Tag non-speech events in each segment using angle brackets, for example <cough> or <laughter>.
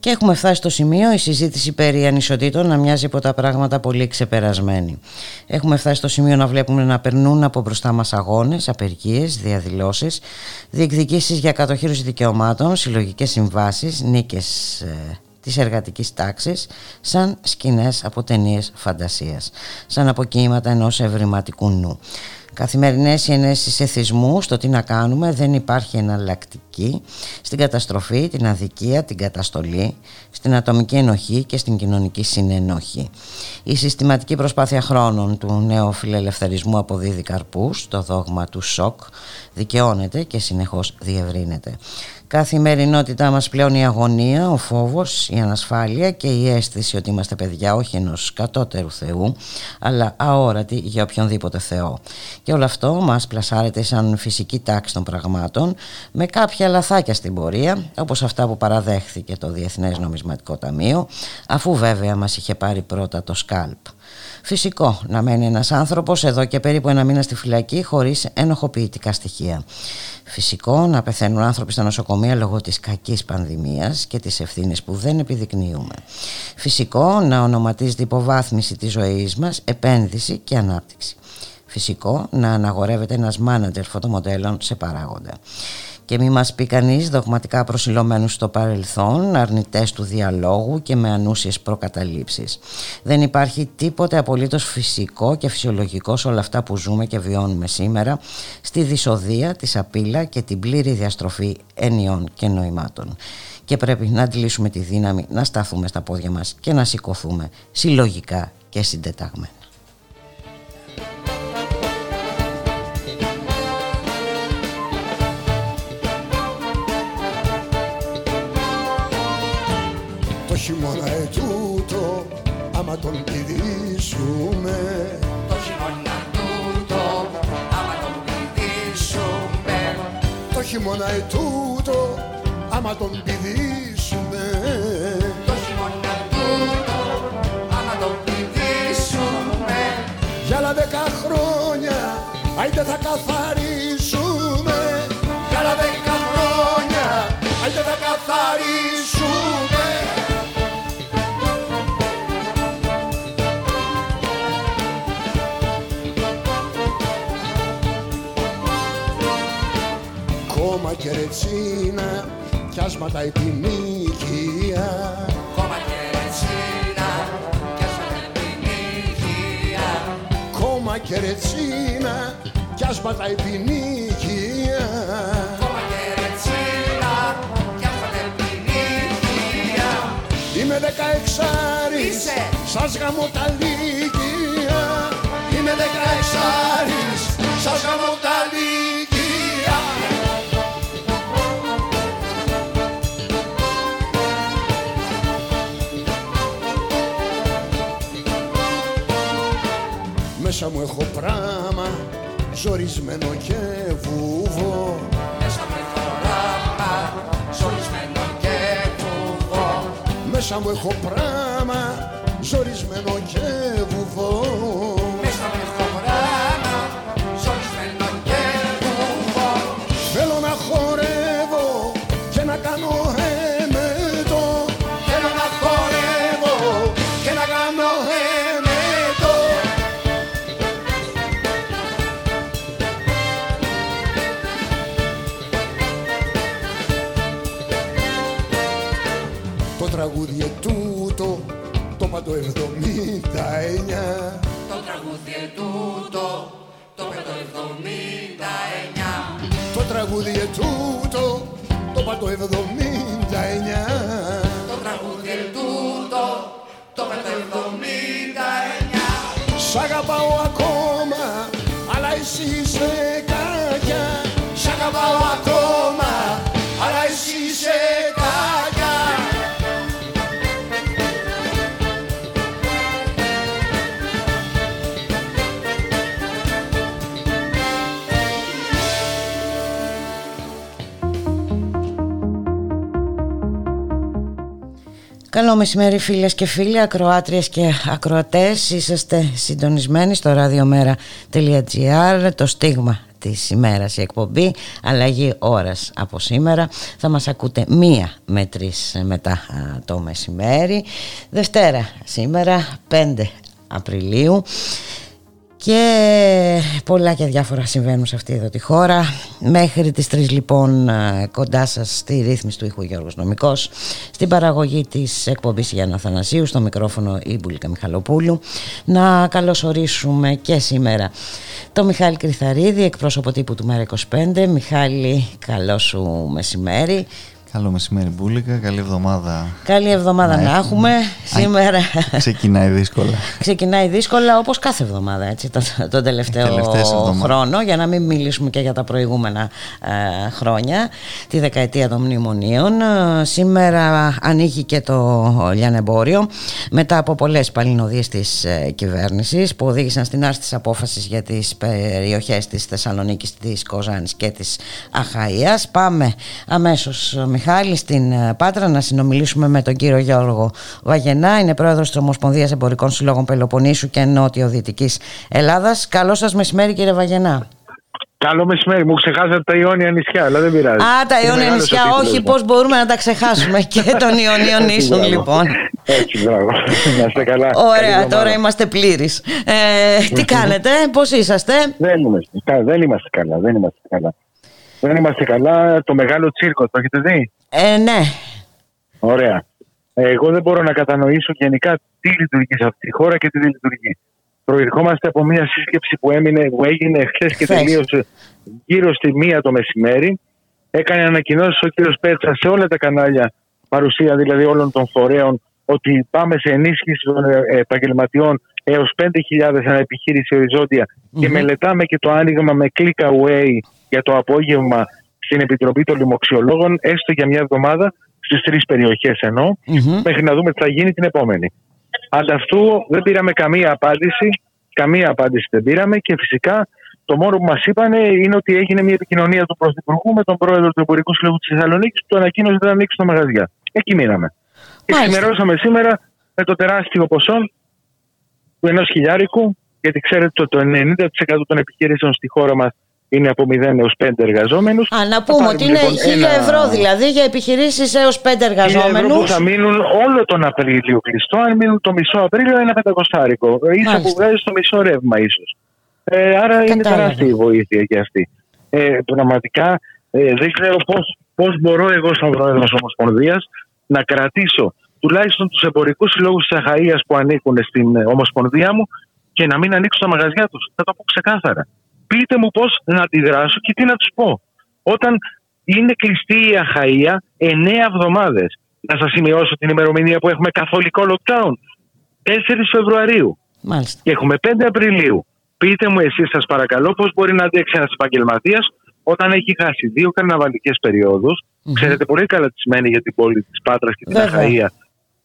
Και έχουμε φτάσει στο σημείο η συζήτηση περί ανισοτήτων να μοιάζει από τα πράγματα πολύ ξεπερασμένη. Έχουμε φτάσει στο σημείο να βλέπουμε να περνούν από μπροστά μας αγώνες, απεργίες, διαδηλώσεις, διεκδικήσεις για κατοχήρωση δικαιωμάτων, συλλογικές συμβάσεις, νίκες ε, της εργατικής τάξης σαν σκηνές από ταινίες φαντασίας, σαν αποκοίηματα ενός ευρηματικού νου. Καθημερινές ενέσεις εθισμού στο τι να κάνουμε δεν υπάρχει εναλλακτική. Στην καταστροφή, την αδικία, την καταστολή, στην ατομική ενοχή και στην κοινωνική συνενοχή. Η συστηματική προσπάθεια χρόνων του νέου φιλελευθερισμού αποδίδει καρπούς, το δόγμα του σοκ δικαιώνεται και συνεχώς διευρύνεται καθημερινότητά μας πλέον η αγωνία, ο φόβος, η ανασφάλεια και η αίσθηση ότι είμαστε παιδιά όχι ενός κατώτερου Θεού αλλά αόρατοι για οποιονδήποτε Θεό. Και όλο αυτό μας πλασάρεται σαν φυσική τάξη των πραγμάτων με κάποια λαθάκια στην πορεία όπως αυτά που παραδέχθηκε το Διεθνές Νομισματικό Ταμείο αφού βέβαια μας είχε πάρει πρώτα το σκάλπ. Φυσικό να μένει ένας άνθρωπος εδώ και περίπου ένα μήνα στη φυλακή χωρίς ενοχοποιητικά στοιχεία. Φυσικό να πεθαίνουν άνθρωποι στα νοσοκομεία λόγω της κακής πανδημίας και της ευθύνης που δεν επιδεικνύουμε. Φυσικό να ονοματίζεται υποβάθμιση της ζωής μας, επένδυση και ανάπτυξη. Φυσικό να αναγορεύεται ένας μάνατζερ φωτομοντέλων σε παράγοντα και μη μας πει κανείς δογματικά προσιλωμένους στο παρελθόν, αρνητές του διαλόγου και με ανούσιες προκαταλήψεις. Δεν υπάρχει τίποτε απολύτως φυσικό και φυσιολογικό σε όλα αυτά που ζούμε και βιώνουμε σήμερα, στη δυσοδεία, τη σαπίλα και την πλήρη διαστροφή ενιών και νοημάτων. Και πρέπει να αντιλήσουμε τη δύναμη να σταθούμε στα πόδια μας και να σηκωθούμε συλλογικά και συντεταγμένα. Χειμώνα ετούτο άμα τον πηδήσουμε. Το χειμώνα τούτο άμα τον πηδήσουμε. Το χειμώνα ετούτο άμα τον πηδήσουμε. Το χειμώνα τούτο άμα τον πηδήσουμε. Για άλλα δέκα χρόνια άιντε θα καθαρίσουμε ρετσίνα κι άσματα επινίκια Κόμμα και ρετσίνα και άσματα επινίκια Κόμμα και ρετσίνα κι άσματα επινίκια Κόμμα και ρετσίνα και άσματα επινίκια Είμαι δεκαεξάρης, Είσαι. σας γαμώ τα λύκεια Είμαι δεκαεξάρης, σας γαμώ τα λύκεια Μέσα μου έχω πράμα, ζορισμένο και βούβο. Μέσα με το ράμα ζορισμένο και φούβο Μέσα μου έχω πράμα, ζορισμένο και βουβό 79 Το τραγούδι τούτο το 179 Το τραγούδι τούτο το πάντο 79 Το τραγούδι τούτο το 179 Σ' αγαπάω ακόμα, αλλά εσύ είσαι κακιά. Σ' αγαπάω ακόμα, Καλό μεσημέρι φίλες και φίλοι, ακροάτριες και ακροατές. Είσαστε συντονισμένοι στο radiomera.gr, το στίγμα της ημέρας η εκπομπή, αλλαγή ώρας από σήμερα. Θα μας ακούτε μία με τρεις μετά το μεσημέρι. Δευτέρα σήμερα, 5 Απριλίου και πολλά και διάφορα συμβαίνουν σε αυτή εδώ τη χώρα. Μέχρι τις 3 λοιπόν ε, κοντά σας στη ρύθμιση του ήχου Γιώργος Νομικός στην παραγωγή της εκπομπής Γιάννα Θανασίου στο μικρόφωνο η Μπουλίκα Μιχαλοπούλου. Να καλωσορίσουμε και σήμερα το Μιχάλη Κρυθαρίδη εκπρόσωπο τύπου του Μέρα 25 Μιχάλη καλό σου μεσημέρι Καλό μεσημέρι Μπούλικα, καλή εβδομάδα Καλή εβδομάδα να, έχουμε, σήμερα Ξεκινάει δύσκολα. Ξεκινάει δύσκολα όπως κάθε εβδομάδα έτσι, τον, τον τελευταίο χρόνο Για να μην μιλήσουμε και για τα προηγούμενα ε, χρόνια Τη δεκαετία των μνημονίων. Ε, Σήμερα ανοίγει και το λιανεμπόριο Μετά από πολλές παλινοδίες της ε, κυβέρνησης Που οδήγησαν στην άρση της απόφασης για τις περιοχές της Θεσσαλονίκης, της Κοζάνης και της Αχαΐας. Πάμε αμέσως Μιχάλη στην ε, Πάτρα να συνομιλήσουμε με τον κύριο Γιώργο Βαγενά. Είναι πρόεδρος της Ομοσπονδίας Εμπορικών Συλλόγων Πελοποννήσου και Νότιο-Δυτική Ελλάδας. Καλό σας μεσημέρι, κύριε Βαγενά. Καλό μεσημέρι. Μου ξεχάσατε τα Ιόνια νησιά, αλλά δεν πειράζει. Α, τα Ιόνια νησιά, όχι, πώς μπορούμε να τα ξεχάσουμε <laughs> και των Ιωνίων νήσων, λοιπόν. Έτσι, μπράβο. <laughs> Να είστε καλά. Ωραία, τώρα είμαστε πλήρεις. Ε, τι κάνετε, πώς είσαστε; Δεν είμαστε, δεν είμαστε καλά. Δεν είμαστε καλά. Δεν είμαστε καλά. Το μεγάλο τσίρκο, το έχετε δει; Ε, ναι. Ωραία. Εγώ δεν μπορώ να κατανοήσω γενικά τι λειτουργεί σε αυτή τη χώρα και τι δεν λειτουργεί. Προερχόμαστε από μια σύσκεψη που, έμεινε, που έγινε χθες και τελείωσε γύρω στη μία το μεσημέρι. Έκανε ανακοινώσεις ο κύριος Πέτσα σε όλα τα κανάλια, παρουσία δηλαδή όλων των φορέων, ότι πάμε σε ενίσχυση των επαγγελματιών έως 5.000 ανά επιχείρηση και μελετάμε και το άνοιγμα με click away για το απόγευμα στην Επιτροπή των Λοιμοξιολόγων, έστω για μια εβδομάδα, στις τρεις περιοχές ενώ, μέχρι να δούμε τι θα γίνει την επόμενη. Ανταυτού δεν πήραμε καμία απάντηση. Καμία απάντηση δεν πήραμε και φυσικά το μόνο που μας είπαν είναι ότι έγινε μια επικοινωνία του Πρωθυπουργού με τον πρόεδρο του Εμπορικού Συλλόγου της Θεσσαλονίκης που του ανακοίνωσε να ανοίξει τα μαγαζιά. Εκεί μείναμε. Και ξημερώσαμε σήμερα με το τεράστιο ποσό του ενός χιλιάρικου, γιατί ξέρετε ότι το 90% των επιχειρήσεων στη χώρα μας είναι από 0 έως 5 εργαζόμενους. Α, να πούμε ότι είναι λοιπόν 1000 ευρώ δηλαδή για επιχειρήσεις έως 5 εργαζόμενου. που θα μείνουν όλο τον Απρίλιο κλειστό. Αν μείνουν το μισό Απρίλιο, ένα πεντακοστάρικο. σα που βγάζει το μισό ρεύμα, ίσως. Ε, άρα Κατάλαβα. είναι τεράστια η βοήθεια και αυτή. Ε, πραγματικά ε, δεν ξέρω πώς μπορώ εγώ, σαν πρόεδρος Ομοσπονδίας, να κρατήσω τουλάχιστον τους εμπορικούς συλλόγους της Αχαία που ανήκουν στην ε, Ομοσπονδία μου και να μην ανοίξουν τα μαγαζιά τους. Θα το πω ξεκάθαρα πείτε μου πώς να αντιδράσω και τι να τους πω. Όταν είναι κλειστή η Αχαΐα εννέα εβδομάδες. Να σας σημειώσω την ημερομηνία που έχουμε καθολικό lockdown. 4 Φεβρουαρίου. Μάλιστα. Και έχουμε 5 Απριλίου. Πείτε μου εσείς σας παρακαλώ πώς μπορεί να αντέξει ένας επαγγελματίας όταν έχει χάσει δύο καρναβαλικές περιόδους. Mm-hmm. Ξέρετε πολύ καλά τι σημαίνει για την πόλη της Πάτρας και την Αχαΐα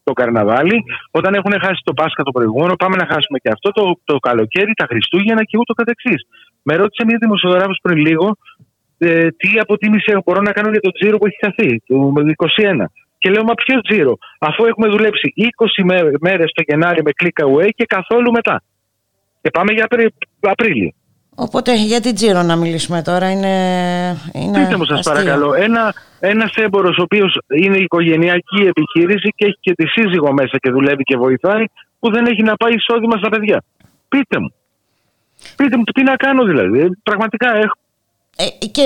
το καρναβάλι. Όταν έχουν χάσει το Πάσχα το προηγούμενο, πάμε να χάσουμε και αυτό το, το καλοκαίρι, τα Χριστούγεννα και ούτω καθεξής. Με ρώτησε μια δημοσιογράφος πριν λίγο ε, τι αποτίμηση μπορώ να κάνω για το τζίρο που έχει χαθεί, το 21. Και λέω, μα ποιο τζίρο, αφού έχουμε δουλέψει 20 μέρες το Γενάρη με click away και καθόλου μετά. Και πάμε για Απρίλιο. Οπότε για την Τζίρο να μιλήσουμε τώρα είναι, είναι Πείτε μου σας παρακαλώ ένα, ένας έμπορος ο οποίος είναι οικογενειακή επιχείρηση και έχει και τη σύζυγο μέσα και δουλεύει και βοηθάει που δεν έχει να πάει εισόδημα στα παιδιά. Πείτε μου. Πείτε μου τι να κάνω δηλαδή. Πραγματικά έχω ε, και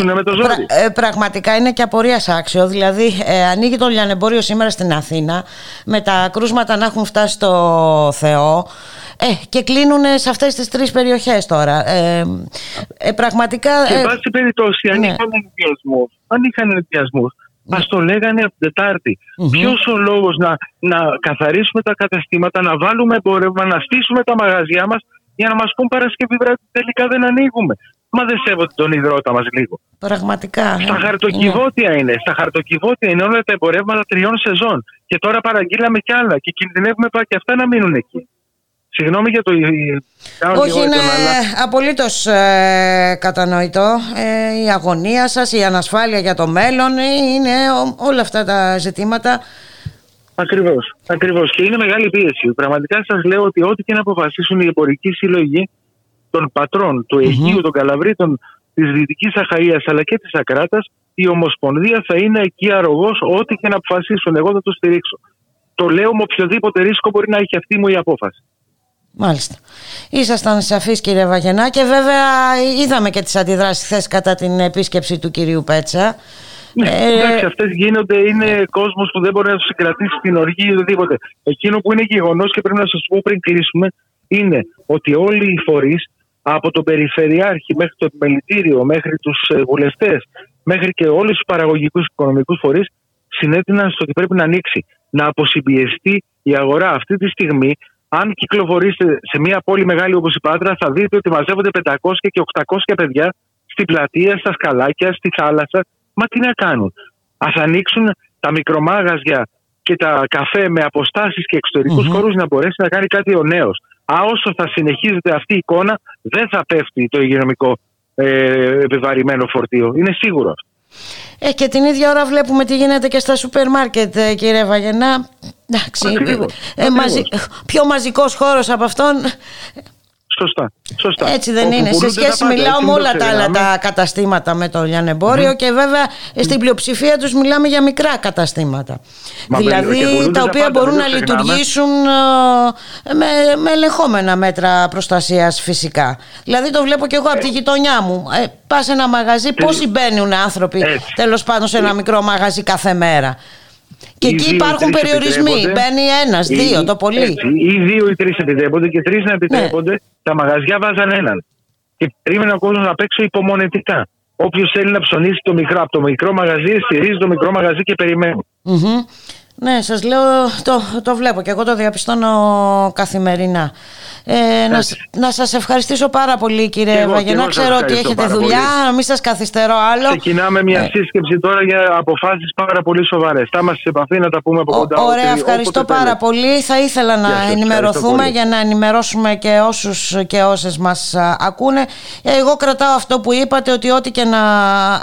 είναι, με το ζόρι. ε, πραγματικά είναι και απορίας άξιο. Δηλαδή, ε, ανοίγει το λιανεμπόριο σήμερα στην Αθήνα με τα κρούσματα να έχουν φτάσει στο Θεό. Ε, και κλείνουν σε αυτές τις τρεις περιοχές τώρα. Ε, ε, πραγματικά... Σε βάση περιπτώσει, αν ναι. είχαν ενδιασμούς, αν είχαν ενδιασμούς, Μα το λέγανε από την Τετάρτη. Mm-hmm. Ποιος ο λόγος να, να καθαρίσουμε τα καταστήματα, να βάλουμε εμπόρευμα, να στήσουμε τα μαγαζιά μας για να μας πούν Παρασκευή βράδυ τελικά δεν ανοίγουμε. Μα δεν σέβονται τον υδρότα μας λίγο. Πραγματικά. Στα χαρτοκιβώτια είναι. είναι. Στα χαρτοκιβώτια είναι όλα τα εμπορεύματα τριών σεζόν. Και τώρα παραγγείλαμε κι άλλα. Και κινδυνεύουμε πάει και αυτά να μείνουν εκεί. Συγγνώμη για το. Όχι, είναι αλλά... απολύτως ε, κατανοητό. Ε, η αγωνία σας, η ανασφάλεια για το μέλλον, είναι όλα αυτά τα ζητήματα Ακριβώς. Ακριβώς. Και είναι μεγάλη πίεση. Πραγματικά σας λέω ότι ό,τι και να αποφασίσουν οι εμπορικοί σύλλογοι των πατρών του Αιγείου, των Καλαβρίτων, της Δυτικής Αχαία αλλά και της Ακράτας, η Ομοσπονδία θα είναι εκεί αρρωγός, ό,τι και να αποφασίσουν. Εγώ θα το στηρίξω. Το λέω με οποιοδήποτε ρίσκο μπορεί να έχει αυτή μου η απόφαση. Μάλιστα. Ήσασταν σαφείς κύριε Βαγενά και βέβαια είδαμε και τις αντιδράσεις χθες κατά την επίσκεψη του κυρίου Πέτσα. Ναι, ε, εντάξει, αυτές γίνονται, είναι κόσμος που δεν μπορεί να τους συγκρατήσει την οργή ή οτιδήποτε. Εκείνο που είναι γεγονός και πρέπει να σας πω πριν κλείσουμε είναι ότι όλοι οι φορείς από τον Περιφερειάρχη μέχρι το Επιμελητήριο, μέχρι τους ε, βουλευτές, μέχρι και όλους τους παραγωγικούς οικονομικούς φορείς συνέτειναν στο ότι πρέπει να ανοίξει, να αποσυμπιεστεί η αγορά. Αυτή τη στιγμή, αν κυκλοφορήσετε σε μια πόλη μεγάλη όπως η Πάτρα, θα δείτε ότι μαζεύονται 500 και 800 παιδιά στην πλατεία, στα σκαλάκια, στη θάλασσα. Μα τι να κάνουν. Α ανοίξουν τα μικρομάγαζια και τα καφέ με αποστάσεις και εξωτερικούς mm-hmm. χώρους να μπορέσει να κάνει κάτι ο νέος. Α, όσο θα συνεχίζεται αυτή η εικόνα, δεν θα πέφτει το υγειονομικό ε, επιβαρημένο φορτίο. Είναι σίγουρο αυτό. Ε, και την ίδια ώρα βλέπουμε τι γίνεται και στα σούπερ μάρκετ, ε, κύριε Βαγενά. Εντάξει, ε, μαζι, πιο μαζικός χώρος από αυτόν Σωστά. Σωστά. Έτσι δεν είναι. Σε σχέση μιλάω με όλα τα άλλα τα καταστήματα με το λιανεμπόριο και βέβαια στην πλειοψηφία τους μιλάμε για μικρά καταστήματα. δηλαδή τα οποία μπορούν να λειτουργήσουν ε, με, με ελεγχόμενα μέτρα προστασίας φυσικά. Δηλαδή το βλέπω και εγώ από τη γειτονιά μου. Ε, πας σε ένα μαγαζί, πόσοι μπαίνουν άνθρωποι τέλος πάντων σε ένα μικρό μαγαζί κάθε μέρα; Και εκεί υπάρχουν περιορισμοί. Μπαίνει ένας, δύο το πολύ. Έτσι, ή δύο ή τρεις επιτρέπονται και τρεις να επιτρέπονται. Ναι. Τα μαγαζιά βάζαν έναν. Και περίμενε ο κόσμος να παίξει υπομονετικά. Όποιος θέλει να ψωνίσει το μικρό, από το μικρό μαγαζί, στηρίζει το μικρό μαγαζί και περιμένει. Ναι, σας λέω, το, το βλέπω και εγώ το διαπιστώνω καθημερινά. Ε, να, να σας ευχαριστήσω πάρα πολύ κύριε Βαγενά. Ξέρω ότι έχετε δουλειά, να μην σας καθυστερώ άλλο. Ξεκινάμε μια ε. σύσκεψη τώρα για αποφάσεις πάρα πολύ σοβαρές. Θα είμαστε σε επαφή να τα πούμε από κοντά. Ωραία, ευχαριστώ πάρα πολύ. Θα ήθελα να ενημερωθούμε για να ενημερώσουμε και όσους και όσες μας ακούνε. Εγώ κρατάω αυτό που είπατε ότι ό,τι και να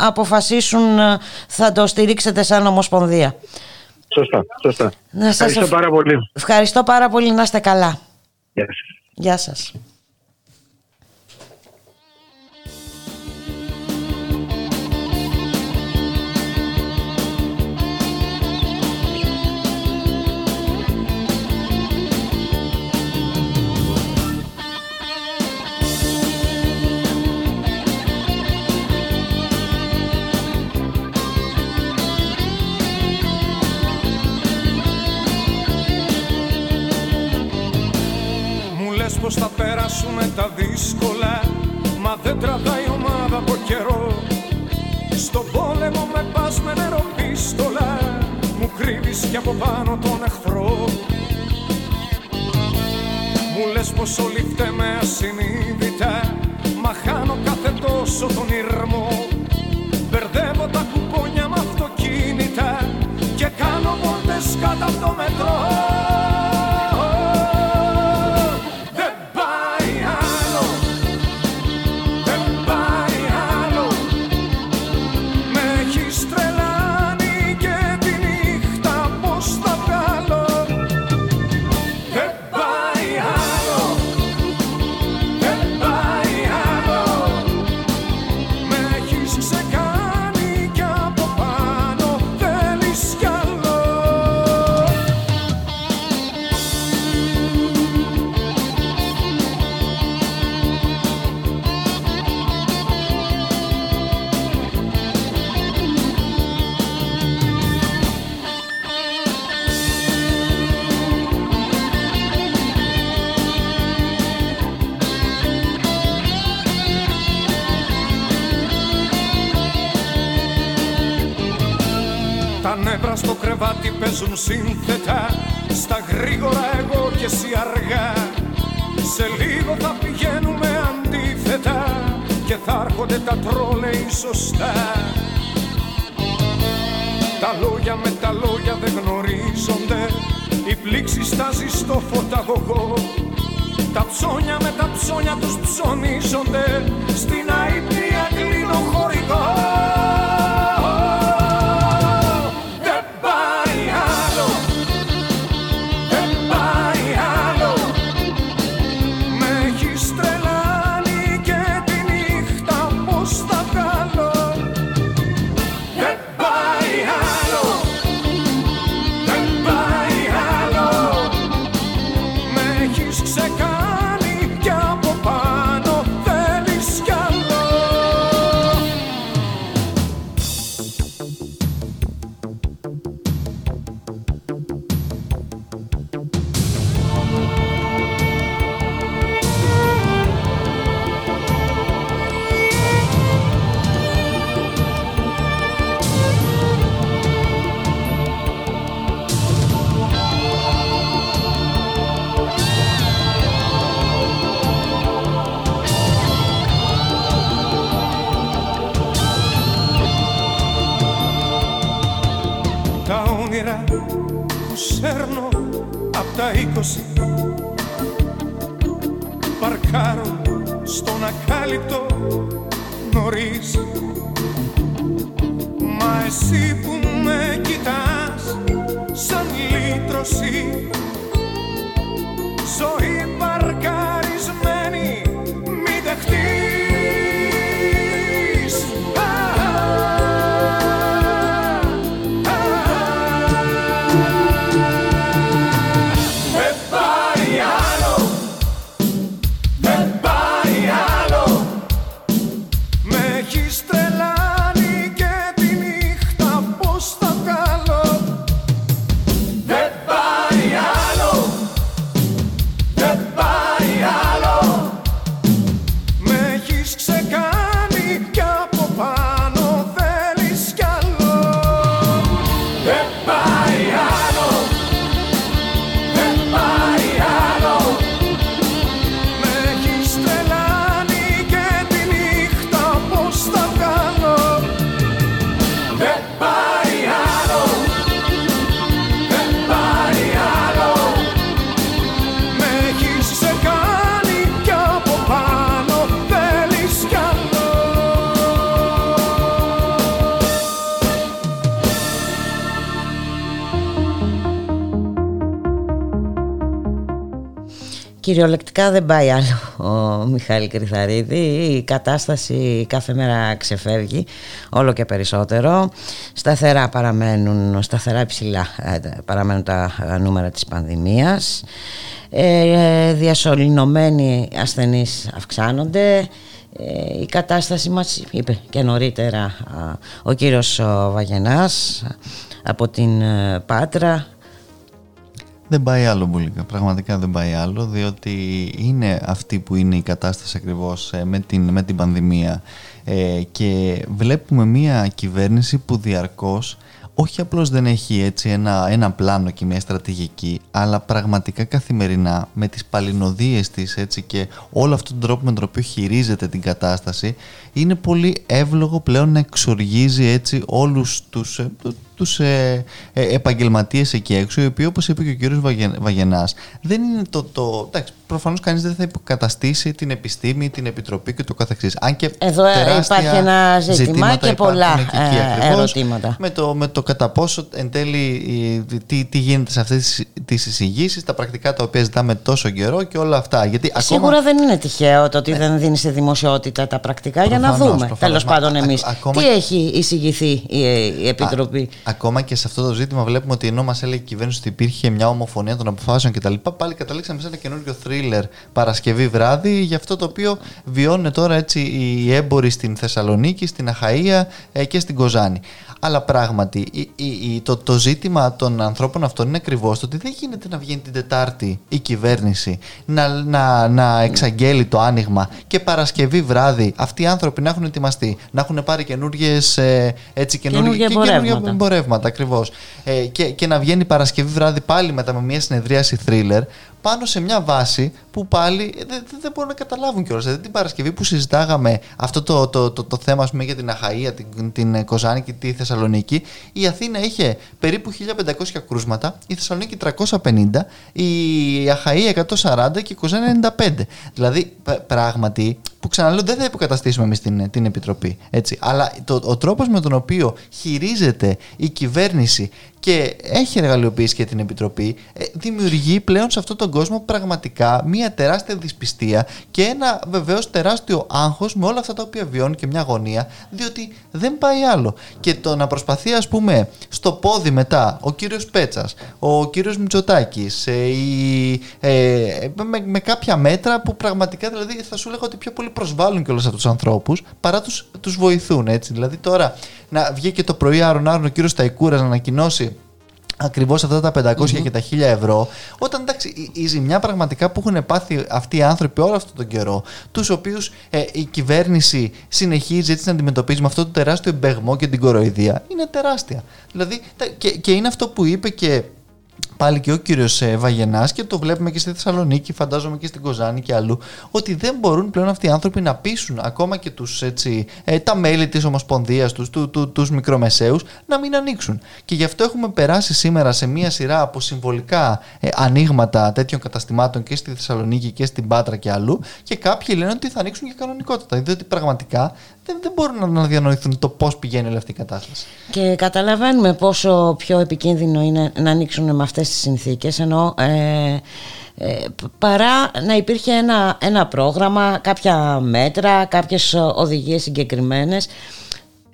αποφασίσουν θα το στηρίξετε σαν Ομοσπονδία. Σωστά, σωστά. Να Ευχαριστώ πάρα πολύ. Ευχαριστώ πάρα πολύ. Να είστε καλά. Γεια σας. Γεια σας. Περάσουμε τα δύσκολα Μα δεν τραβάει ομάδα από καιρό. Στον πόλεμο με πας με νεροπίστολα Μου κρύβεις κι από πάνω τον εχθρό. Μου λες πως όλοι φταίμε ασυνείδητα Μα χάνω κάθε τόσο τον ήρμο. Μπερδεύω τα κουπόνια με αυτοκίνητα Και κάνω βόλτες κάτω από το μετρό παίζουν σύνθετα Στα γρήγορα εγώ και εσύ αργά. Σε λίγο θα πηγαίνουμε αντίθετα Και θα έρχονται τα τρόλεϊ σωστά. Τα λόγια με τα λόγια δεν γνωρίζονται Η πλήξη στάζει στο φωταγωγό. Τα ψώνια με τα ψώνια τους ψωνίζονται Στην αηπία απ' τα είκοσι Παρκάρω στον ακάλυπτο νωρίς Κυριολεκτικά δεν πάει άλλο ο Μιχάλη Κρυθαρίδη. Η κατάσταση κάθε μέρα ξεφεύγει όλο και περισσότερο. Σταθερά παραμένουν, σταθερά υψηλά ε, παραμένουν τα νούμερα της πανδημίας. Ε, διασωληνωμένοι ασθενείς αυξάνονται. Ε, η κατάσταση μας είπε και νωρίτερα ο κύριος Βαγενάς από την ε, Πάτρα δεν πάει άλλο μπουλίκα, πραγματικά δεν πάει άλλο, διότι είναι αυτή που είναι η κατάσταση ακριβώς ε, με την, με την πανδημία. Ε, και βλέπουμε μια κυβέρνηση που διαρκώς όχι απλώς δεν έχει έτσι ένα, ένα πλάνο και μια στρατηγική, αλλά πραγματικά καθημερινά με τις παλινοδίες της έτσι και όλο αυτόν τον τρόπο με τον οποίο χειρίζεται την κατάσταση, είναι πολύ εύλογο πλέον να εξοργίζει έτσι όλους τους, ε, τους ε, ε, επαγγελματίες εκεί έξω, οι οποίοι όπως είπε και ο κύριος Βαγενάς, δεν είναι το... το εντάξει, προφανώς κανείς δεν θα υποκαταστήσει την επιστήμη, την επιτροπή και το καθεξής. Αν και Εδώ υπάρχει ένα ζήτημα και πολλά εκεί, ερωτήματα. Με το, με το κατά πόσο εν τέλει τι, τι γίνεται σε αυτές τις εισηγήσεις, τα πρακτικά τα οποία ζητάμε τόσο καιρό και όλα αυτά. Γιατί Σίγουρα ακόμα... δεν είναι τυχαίο το ότι δεν δίνει σε δημοσιότητα τα πρακτικά για να δούμε τέλος πάντων εμείς. Τι έχει εισηγηθεί η, η Επιτροπή; ακόμα και σε αυτό το ζήτημα βλέπουμε ότι ενώ μας έλεγε η κυβέρνηση ότι υπήρχε μια ομοφωνία των αποφάσεων κτλ. Πάλι καταλήξαμε σε ένα καινούριο θρίλερ Παρασκευή βράδυ για αυτό το οποίο βιώνουν τώρα έτσι οι έμποροι στην Θεσσαλονίκη, στην Αχαία ε, και στην Κοζάνη. Αλλά πράγματι το, το ζήτημα των ανθρώπων αυτών είναι ακριβώς το ότι δεν γίνεται να βγαίνει την Τετάρτη η κυβέρνηση να, να, να εξαγγέλει το άνοιγμα και Παρασκευή βράδυ αυτοί οι άνθρωποι να έχουν ετοιμαστεί, να έχουν πάρει καινούργιες έτσι, καινούργια εμπορεύματα. εμπορεύματα ακριβώς. Ε, και, και να βγαίνει Παρασκευή βράδυ πάλι μετά με μια συνεδρίαση thriller πάνω σε μια βάση που πάλι δεν, δεν μπορούν να καταλάβουν κιόλας. Δηλαδή την Παρασκευή που συζητάγαμε αυτό το, το, το, το θέμα πούμε, για την Αχαία, την, την Κοζάνη και τη Θεσσαλονίκη, η Αθήνα είχε περίπου 1500 κρούσματα, η Θεσσαλονίκη 350, η Αχαία 140 και η Κοζάνη 95. Δηλαδή πράγματι που ξαναλέω δεν θα υποκαταστήσουμε εμείς την, την Επιτροπή. Έτσι. Αλλά το, ο τρόπος με τον οποίο χειρίζεται η κυβέρνηση και έχει εργαλειοποιήσει και την Επιτροπή, ε, δημιουργεί πλέον σε αυτόν τον κόσμο πραγματικά μια τεράστια δυσπιστία και ένα βεβαίως τεράστιο άγχος με όλα αυτά τα οποία βιώνει και μια αγωνία, διότι δεν πάει άλλο. Και το να προσπαθεί, ας πούμε, στο πόδι μετά ο κύριος Πέτσας, ο κύριος Μητσοτάκης, ε, ε, με, με κάποια μέτρα που πραγματικά δηλαδή θα σου λέγω ότι πιο πολύ προσβάλλουν και όλου αυτούς τους ανθρώπους παρά τους τους βοηθούν. Έτσι. Δηλαδή τώρα να βγει και το πρωί άρον άρον ο κύριος Ταϊκούρας να ανακοινώσει ακριβώς αυτά τα 500 και τα 1000 ευρώ, όταν εντάξει, η, ζημιά πραγματικά που έχουν πάθει αυτοί οι άνθρωποι όλο αυτόν τον καιρό, τους οποίους ε, η κυβέρνηση συνεχίζει έτσι να αντιμετωπίζει με αυτό το τεράστιο εμπεγμό και την κοροϊδία, είναι τεράστια. Δηλαδή, και, και είναι αυτό που είπε και πάλι και ο κύριος ε, Βαγενά και το βλέπουμε και στη Θεσσαλονίκη, φαντάζομαι και στην Κοζάνη και αλλού, ότι δεν μπορούν πλέον αυτοί οι άνθρωποι να πείσουν ακόμα και τους, έτσι, ε, τα μέλη της Ομοσπονδίας τους, του, του, τους μικρομεσαίους, να μην ανοίξουν. Και γι' αυτό έχουμε περάσει σήμερα σε μία σειρά από συμβολικά ε, ανοίγματα τέτοιων καταστημάτων και στη Θεσσαλονίκη και στην Πάτρα και αλλού. Και κάποιοι λένε ότι θα ανοίξουν και κανονικότητα. Διότι πραγματικά δεν, δεν μπορούν να διανοηθούν το πώς πηγαίνει όλη αυτή η κατάσταση. Και καταλαβαίνουμε πόσο πιο επικίνδυνο είναι να ανοίξουν με αυτές τις συνθήκες ενώ ε, ε, παρά να υπήρχε ένα, ένα πρόγραμμα, κάποια μέτρα, κάποιες οδηγίες συγκεκριμένες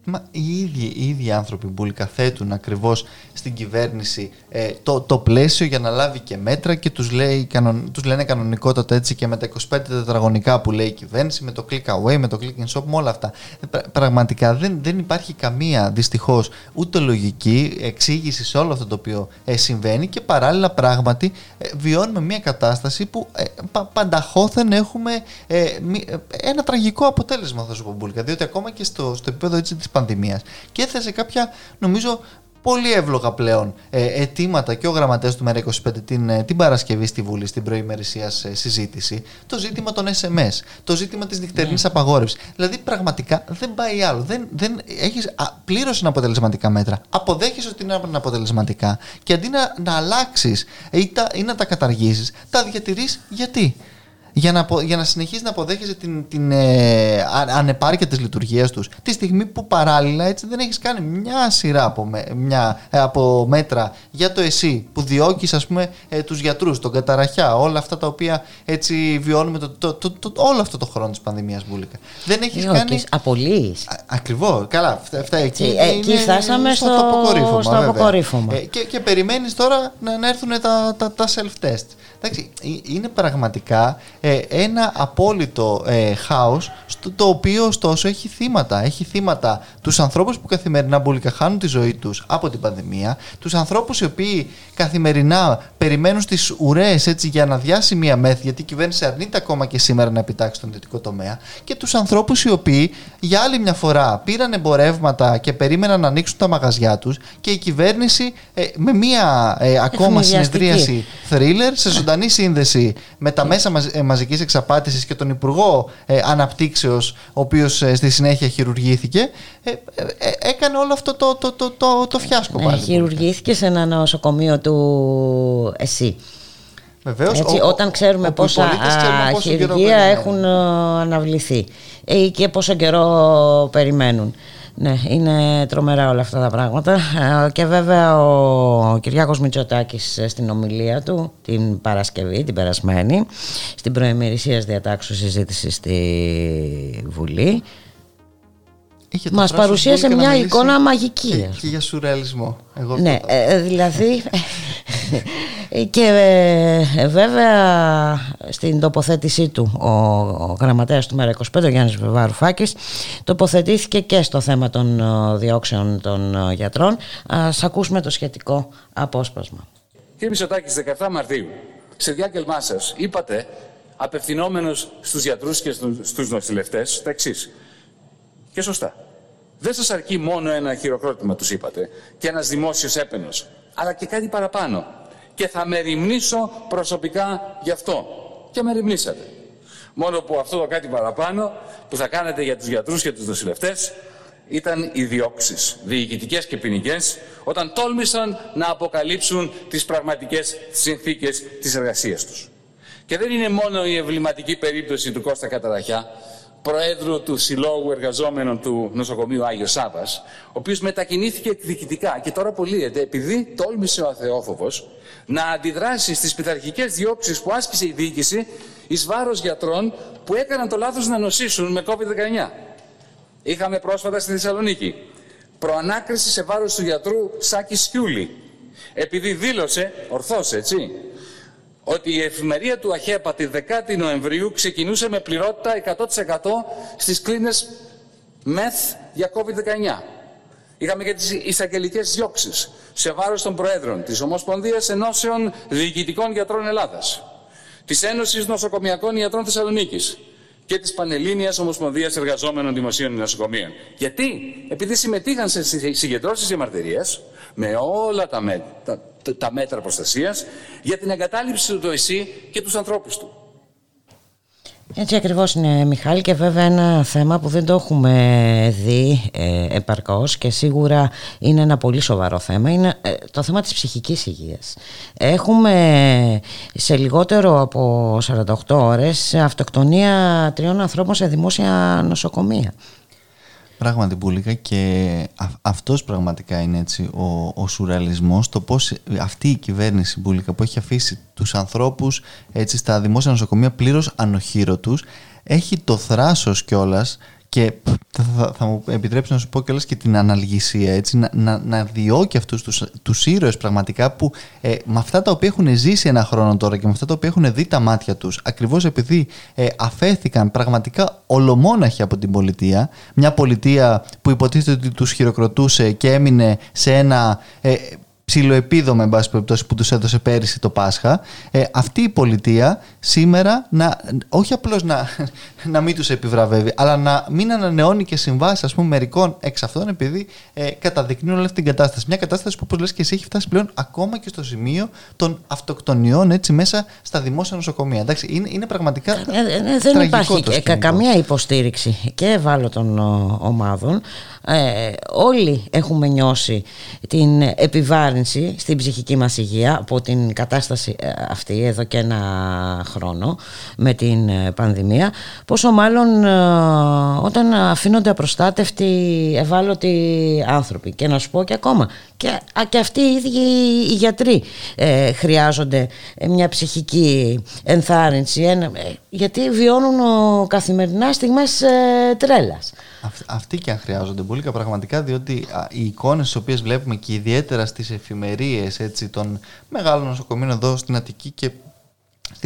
Μα οι ίδιοι, οι ίδιοι άνθρωποι που καθέτουν ακριβώς στην κυβέρνηση ε, το, το πλαίσιο για να λάβει και μέτρα και τους, λέει, τους λένε κανονικότατα έτσι και με τα 25 τετραγωνικά που λέει η κυβέρνηση, με το click away, με το click and shop, με όλα αυτά. Ε, πραγματικά δεν, δεν υπάρχει καμία δυστυχώς ούτε λογική εξήγηση σε όλο αυτό το οποίο ε, συμβαίνει και παράλληλα πράγματι ε, βιώνουμε μια κατάσταση που ε, πα, πανταχώθεν έχουμε ε, ένα τραγικό αποτέλεσμα θα σου πω Μπουλκα, διότι ακόμα και στο, στο επίπεδο έτσι, της πανδημίας και έθεσε κάποια νομίζω πολύ εύλογα πλέον ε, αιτήματα και ο γραμματέας του ΜΕΡΑ25 την, ε, την Παρασκευή στη Βουλή, στην προημερησία συζήτηση, το ζήτημα των SMS, το ζήτημα της νυχτερινής ναι. απαγόρευσης. Δηλαδή πραγματικά δεν πάει άλλο. Δεν, δεν έχεις πλήρως αποτελεσματικά μέτρα. Αποδέχεσαι ότι είναι αποτελεσματικά και αντί να, να αλλάξεις ή, ή να τα καταργήσεις, τα διατηρείς γιατί; Για να, για να συνεχίσει να αποδέχεσαι την, την ε, ανεπάρκεια της λειτουργίας τους τη στιγμή που παράλληλα έτσι δεν έχεις κάνει μια σειρά από, μια, ε, από μέτρα για το εσύ που διώκεις ας πούμε ε, τους γιατρούς, τον καταραχιά, όλα αυτά τα οποία έτσι βιώνουμε το, το, το, το όλο αυτό το χρόνο της πανδημίας Μπούλικα. Δεν έχεις Διώκεις, κάνει... Απολύεις. Ακριβώς, καλά, αυτά, εκεί, εκεί φτάσαμε στο, στο αποκορύφωμα. Στο αποκορύφωμα. Ε, και, και περιμένεις τώρα να, να έρθουν τα, τα, τα self-test. Εντάξει, είναι πραγματικά ε, ένα απόλυτο ε, χάος στο, το οποίο ωστόσο έχει θύματα. Έχει θύματα τους ανθρώπους που καθημερινά μπουλικα χάνουν τη ζωή τους από την πανδημία, τους ανθρώπους οι οποίοι καθημερινά περιμένουν στις ουρές έτσι, για να διάσει μία μέθη γιατί η κυβέρνηση αρνείται ακόμα και σήμερα να επιτάξει τον δυτικό τομέα και τους ανθρώπους οι οποίοι για άλλη μια φορά πήραν εμπορεύματα και περίμεναν να ανοίξουν τα μαγαζιά τους και η κυβέρνηση ε, με μία ε, ακόμα συνεδρίαση thriller σε <laughs> ζωντανή σύνδεση με τα μέσα μαζ, μαζικής εξαπάτησης και τον Υπουργό ε, Αναπτύξεως ο οποίος ε, στη συνέχεια χειρουργήθηκε ε, ε, έκανε όλο αυτό το, το, το, το, το φιάσκο πάλι. χειρουργήθηκε σε ένα νοσοκομείο του ΕΣΥ. Βεβαίως, Έτσι, ο, όταν ξέρουμε ο, πόσα χειρουργία έχουν αναβληθεί και πόσο καιρό περιμένουν. Ναι, είναι τρομερά όλα αυτά τα πράγματα ε, και βέβαια ο Κυριάκος Μητσοτάκης ε, στην ομιλία του την Παρασκευή, την περασμένη στην προεμερησίας διατάξου συζήτησης στη Βουλή μας παρουσίασε μια εικόνα μαγική. Και, και για σουρεαλισμό. Εγώ ναι, ε, δηλαδή <laughs> και ε, βέβαια στην τοποθέτησή του ο, ο γραμματέας του ΜΕΡΑ25, ο Γιάννης Βαρουφάκης, τοποθετήθηκε και στο θέμα των ε, διώξεων των ε, γιατρών. Ας ακούσουμε το σχετικό απόσπασμα. Κύριε Μητσοτάκη, στις 17 Μαρτίου, σε διάγγελμά σας είπατε, απευθυνόμενος στους γιατρούς και στους νοσηλευτές, τα εξής. Και σωστά. Δεν σας αρκεί μόνο ένα χειροκρότημα, τους είπατε, και ένας δημόσιος έπαινος, αλλά και κάτι παραπάνω. Και θα με ρημνήσω προσωπικά γι' αυτό. Και με ρημνήσατε. Μόνο που αυτό το κάτι παραπάνω που θα κάνετε για τους γιατρούς και τους νοσηλευτές ήταν οι διώξεις, διοικητικές και ποινικές, όταν τόλμησαν να αποκαλύψουν τις πραγματικές συνθήκες της εργασίας τους. Και δεν είναι μόνο η εμβληματική περίπτωση του Κώστα Καταραχιά, Προέδρου του Συλλόγου Εργαζόμενων του Νοσοκομείου Άγιος Σάβα, ο οποίος μετακινήθηκε εκδικητικά και τώρα απολύεται επειδή τόλμησε ο Αθεόφοβος να αντιδράσει στις πειθαρχικές διώξεις που άσκησε η διοίκηση εις βάρος γιατρών που έκαναν το λάθος να νοσήσουν με COVID-19. Είχαμε πρόσφατα στη Θεσσαλονίκη προανάκριση σε βάρος του γιατρού Σάκης Σιούλη, επειδή δήλωσε, ορθώς έτσι, ότι η εφημερία του ΑΧΕΠΑ τη 10η Νοεμβρίου ξεκινούσε με πληρότητα 100% στις κλίνες ΜΕΘ για COVID-19. Είχαμε και τις εισαγγελικές διώξεις σε βάρος των Προέδρων της Ομοσπονδίας Ενώσεων Διοικητικών Γιατρών Ελλάδας, της Ένωσης Νοσοκομιακών Ιατρών Θεσσαλονίκης και της Πανελλήνιας Ομοσπονδίας Εργαζόμενων Δημοσίων Νοσοκομείων. Γιατί, επειδή συμμετείχαν σε συγκεντρώσεις διαμαρτυρίας με όλα τα, τα μέτρα προστασίας για την εγκατάλειψη του ΕΣΥ και τους ανθρώπους του. Έτσι ακριβώς είναι Μιχάλη και βέβαια ένα θέμα που δεν το έχουμε δει ε, επαρκώς και σίγουρα είναι ένα πολύ σοβαρό θέμα είναι ε, το θέμα της ψυχικής υγείας. Έχουμε σε λιγότερο από 48 ώρες αυτοκτονία τριών ανθρώπων σε δημόσια νοσοκομεία. Πράγματι Μπούλικα και αυτός πραγματικά είναι έτσι ο, ο σουρεαλισμός το πώς αυτή η κυβέρνηση Μπούλικα που έχει αφήσει τους ανθρώπους έτσι στα δημόσια νοσοκομεία πλήρως ανοχήρωτους έχει το θράσος κιόλας και θα, θα, μου επιτρέψεις να σου πω κιόλας και την αναλγησία έτσι, να, να, να διώκει αυτούς τους, τους ήρωες πραγματικά που ε, με αυτά τα οποία έχουν ζήσει ένα χρόνο τώρα και με αυτά τα οποία έχουν δει τα μάτια τους ακριβώς επειδή ε, αφέθηκαν πραγματικά ολομόναχοι από την πολιτεία μια πολιτεία που υποτίθεται ότι τους χειροκροτούσε και έμεινε σε ένα ε, ψιλοεπίδομα, εν πάση περιπτώσει, που τους έδωσε πέρυσι το Πάσχα, ε, αυτή η πολιτεία σήμερα να, όχι απλώς να, να μην τους επιβραβεύει, αλλά να μην ανανεώνει και συμβάσεις ας πούμε, μερικών εξ αυτών, επειδή ε, καταδεικνύουν όλη αυτή την κατάσταση. Μια κατάσταση που, όπως λες και εσύ, έχει φτάσει πλέον ακόμα και στο σημείο των αυτοκτονιών έτσι, μέσα στα δημόσια νοσοκομεία. Εντάξει, είναι, είναι πραγματικά. Ε, ε, ε δεν υπάρχει καμία υποστήριξη και ευάλωτων ομάδων. Ε, όλοι έχουμε νιώσει την επιβάρυνση στην ψυχική μας υγεία από την κατάσταση ε, αυτή εδώ και ένα χρόνο με την ε, πανδημία πόσο μάλλον όταν αφήνονται απροστάτευτοι ευάλωτοι άνθρωποι. Και να σου πω και ακόμα και, και αυτοί οι ίδιοι οι γιατροί χρειάζονται μια ψυχική ενθάρρυνση γιατί βιώνουν καθημερινά στιγμές τρέλας. Αυτοί και αν χρειάζονται πολύ πραγματικά διότι οι εικόνες τις οποίες βλέπουμε και ιδιαίτερα στις εφημερίες έτσι, των μεγάλων νοσοκομείων εδώ στην Αττική και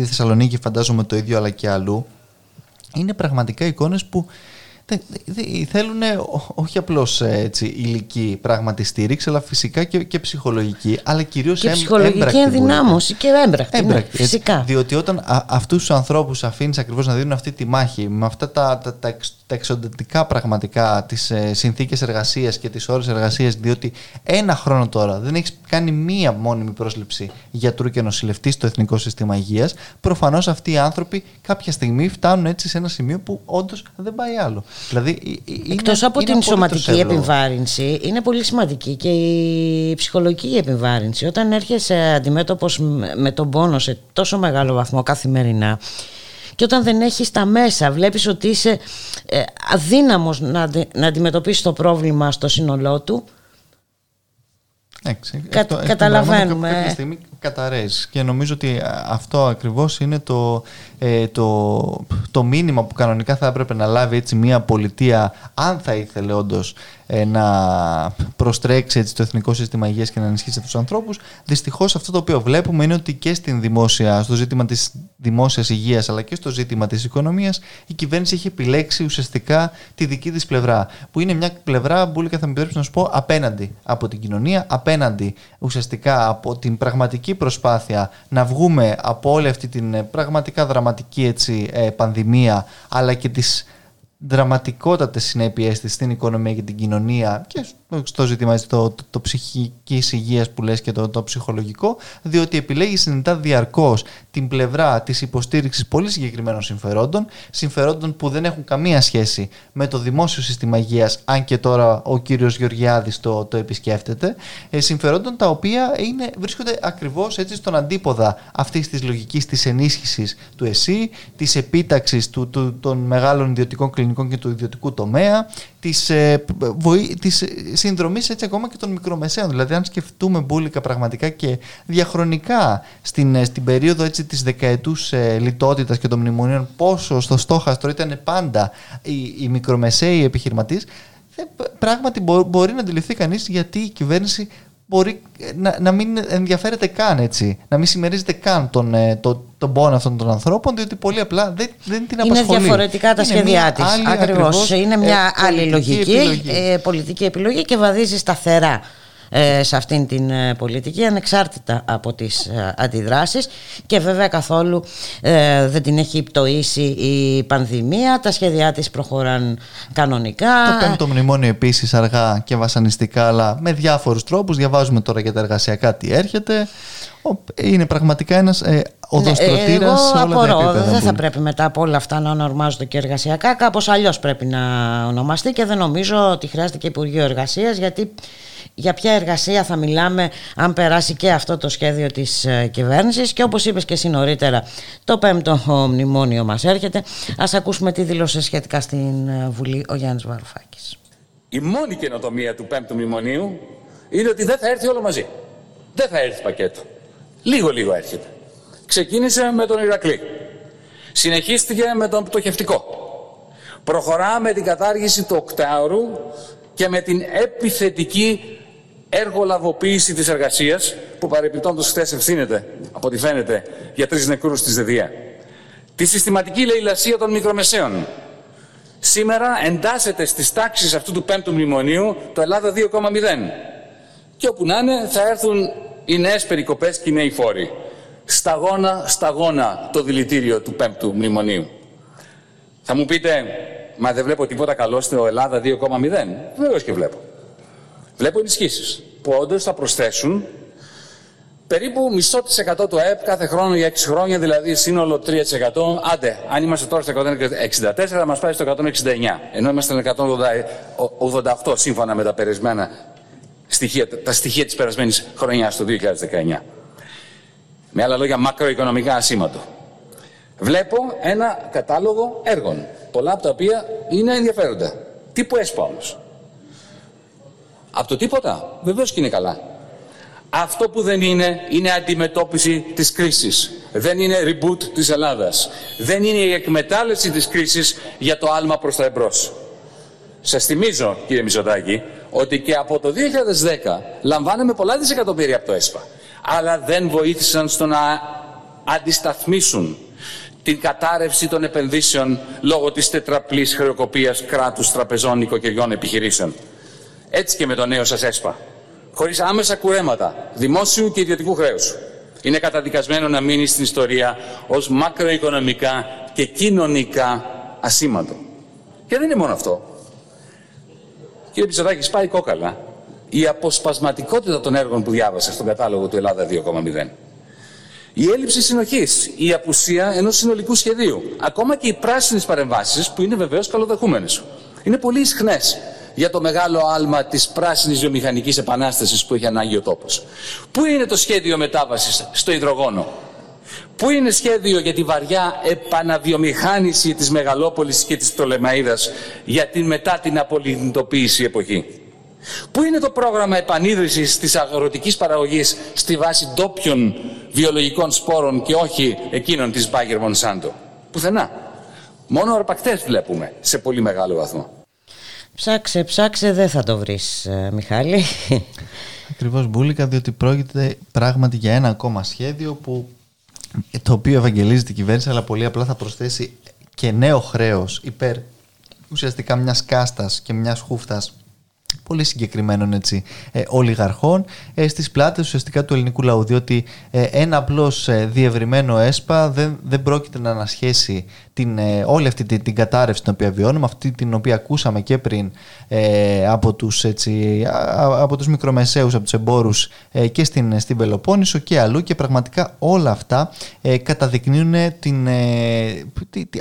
στη Θεσσαλονίκη φαντάζομαι το ίδιο αλλά και αλλού είναι πραγματικά εικόνες που θέλουν όχι απλώς ε, ηλική πράγματι στήριξη, αλλά φυσικά και, και ψυχολογική, αλλά κυρίως και ψυχολογική ενδυνάμωση και έμπρακτη. Ναι, έμπρακτη φυσικά. διότι όταν αυτούς τους ανθρώπους αφήνεις ακριβώς να δίνουν αυτή τη μάχη με αυτά τα, τα, τα, τα εξοντατικά πραγματικά τις ε, συνθήκες εργασίας και τις ώρες εργασίας, διότι ένα χρόνο τώρα δεν έχεις κάνει μία μόνιμη πρόσληψη γιατρού και νοσηλευτής στο Εθνικό Σύστημα Υγείας, προφανώς αυτοί οι άνθρωποι κάποια στιγμή φτάνουν έτσι σε ένα σημείο που όντως δεν πάει άλλο. Δηλαδή, Εκτός από την σωματική επιβάρυνση, είναι πολύ σημαντική και η ψυχολογική επιβάρυνση. Όταν έρχεσαι αντιμέτωπος με τον πόνο σε τόσο μεγάλο βαθμό καθημερινά, και όταν δεν έχεις τα μέσα, βλέπεις ότι είσαι ε, αδύναμος να, να αντιμετωπίσεις το πρόβλημα στο σύνολό του, Κα, καταλαβαίνουμε. Κάποια στιγμή καταρρέεις και νομίζω ότι αυτό ακριβώς είναι το, ε, το, το μήνυμα που κανονικά θα έπρεπε να λάβει έτσι μια πολιτεία αν θα ήθελε όντως ε, να προστρέξει έτσι, το εθνικό σύστημα υγείας και να ενισχύσει τους ανθρώπους. Δυστυχώς αυτό το οποίο βλέπουμε είναι ότι και στην δημόσια, στο ζήτημα της δημόσιας υγείας αλλά και στο ζήτημα της οικονομίας η κυβέρνηση έχει επιλέξει ουσιαστικά τη δική της πλευρά που είναι μια πλευρά, Μπούλικα θα με επιτρέψεις να σου πω, απέναντι από την κοινωνία, απέναντι ουσιαστικά από την πραγματική προσπάθεια να βγούμε από όλη αυτή την ε, πραγματικά δραματική έτσι, ε, πανδημία αλλά και τις δραματικότατες συνέπειες της στην οικονομία και την κοινωνία και στο ζήτημα το, το, το ψυχικής υγείας που λες και το, το ψυχολογικό διότι επιλέγει συνειδητά διαρκώς την πλευρά της υποστήριξης πολύ συγκεκριμένων συμφερόντων συμφερόντων που δεν έχουν καμία σχέση με το δημόσιο σύστημα υγείας αν και τώρα ο κύριος Γεωργιάδης το, το επισκέφτεται ε, συμφερόντων τα οποία είναι, βρίσκονται ακριβώς έτσι στον αντίποδα αυτής της λογικής της ενίσχυσης του ΕΣΥ της επίταξης του, του, των μεγάλων ιδιωτικών κλινικών και του ιδιωτικού τομέα της, ε, βοή, της συνδρομής έτσι ακόμα και των μικρομεσαίων. Δηλαδή αν σκεφτούμε μπουλικα πραγματικά και διαχρονικά στην, ε, στην περίοδο έτσι της δεκαετούς ε, λιτότητας και των μνημονίων πόσο στο στόχαστρο ήταν πάντα οι, οι μικρομεσαίοι επιχειρηματίες ε, πράγματι μπορεί να αντιληφθεί κανείς γιατί η κυβέρνηση μπορεί να, να μην ενδιαφέρεται καν έτσι, να μην συμμερίζεται καν τον, ε, το, τον πόνο αυτών των ανθρώπων, διότι πολύ απλά δεν, δεν την απασχολεί. Είναι διαφορετικά τα σχέδιά της. Ακριβώς. Είναι μια ε, άλλη λογική, Ε, πολιτική επιλογή και βαδίζει σταθερά ε, σε αυτήν την ε, πολιτική ανεξάρτητα από τις ε, αντιδράσεις και βέβαια καθόλου δεν την έχει πτωήσει η πανδημία, τα σχέδιά της προχωράν κανονικά. Το πέμπτο μνημόνιο επίσης αργά και βασανιστικά αλλά με διάφορους τρόπους, διαβάζουμε τώρα για τα εργασιακά τι έρχεται. Είναι πραγματικά ένας ε, οδοστρωτήρας σε όλα απορώ, τα επίπεδα. Δεν θα πρέπει μετά από όλα αυτά να ονομάζονται και εργασιακά. Κάπως αλλιώς πρέπει να ονομαστεί και δεν νομίζω ότι χρειάζεται και Υπουργείο Εργασίας γιατί για ποια εργασία θα μιλάμε αν περάσει και αυτό το σχέδιο της ε, κυβέρνησης. Και όπως είπες και εσύ νωρίτερα το πέμπτο μνημόνιο μας έρχεται. Ας ακούσουμε τι δήλωσε σχετικά στην ε, Βουλή ο Γιάννης Βαρουφάκης. Η μόνη καινοτομία του πέμπτου μνημονίου είναι ότι δεν θα έρθει όλο μαζί. Δεν θα έρθει πακέτο. Λίγο λίγο έρχεται. Ξεκίνησε με τον Ηρακλή. Συνεχίστηκε με τον πτωχευτικό. Προχωρά με την κατάργηση του οκτάωρου και με την επιθετική εργολαβοποίηση της εργασίας που παρεπιπτόντως χθες ευθύνεται από ό,τι φαίνεται για τρεις νεκρούς της ΔΕΔΙΑ. Τη συστηματική λαιλασία των μικρομεσαίων. Σήμερα εντάσσεται στις τάξεις αυτού του πέμπτου μνημονίου το Ελλάδα 2,0. Και όπου να είναι θα έρθουν οι νέες περικοπές και οι νέοι φόροι. Σταγόνα, σταγόνα το δηλητήριο του πέμπτου μνημονίου. Θα μου πείτε, μα δεν βλέπω τίποτα καλό στο Ελλάδα 2,0. Βεβαίως και βλέπω βλέπω ενισχύσεις που όντως θα προσθέσουν περίπου μισό της εκατό του ΑΕΠ κάθε χρόνο για 6 χρόνια, δηλαδή σύνολο 3%. Άντε, αν είμαστε τώρα στο 164 θα μας πάει στο 169, ενώ είμαστε στο 188 σύμφωνα με τα περισμένα στοιχεία, τα στοιχεία της περασμένης χρονιάς το 2019. Με άλλα λόγια, μακροοικονομικά ασήμαντο. Βλέπω ένα κατάλογο έργων, πολλά από τα οποία είναι ενδιαφέροντα. Τύπου ΕΣΠΑ όμως. Από το τίποτα. Βεβαίως και είναι καλά. Αυτό που δεν είναι, είναι αντιμετώπιση της κρίσης. Δεν είναι reboot της Ελλάδας. Δεν είναι η εκμετάλλευση της κρίσης για το άλμα προς τα εμπρός. Σας θυμίζω, κύριε Μητσοτάκη, ότι και από το 2010 λαμβάνουμε πολλά δισεκατομμύρια από το ΕΣΠΑ. Αλλά δεν βοήθησαν στο να αντισταθμίσουν την κατάρρευση των επενδύσεων λόγω της τετραπλής χρεοκοπίας κράτους, τραπεζών, οικοκυριών επιχειρήσεων. Έτσι και με το νέο σας ΕΣΠΑ. Χωρίς άμεσα κουρέματα δημόσιου και ιδιωτικού χρέους. Είναι καταδικασμένο να μείνει στην ιστορία ως μακροοικονομικά και κοινωνικά ασήμαντο. Και δεν είναι μόνο αυτό. Κύριε Πιτσοδάκη, σπάει κόκαλα η αποσπασματικότητα των έργων που διάβασα στον κατάλογο του Ελλάδα 2,0. Η έλλειψη συνοχής, η απουσία ενός συνολικού σχεδίου, ακόμα και οι πράσινες παρεμβάσεις που είναι βεβαίως καλοδεχούμενες. Είναι πολύ ισχνές για το μεγάλο άλμα της πράσινης βιομηχανικής επανάστασης που έχει ανάγκη ο τόπος. Πού είναι το σχέδιο μετάβασης στο υδρογόνο; Πού είναι σχέδιο για τη βαριά επαναβιομηχάνηση της Μεγαλόπολης και της Πτολεμαΐδας για την μετά την απολυντοποίηση εποχή; Πού είναι το πρόγραμμα επανίδρυσης της αγροτικής παραγωγής στη βάση ντόπιων βιολογικών σπόρων και όχι εκείνων της Μπάγκερ Μονσάντο; Πουθενά. Μόνο αρπακτές βλέπουμε σε πολύ μεγάλο βαθμό. Ψάξε, ψάξε, δεν θα το βρεις ε, Μιχάλη. Ακριβώς Μπούλικα, διότι πρόκειται πράγματι για ένα ακόμα σχέδιο που το οποίο ευαγγελίζει η κυβέρνηση, αλλά πολύ απλά θα προσθέσει και νέο χρέος υπέρ ουσιαστικά μιας κάστας και μιας χούφτας πολύ συγκεκριμένων έτσι, ε, ολιγαρχών ε, στις πλάτες ουσιαστικά του ελληνικού λαού διότι ε, ένα απλώς ε, διευρυμένο έσπα δεν, δεν πρόκειται να ανασχέσει την, ε, όλη αυτή την, την κατάρρευση την οποία βιώνουμε αυτή την οποία ακούσαμε και πριν από τους, έτσι, από τους μικρομεσαίους, από τους εμπόρους και στην, στην Πελοπόννησο και αλλού και πραγματικά όλα αυτά καταδεικνύουν την,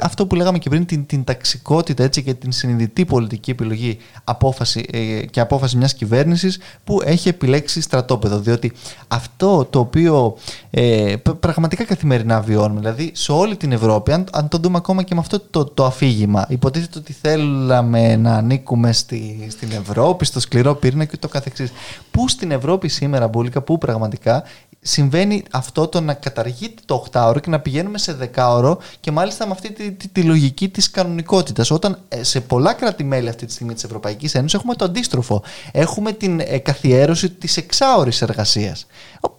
αυτό που λέγαμε και πριν την, την ταξικότητα έτσι, και την συνειδητή πολιτική επιλογή απόφαση και απόφαση μιας κυβέρνησης που έχει επιλέξει στρατόπεδο. Διότι αυτό το οποίο ε, πραγματικά καθημερινά βιώνουμε, δηλαδή σε όλη την Ευρώπη, αν, αν το δούμε ακόμα και με αυτό το, το αφήγημα, υποτίθεται ότι θέλαμε να ανήκουμε στη, στην Ευρώπη, στο σκληρό πύρνα και το καθεξής. Πού στην Ευρώπη σήμερα, Μπούλικα, πού πραγματικά συμβαίνει αυτό το να καταργείται το 8ωρο και να πηγαίνουμε σε 10ωρο και μάλιστα με αυτή τη, τη, λογική της κανονικότητας. Όταν ε, σε πολλά κράτη-μέλη αυτή τη στιγμή της Ευρωπαϊκής Ένωσης έχουμε το αντίστροφο. Έχουμε την ε, καθιέρωση της εξάωρης εργασίας.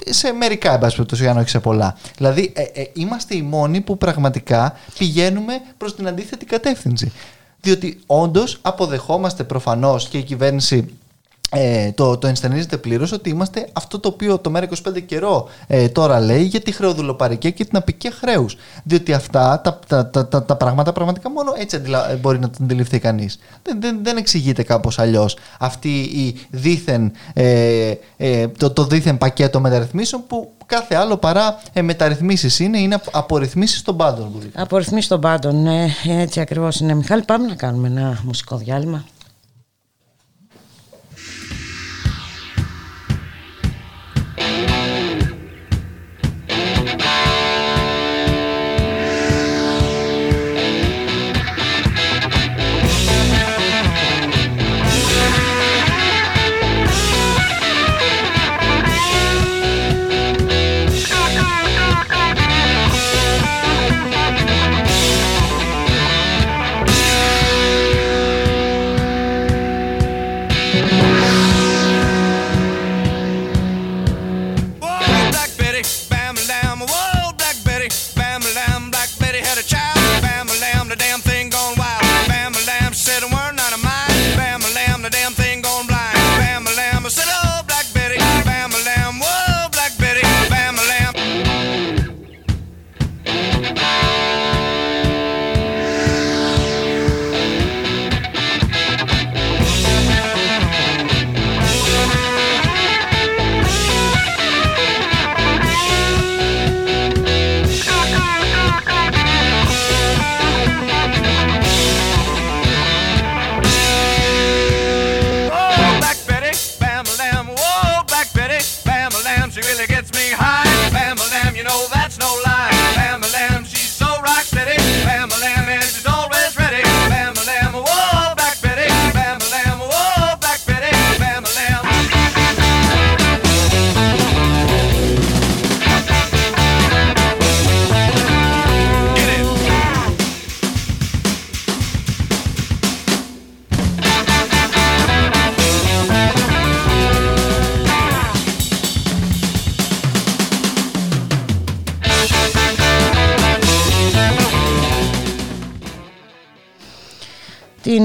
Σε μερικά, εν πάση περιπτώσει, αν όχι σε πολλά. Δηλαδή, ε, ε, είμαστε οι μόνοι που πραγματικά πηγαίνουμε προς την αντίθετη κατεύθυνση. Διότι όντως αποδεχόμαστε προφανώς και η κυβέρνηση ε, το, το ενστερνίζεται πλήρως ότι είμαστε αυτό το οποίο το ΜΕΡΑ25 καιρό ε, τώρα λέει για τη χρεοδουλοπαρικία και την απικία χρέους. Διότι αυτά τα, τα, τα, τα, τα πράγματα πραγματικά μόνο έτσι αντιλα, μπορεί να τα αντιληφθεί κανείς. Δεν, δεν, δεν εξηγείται κάπως αλλιώς αυτή η δίθεν, ε, ε, το, το δίθεν πακέτο μεταρρυθμίσεων που κάθε άλλο παρά ε, μεταρρυθμίσεις είναι, είναι απορριθμίσεις των πάντων. Απορριθμίσεις των πάντων, ναι, έτσι ακριβώς είναι. Μιχάλη, πάμε να κάνουμε ένα μουσικό διάλειμμα.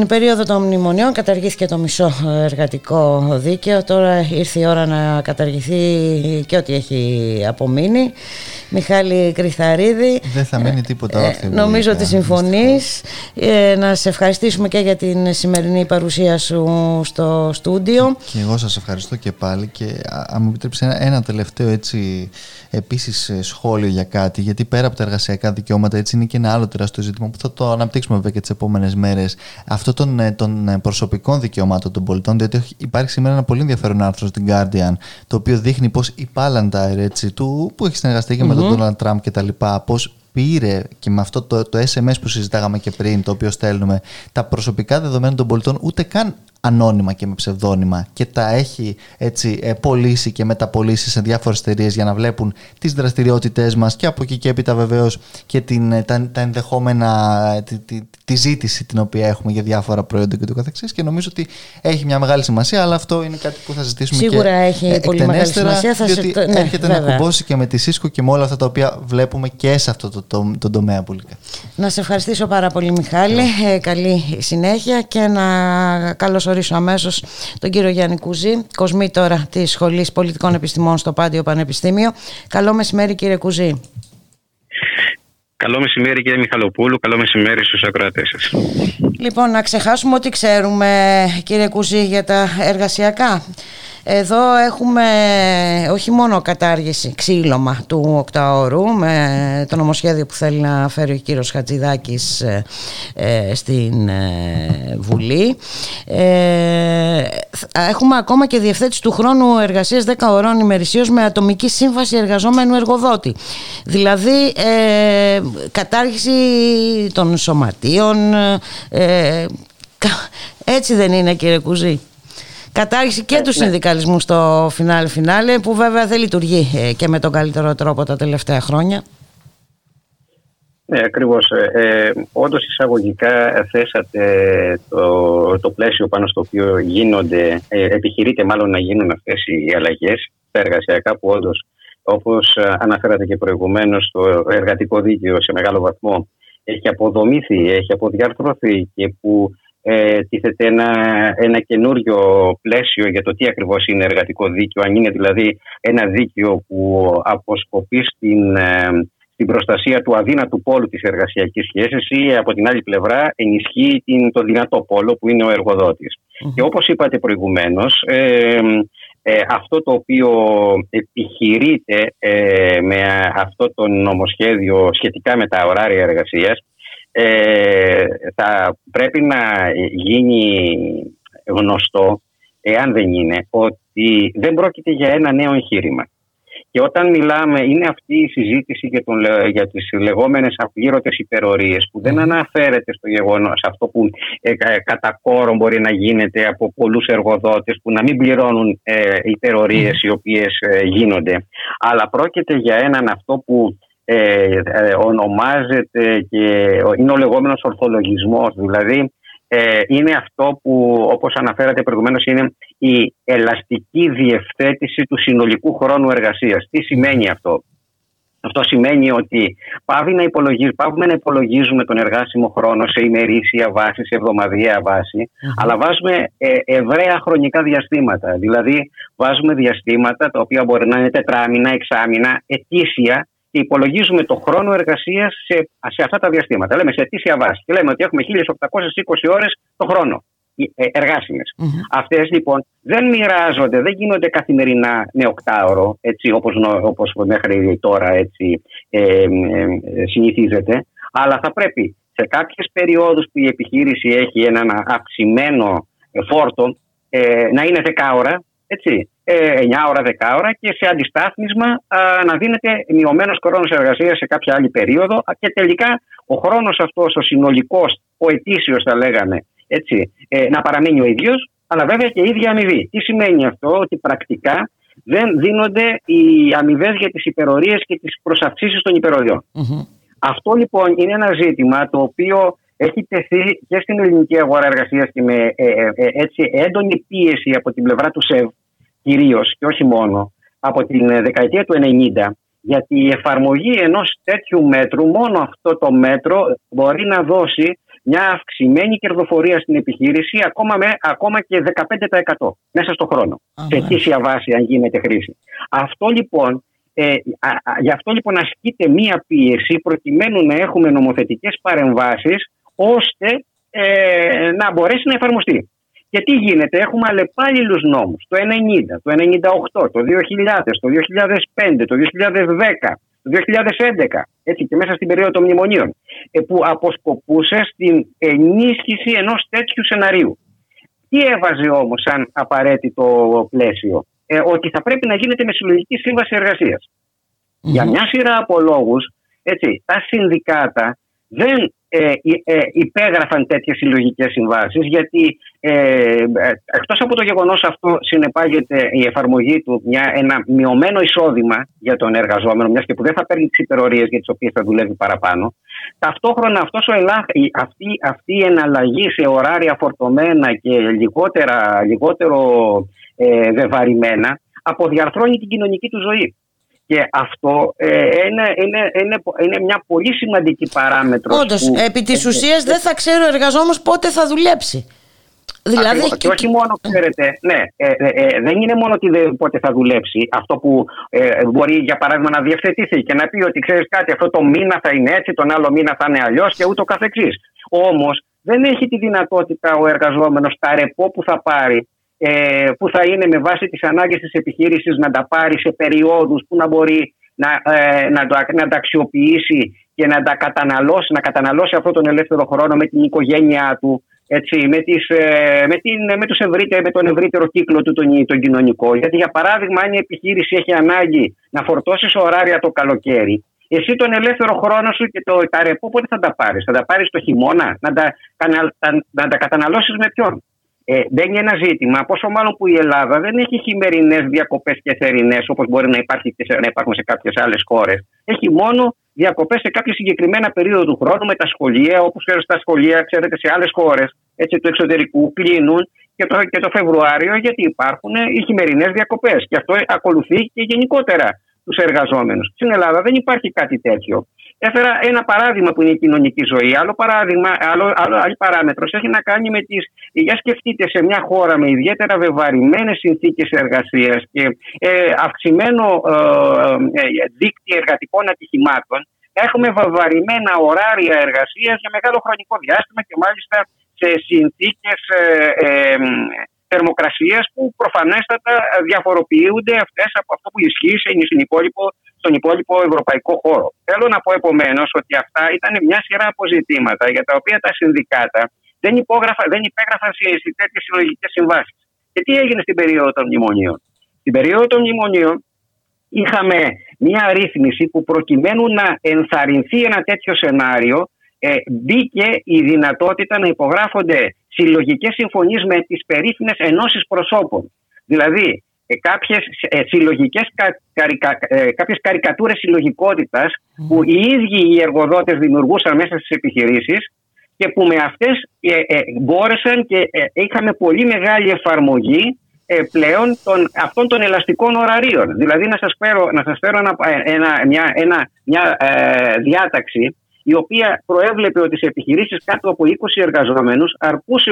Την περίοδο των μνημονιών καταργήθηκε το μισό εργατικό δίκαιο. Τώρα ήρθε η ώρα να καταργηθεί και ό,τι έχει απομείνει. Μιχάλη Κρυθαρίδη. Δεν θα μείνει τίποτα ε, όρθιο. νομίζω ότι συμφωνείς. Ε, να σε ευχαριστήσουμε και για την σημερινή παρουσία σου στο στούντιο. Και εγώ σας ευχαριστώ και πάλι και αν μου επιτρέψεις ένα, ένα τελευταίο έτσι επίσης ε, σχόλιο για κάτι γιατί πέρα από τα εργασιακά δικαιώματα έτσι είναι και ένα άλλο τεράστιο ζήτημα που θα το αναπτύξουμε βέβαια και τις επόμενες μέρες αυτό των, ε, των ε, προσωπικών δικαιωμάτων των πολιτών, διότι υπάρχει σήμερα ένα πολύ ενδιαφέρον άρθρο στην Guardian, το οποίο δείχνει πώ η Palantir έτσι, του, που έχει συνεργαστεί και mm-hmm. με τον Donald Trump και τα λοιπά, πώς πήρε και με αυτό το, το SMS που συζητάγαμε και πριν, το οποίο στέλνουμε, τα προσωπικά δεδομένα των πολιτών ούτε καν ανώνυμα και με ψευδόνυμα και τα έχει έτσι ε, πωλήσει και μεταπολίσει σε διάφορες εταιρείες για να βλέπουν τις δραστηριότητές μας και από εκεί και έπειτα βεβαίως και την, ε, τα, τα ενδεχόμενα, ε, τη, τη, τη, ζήτηση την οποία έχουμε για διάφορα προϊόντα και το καθεξής και νομίζω ότι έχει μια μεγάλη σημασία αλλά αυτό είναι κάτι που θα ζητήσουμε Σίγουρα και έχει πολύ μεγάλη σημασία θα διότι σε... ναι, έρχεται βέβαια. να κουμπώσει και με τη ΣΥΣΚΟ και με όλα αυτά τα οποία βλέπουμε και σε αυτό το, το, το, τομέα πολύ. Να σε ευχαριστήσω πάρα πολύ Μιχάλη, ε, καλή συνέχεια και να καλωσορίσω καλωσορίσω αμέσως τον κύριο Γιάννη Κουζή, κοσμήτορα της Σχολής Πολιτικών Επιστημών στο Πάντιο Πανεπιστήμιο. Καλό μεσημέρι, κύριε Κουζή. Καλό μεσημέρι κύριε Μιχαλοπούλου, καλό μεσημέρι στους ακροατές σας. Λοιπόν, να ξεχάσουμε ό,τι ξέρουμε κύριε Κουζή για τα εργασιακά. Εδώ έχουμε όχι μόνο κατάργηση, ξύλωμα του οκταώρου με το νομοσχέδιο που θέλει να φέρει ο κύριος Χατζηδάκης ε, ε, στην ε, Βουλή. Έχουμε ακόμα και διευθέτηση του χρόνου εργασίας 10 ωρών ημερησίως με ατομική σύμβαση εργαζόμενου εργοδότη. Δηλαδή κατάργηση των σωματείων. Έτσι δεν είναι κύριε Κουζή; Κατάργηση και τους ναι. συνδικαλισμούς στο φινάλε φινάλε που βέβαια δεν λειτουργεί ε, και με τον καλύτερο τρόπο τα τελευταία χρόνια. Ναι, ακριβώς. Ε, ε όντως εισαγωγικά θέσατε το, το πλαίσιο πάνω στο οποίο γίνονται, ε, επιχειρείται μάλλον να γίνουν αυτές οι αλλαγές τα εργασιακά που όντως, όπως αναφέρατε και προηγουμένως, το εργατικό δίκαιο σε μεγάλο βαθμό έχει αποδομήθει, έχει αποδιαρθρωθεί και που ε, τίθεται ένα, ένα καινούριο πλαίσιο για το τι ακριβώς είναι εργατικό δίκαιο, αν είναι δηλαδή ένα δίκαιο που αποσκοπεί στην, ε, στην προστασία του αδύνατου πόλου της εργασιακής σχέσης ή από την άλλη πλευρά ενισχύει την, το δυνατό πόλο που είναι ο εργοδοτης Και όπως είπατε προηγουμένως, ε, ε, αυτό το οποίο επιχειρείται ε, με αυτό το νομοσχέδιο σχετικά με τα ωράρια εργασίας ε, θα πρέπει να γίνει γνωστό, εάν δεν είναι, ότι δεν πρόκειται για ένα νέο εγχείρημα. Και όταν μιλάμε, είναι αυτή η συζήτηση για, τον, για τις λεγόμενες απλήρωτες υπερορίες που δεν αναφέρεται στο γεγονός αυτό που ε, κατά κόρο μπορεί να γίνεται από πολλούς εργοδότες που να μην πληρώνουν ε, υπερορίες οι οποίες ε, γίνονται. Αλλά πρόκειται για έναν αυτό που ε, ε, ονομάζεται και είναι ο λεγόμενος ορθολογισμός. Δηλαδή ε, είναι αυτό που όπως αναφέρατε προηγουμένως είναι η ελαστική διευθέτηση του συνολικού χρόνου εργασίας. Τι σημαίνει αυτό; Αυτό σημαίνει ότι πάβει να πάβουμε να υπολογίζουμε τον εργάσιμο χρόνο σε ημερήσια βάση, σε εβδομαδιαία αλλά βάζουμε ε, ευραία χρονικά διαστήματα. Δηλαδή, βάζουμε διαστήματα τα οποία μπορεί να είναι τετράμινα, εξάμινα, ετήσια, και υπολογίζουμε το χρόνο εργασίας σε, σε αυτά τα διαστήματα. Λέμε σε αιτήσια βάση. Και λέμε ότι έχουμε 1820 ώρες το χρόνο ε, εργάσιμες. Mm-hmm. Αυτές λοιπόν δεν μοιράζονται, δεν γίνονται καθημερινά με οκτάωρο, έτσι όπως, όπως μέχρι τώρα έτσι, ε, ε, συνηθίζεται, αλλά θα πρέπει σε κάποιες περιόδους που η επιχείρηση έχει έναν αυξημένο φόρτο ε, να είναι 10 ώρα, έτσι, 9 ε, ώρα, 10 ώρα και σε αντιστάθμισμα να δίνεται μειωμένος χρόνος εργασίας σε κάποια άλλη περίοδο και τελικά ο χρόνος αυτός, ο συνολικός, ο ετήσιος θα λέγαμε, έτσι, ε, να παραμείνει ο ίδιος, αλλά βέβαια και η ίδια αμοιβή. Τι σημαίνει αυτό, ότι πρακτικά δεν δίνονται οι αμοιβές για τις υπερορίες και τις προσαυξήσεις των υπεροδιων Αυτό λοιπόν είναι ένα ζήτημα το οποίο έχει τεθεί και στην ελληνική αγορά εργασίας και με ε, έτσι, έντονη πίεση από την πλευρά του ΣΕΒ κυρίως και όχι μόνο από την ε, δεκαετία του 90 γιατί η εφαρμογή ενός τέτοιου μέτρου, μόνο αυτό το μέτρο μπορεί να δώσει μια αυξημένη κερδοφορία στην επιχείρηση ακόμα, με, ακόμα και 15% μέσα στον χρόνο. Σε αιτήσια βάση αν γίνεται χρήση. Αυτό λοιπόν, ε, γι' αυτό λοιπόν ασκείται μία πίεση προκειμένου να έχουμε νομοθετικές παρεμβάσεις ώστε ε, να μπορέσει να εφαρμοστεί. Και τι γίνεται, έχουμε αλλεπάλληλους νόμους το 90, το 98, το 2000, το 2005, το 2010, το 2011, έτσι και μέσα στην περίοδο των μνημονίων, ε, που αποσκοπούσε στην ενίσχυση ενός τέτοιου σεναρίου. Τι έβαζε όμως σαν απαραίτητο πλαίσιο, ε, ότι θα πρέπει να γίνεται με συλλογική σύμβαση Για μια σειρά από λόγους, έτσι, τα συνδικάτα δεν ε, ε, υπέγραφαν τέτοιες συλλογικές συμβάσεις γιατί ε, ε, εκτός από το γεγονός αυτό συνεπάγεται η εφαρμογή του μια, ένα μειωμένο εισόδημα για τον εργαζόμενο μιας και που δεν θα παίρνει τις υπερορίες για τις οποίες θα δουλεύει παραπάνω ταυτόχρονα αυτός ο ελάχ, αυτή, αυτή η εναλλαγή σε ωράρια φορτωμένα και λιγότερα, λιγότερο ε, βεβαρημένα αποδιαρθρώνει την κοινωνική του ζωή. Και αυτό ε, είναι, είναι, είναι, είναι μια πολύ σημαντική παράμετρο. Όντως, επί της ουσίας δεν θα ξέρει ο εργαζόμενος πότε θα δουλέψει. Δηλαδή... Και όχι μόνο, ξέρετε, ναι, ε, ε, ε, δεν είναι μόνο ότι δεν, πότε θα δουλέψει. Αυτό που ε, μπορεί, για παράδειγμα, να διευθετηθεί και να πει ότι ξέρεις κάτι, αυτό το μήνα θα είναι έτσι, τον άλλο μήνα θα είναι αλλιώς και ούτω καθεξής. Όμως δεν έχει τη δυνατότητα ο εργαζόμενος τα ρεπό που θα πάρει ε, που θα είναι με βάση τις ανάγκες της επιχείρησης να τα πάρει σε περιόδους που να μπορεί να, ε, να, το, να τα αξιοποιήσει και να τα καταναλώσει, να καταναλώσει αυτόν τον ελεύθερο χρόνο με την οικογένειά του, έτσι, με, τις, ε, με, την, με, τους με τον ευρύτερο κύκλο του τον, τον κοινωνικό. Γιατί για παράδειγμα αν η επιχείρηση έχει ανάγκη να φορτώσει ωράρια το καλοκαίρι, εσύ τον ελεύθερο χρόνο σου και το, τα ρεπό πότε θα τα πάρεις; Θα τα πάρεις το χειμώνα, να τα, να τα καταναλώσεις με ποιον; Ε, μπαίνει ένα ζήτημα, πόσο μάλλον που η Ελλάδα δεν έχει χειμερινές διακοπές και θερινές όπως μπορεί να, υπάρχει, να υπάρχουν σε κάποιες άλλες χώρες. Έχει μόνο διακοπές σε κάποια συγκεκριμένα περίοδο του χρόνου με τα σχολεία, όπως στα σχολεία, ξέρετε, σε άλλες χώρες του εξωτερικού κλείνουν και το, και το Φεβρουάριο γιατί υπάρχουν οι χειμερινές διακοπές. Και αυτό ακολουθεί και γενικότερα τους εργαζόμενους. Στην Ελλάδα δεν υπάρχει κάτι τέτοιο. Έφερα ένα παράδειγμα που είναι η κοινωνική ζωή. Άλλο παράδειγμα, άλλο, άλλο, άλλη παράμετρος έχει να κάνει με τις... Για σκεφτείτε σε μια χώρα με ιδιαίτερα βεβαρημένες συνθήκες εργασίας και ε, αυξημένο ε, ε, δίκτυο εργατικών ατυχημάτων έχουμε βεβαρημένα ωράρια εργασίας για μεγάλο χρονικό διάστημα και μάλιστα σε συνθήκες ε, θερμοκρασίας που προφανέστατα διαφοροποιούνται αυτές από αυτό που ισχύει στον υπόλοιπο, στον υπόλοιπο ευρωπαϊκό χώρο. Θέλω να πω επομένως ότι αυτά ήταν μια σειρά αποζητήματα για τα οποία τα συνδικάτα δεν, υπόγραφα, δεν υπέγραφαν σε τέτοιες συλλογικές συμβάσεις. Και τι έγινε στην περίοδο των μνημονίων; Στην περίοδο των μνημονίων είχαμε μια ρύθμιση που προκειμένου να ενθαρρυνθεί ένα τέτοιο σενάριο ε, μπήκε η δυνατότητα να υπογράφονται συλλογικές συμφωνίες με τις περίφημες ενώσεις προσώπων. Δηλαδή, ε, κάποιες ε, συλλογικές καρικα, ε, κάποιες καρικατούρες συλλογικότητας που οι ίδιοι οι εργοδότες δημιουργούσαν μέσα στις επιχειρήσεις και που με αυτές ε, ε μπόρεσαν και είχαμε πολύ μεγάλη εφαρμογή πλέον των, αυτών των ελαστικών ωραρίων. Δηλαδή να σας φέρω, να σας φέρω ένα, μια, ένα, μια διάταξη η οποία προέβλεπε ότι σε επιχειρήσεις κάτω από 20 εργαζόμενους αρκούσε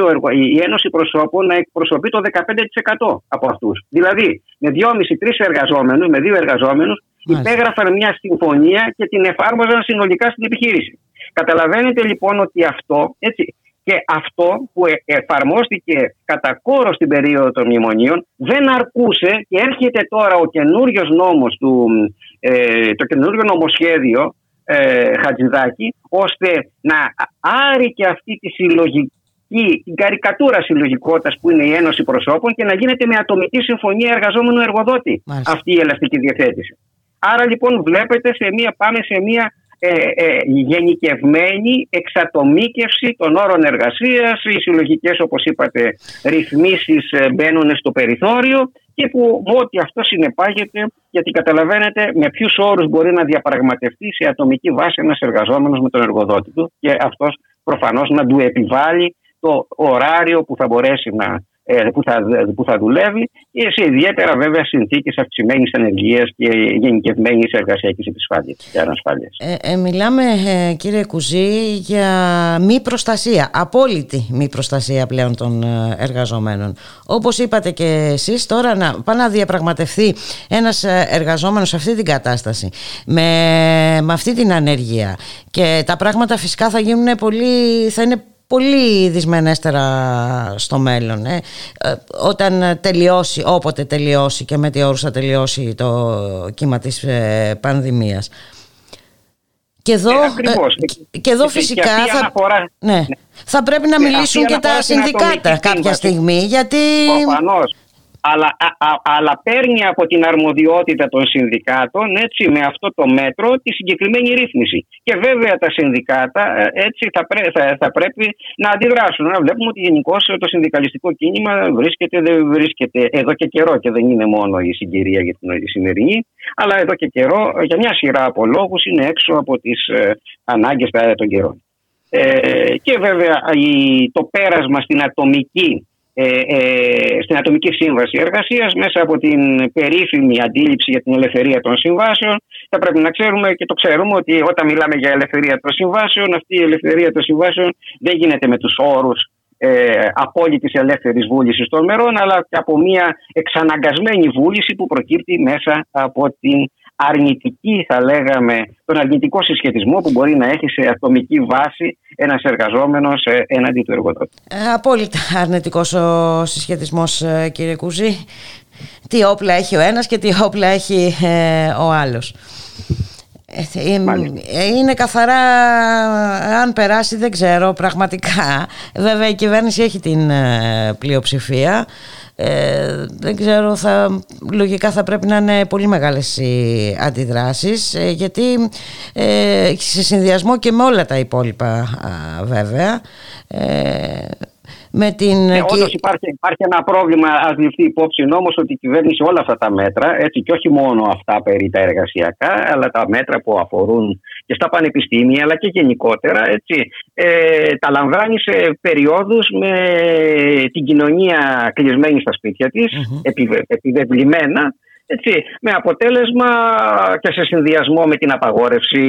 η Ένωση Προσώπων να εκπροσωπεί το 15% από αυτούς. Δηλαδή, με 2,5-3 εργαζόμενους, με δύο εργαζόμενους, υπέγραφαν μια συμφωνία και την εφάρμοζαν συνολικά στην επιχείρηση. Καταλαβαίνετε λοιπόν ότι αυτό, έτσι, και αυτό που ε, εφαρμόστηκε κατά κόρο στην περίοδο των μνημονίων δεν αρκούσε και έρχεται τώρα ο καινούριος νόμος του, ε, το καινούριο νομοσχέδιο ε, Χατζηδάκη, ώστε να άρει και αυτή τη συλλογική την καρικατούρα συλλογικότητας που είναι η Ένωση Προσώπων και να γίνεται με ατομική συμφωνία εργαζόμενου εργοδότη. Αυτή η ελαστική διαθέτηση. Άρα λοιπόν βλέπετε σε μία, πάμε σε μία ε, ε, γενικευμένη εξατομίκευση των όρων εργασίας, οι συλλογικές όπως είπατε ρυθμίσεις ε, μπαίνουν στο περιθώριο και που ό,τι αυτό συνεπάγεται, γιατί καταλαβαίνετε με ποιους όρους μπορεί να διαπραγματευτεί σε ατομική βάση ένας εργαζόμενος με τον εργοδότη του και αυτός προφανώς να του επιβάλλει το ωράριο που θα μπορέσει να ε, που θα, που θα δουλεύει και σε ιδιαίτερα βέβαια συνθήκες αυξημένης ανεργίας και γενικευμένης εργασιακής επισφάλειας και ανασφάλεια. Ε, ε, μιλάμε, ε, κύριε Κουζή, για μη προστασία, απόλυτη μη προστασία πλέον των ε, εργαζομένων. Όπως είπατε και εσείς, τώρα να πάει να διαπραγματευτεί ένας εργαζόμενος σε αυτή την κατάσταση με, με αυτή την ανεργία και τα πράγματα φυσικά θα γίνουν πολύ, θα είναι πολύ δυσμενέστερα στο μέλλον. Ε. ε. Όταν τελειώσει, όποτε τελειώσει και με τι όρους θα τελειώσει το κύμα της ε, πανδημίας. Και εδώ, ε, και εδώ φυσικά θα, ναι, ναι, θα πρέπει να μιλήσουν και τα συνδικάτα κάποια στιγμή γιατί... Προφανώς αλλά, αλλά παίρνει από την αρμοδιότητα των συνδικάτων έτσι, με αυτό το μέτρο τη συγκεκριμένη ρύθμιση. Και βέβαια τα συνδικάτα ε, έτσι θα, θα, πρέπει να αντιδράσουν. Να βλέπουμε ότι γενικώ το συνδικαλιστικό κίνημα βρίσκεται, δεν βρίσκεται εδώ και καιρό και δεν είναι μόνο η συγκυρία για την σημερινή, αλλά εδώ και καιρό για μια σειρά από λόγους είναι έξω από τις ε, ανάγκες των καιρών. Ε, και βέβαια το πέρασμα στην ατομική ε, ε, στην Ατομική Σύμβαση Εργασίας μέσα από την περίφημη αντίληψη για την ελευθερία των συμβάσεων. Θα πρέπει να ξέρουμε και το ξέρουμε ότι όταν μιλάμε για ελευθερία των συμβάσεων, αυτή η ελευθερία των συμβάσεων δεν γίνεται με τους όρους ε, απόλυτης ελεύθερης βούλησης των μερών, αλλά και από μια εξαναγκασμένη βούληση που προκύπτει μέσα από την αρνητική, θα λέγαμε, τον αρνητικό συσχετισμό που μπορεί να έχει σε ατομική βάση ένας εργαζόμενος έναντι του εργοδότη. Ε, απόλυτα αρνητικός ο συσχετισμός ε, κύριε Κουζή. Τι όπλα έχει ο ένας και τι όπλα έχει ε, ο άλλος. Είναι καθαρά αν περάσει δεν ξέρω πραγματικά βέβαια η κυβέρνηση έχει την πλειοψηφία ε, δεν ξέρω, θα, λογικά θα πρέπει να είναι πολύ μεγάλες οι αντιδράσεις ε, γιατί ε, σε συνδυασμό και με όλα τα υπόλοιπα βέβαια ε, με την... Ε, όντως υπάρχει, υπάρχει ένα πρόβλημα, ας ληφθεί υπόψη όμω ότι η κυβέρνηση όλα αυτά τα μέτρα, έτσι και όχι μόνο αυτά περί τα εργασιακά, αλλά τα μέτρα που αφορούν και στα πανεπιστήμια, αλλά και γενικότερα, έτσι, ε, τα λαμβάνει σε περιόδους με την κοινωνία κλεισμένη στα σπίτια της, mm-hmm. επιβεβλημένα, Έτσι, με αποτέλεσμα και σε συνδυασμό με την απαγόρευση,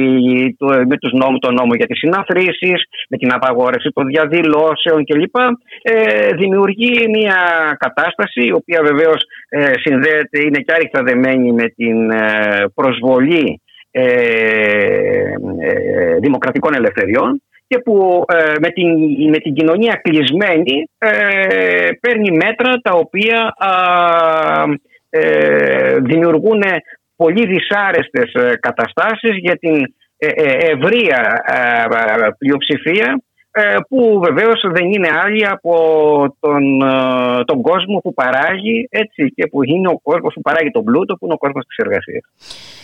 με τους νόμους, τον νόμο για τις συναθρήσεις, με την απαγόρευση των διαδηλώσεων κλπ. Ε, δημιουργεί μια κατάσταση η οποία βεβαίως ε, συνδέεται, είναι και άρρηκτα δεμένη με την ε, προσβολή ε, ε, δημοκρατικών ελευθεριών και που με, την, με την κοινωνία κλεισμένη παίρνει μέτρα τα οποία ε, δημιουργούν πολύ δυσάρεστες ε, καταστάσεις για την ε, ευρεία πλειοψηφία που βεβαίως δεν είναι άλλη από τον, τον κόσμο που παράγει έτσι, και που είναι ο κόσμος που παράγει τον πλούτο που είναι ο κόσμος της εργασίας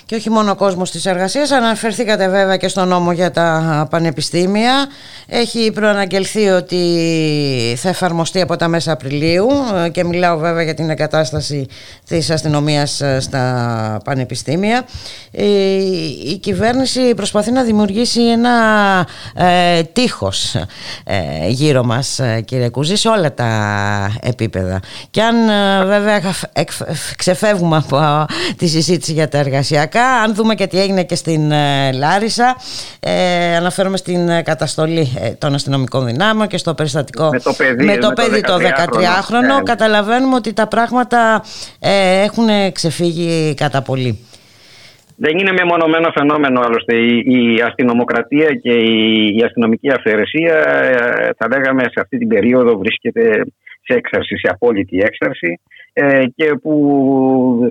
και όχι μόνο ο κόσμος της εργασίας. Αναφερθήκατε βέβαια και στο νόμο για τα πανεπιστήμια. Έχει προαναγγελθεί ότι θα εφαρμοστεί από τα μέσα Απριλίου και μιλάω βέβαια για την εγκατάσταση της αστυνομίας στα πανεπιστήμια. Η κυβέρνηση προσπαθεί να δημιουργήσει ένα ε, τείχος ε, γύρω μας κύριε Κούζη σε όλα τα επίπεδα. Και αν ε, βέβαια ξεφεύγουμε από τη συζήτηση για τα εργασιακά αν δούμε και τι έγινε και στην ε, Λάρισα, ε, αναφέρομαι στην ε, καταστολή ε, των αστυνομικών δυνάμεων και στο περιστατικό με το παιδί, με το, παιδί το 13χρονο. Ναι. Καταλαβαίνουμε ότι τα πράγματα ε, έχουν ξεφύγει κατά πολύ. Δεν είναι μεμονωμένο φαινόμενο άλλωστε. Η, η αστυνομοκρατία και η, η αστυνομική αυθαιρεσία, θα λέγαμε, σε αυτή την περίοδο βρίσκεται σε έξαρση, σε απόλυτη έξαρση. Ε, και που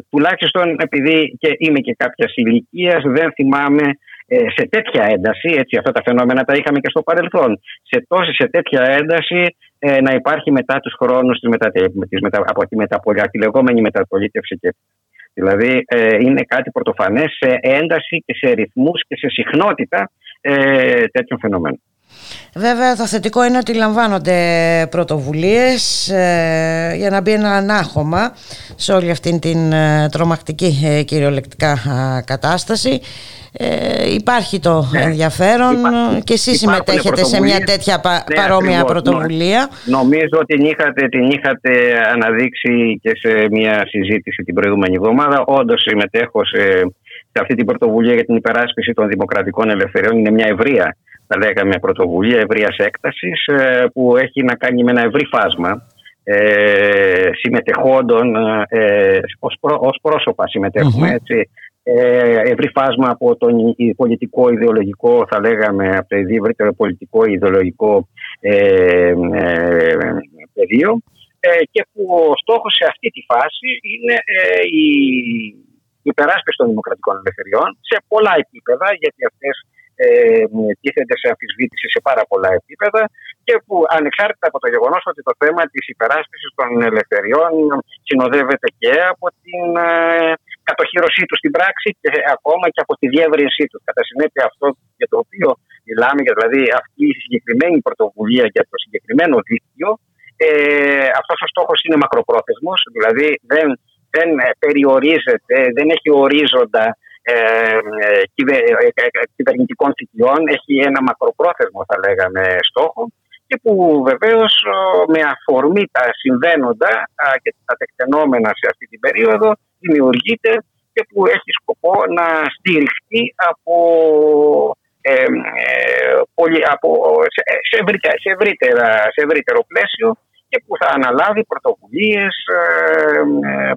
τουλάχιστον επειδή και είμαι και κάποιας ηλικίας, δεν θυμάμαι ε, σε τέτοια ένταση, έτσι αυτά τα φαινόμενα τα είχαμε και στο παρελθόν, σε τόση σε τέτοια ένταση ε, να υπάρχει μετά τους χρόνους της μετα, μετα, από τη, μεταπολιά, τη λεγόμενη μεταπολίτευση και Δηλαδή είναι κάτι πρωτοφανές σε ένταση και σε ρυθμούς και σε συχνότητα τέτοιων φαινομένων. Βέβαια το θετικό είναι ότι λαμβάνονται πρωτοβουλίες ε, για να μπει ένα ανάχωμα σε όλη αυτή την ε, τρομακτική ε, κυριολεκτικά κατάσταση. υπάρχει το ναι. ενδιαφέρον και εσείς συμμετέχετε σε μια τέτοια ναι, παρόμοια πρωτοβουλία. Νομίζω ότι την είχατε, την είχατε αναδείξει και σε μια συζήτηση την προηγούμενη εβδομάδα. Όντως συμμετέχω σε, σε αυτή την πρωτοβουλία για την υπεράσπιση των δημοκρατικών ελευθεριών. Είναι μια ευρεία θα λέγαμε, πρωτοβουλία ευρείας έκτασης ε, που έχει να κάνει με ένα ευρύ φάσμα ε, συμμετεχόντων ε, ως, ως πρόσωπα έτσι, ε, ευρύ φάσμα από τον πολιτικό ιδεολογικό θα λέγαμε από το ευρύτερο πολιτικό ιδεολογικό ε, ε, πεδίο. Και που ο στόχος σε αυτή τη φάση είναι η υπεράσπιση των δημοκρατικών ελευθεριών σε πολλά επίπεδα γιατί αυτές ε, τίθενται σε αμφισβήτηση σε πάρα πολλά επίπεδα και που ανεξάρτητα από το γεγονός ότι το θέμα της υπεράσπισης των ελευθεριών συνοδεύεται και από την ε, κατοχήρωσή τους στην πράξη και ακόμα και από τη διεύρυνσή τους. Κατά συνέπεια, αυτό για το οποίο μιλάμε, δηλαδή αυτή η συγκεκριμένη πρωτοβουλία για το συγκεκριμένο δίκτυο, ε, αυτός ο στόχος είναι μακροπρόθεσμος, δηλαδή δεν, δεν περιορίζεται, δεν έχει ορίζοντα ε, ε, ε, κυβερνητικών θητιών έχει ένα μακροπρόθεσμο θα λέγαμε στόχο και που βεβαίως με αφορμή τα συμβαίνοντα και τα τεκτενόμενα σε αυτή την περίοδο δημιουργείται και που έχει σκοπό να στηριχτεί από, ε, από σε, σε, ευρύτερα, σε ευρύτερο πλαίσιο και που θα αναλάβει πρωτοβουλίες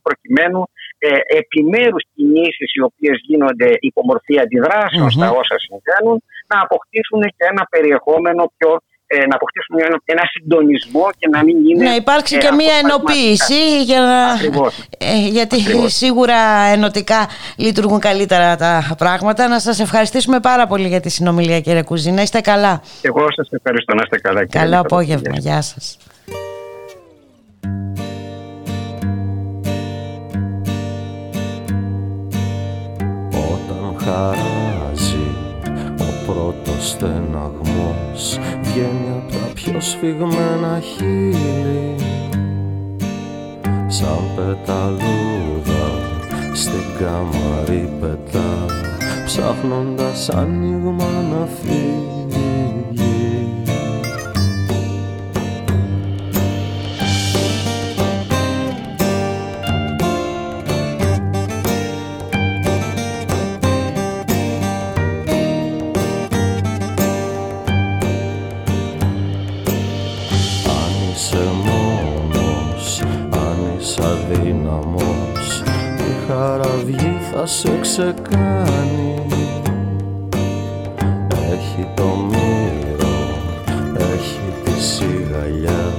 προκειμένου ε, επιμέρους κινήσεις οι οποίες γίνονται υπομορφή αντιδράσεων στα όσα συμβαίνουν να αποκτήσουν και ένα περιεχόμενο πιο ε, να αποκτήσουν ένα, συντονισμό και να μην είναι. Να υπάρξει και μία ενοποίηση για να... Ε, γιατί σίγουρα ενωτικά λειτουργούν καλύτερα τα πράγματα. Να σας ευχαριστήσουμε πάρα πολύ για τη συνομιλία κύριε Κουζή. Να είστε καλά. Εγώ σας ευχαριστώ να είστε καλά. Καλό απόγευμα. Γεια σας. Χαράζει Ο πρώτος στεναγμός Βγαίνει από τα πιο σφιγμένα χείλη. Σαν πεταλούδα στην καμαρή πετά Ψάχνοντας άνοιγμα να φύγει Σα αδύναμος Η χαραυγή θα σε ξεκάνει Έχει το μύρο, έχει τη σιγαλιά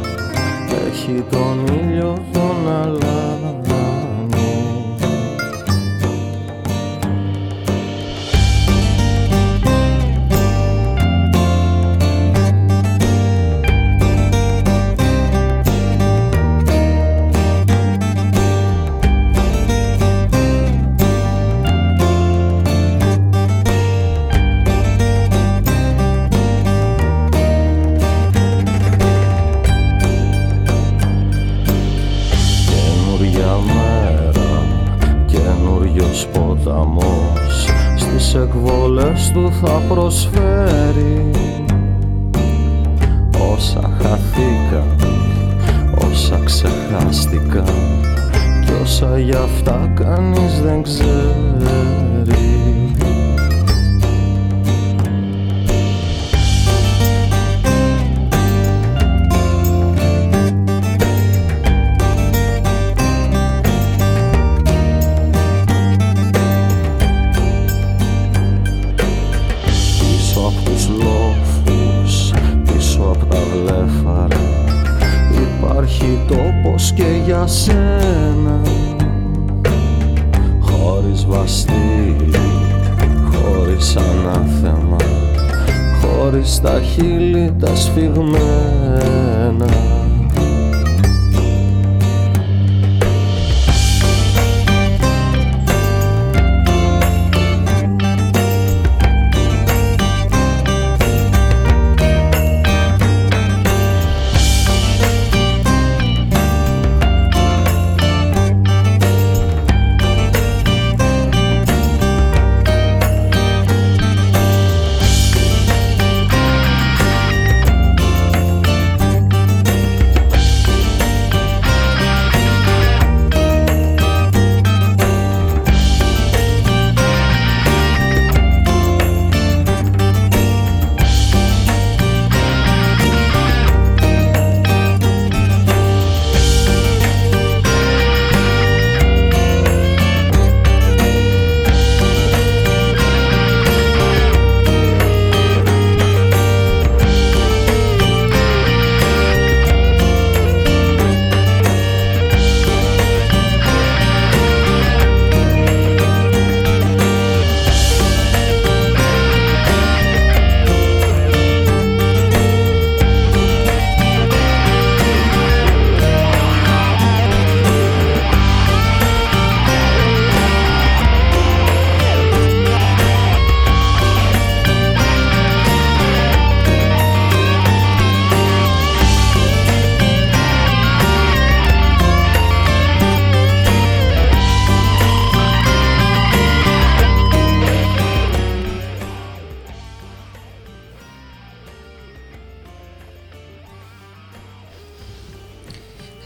Έχει τον ήλιο τον αλλά. Θα προσφέρει Όσα χαθήκαν, όσα ξεχάστηκαν. Κι όσα για αυτά κανείς δεν ξέρει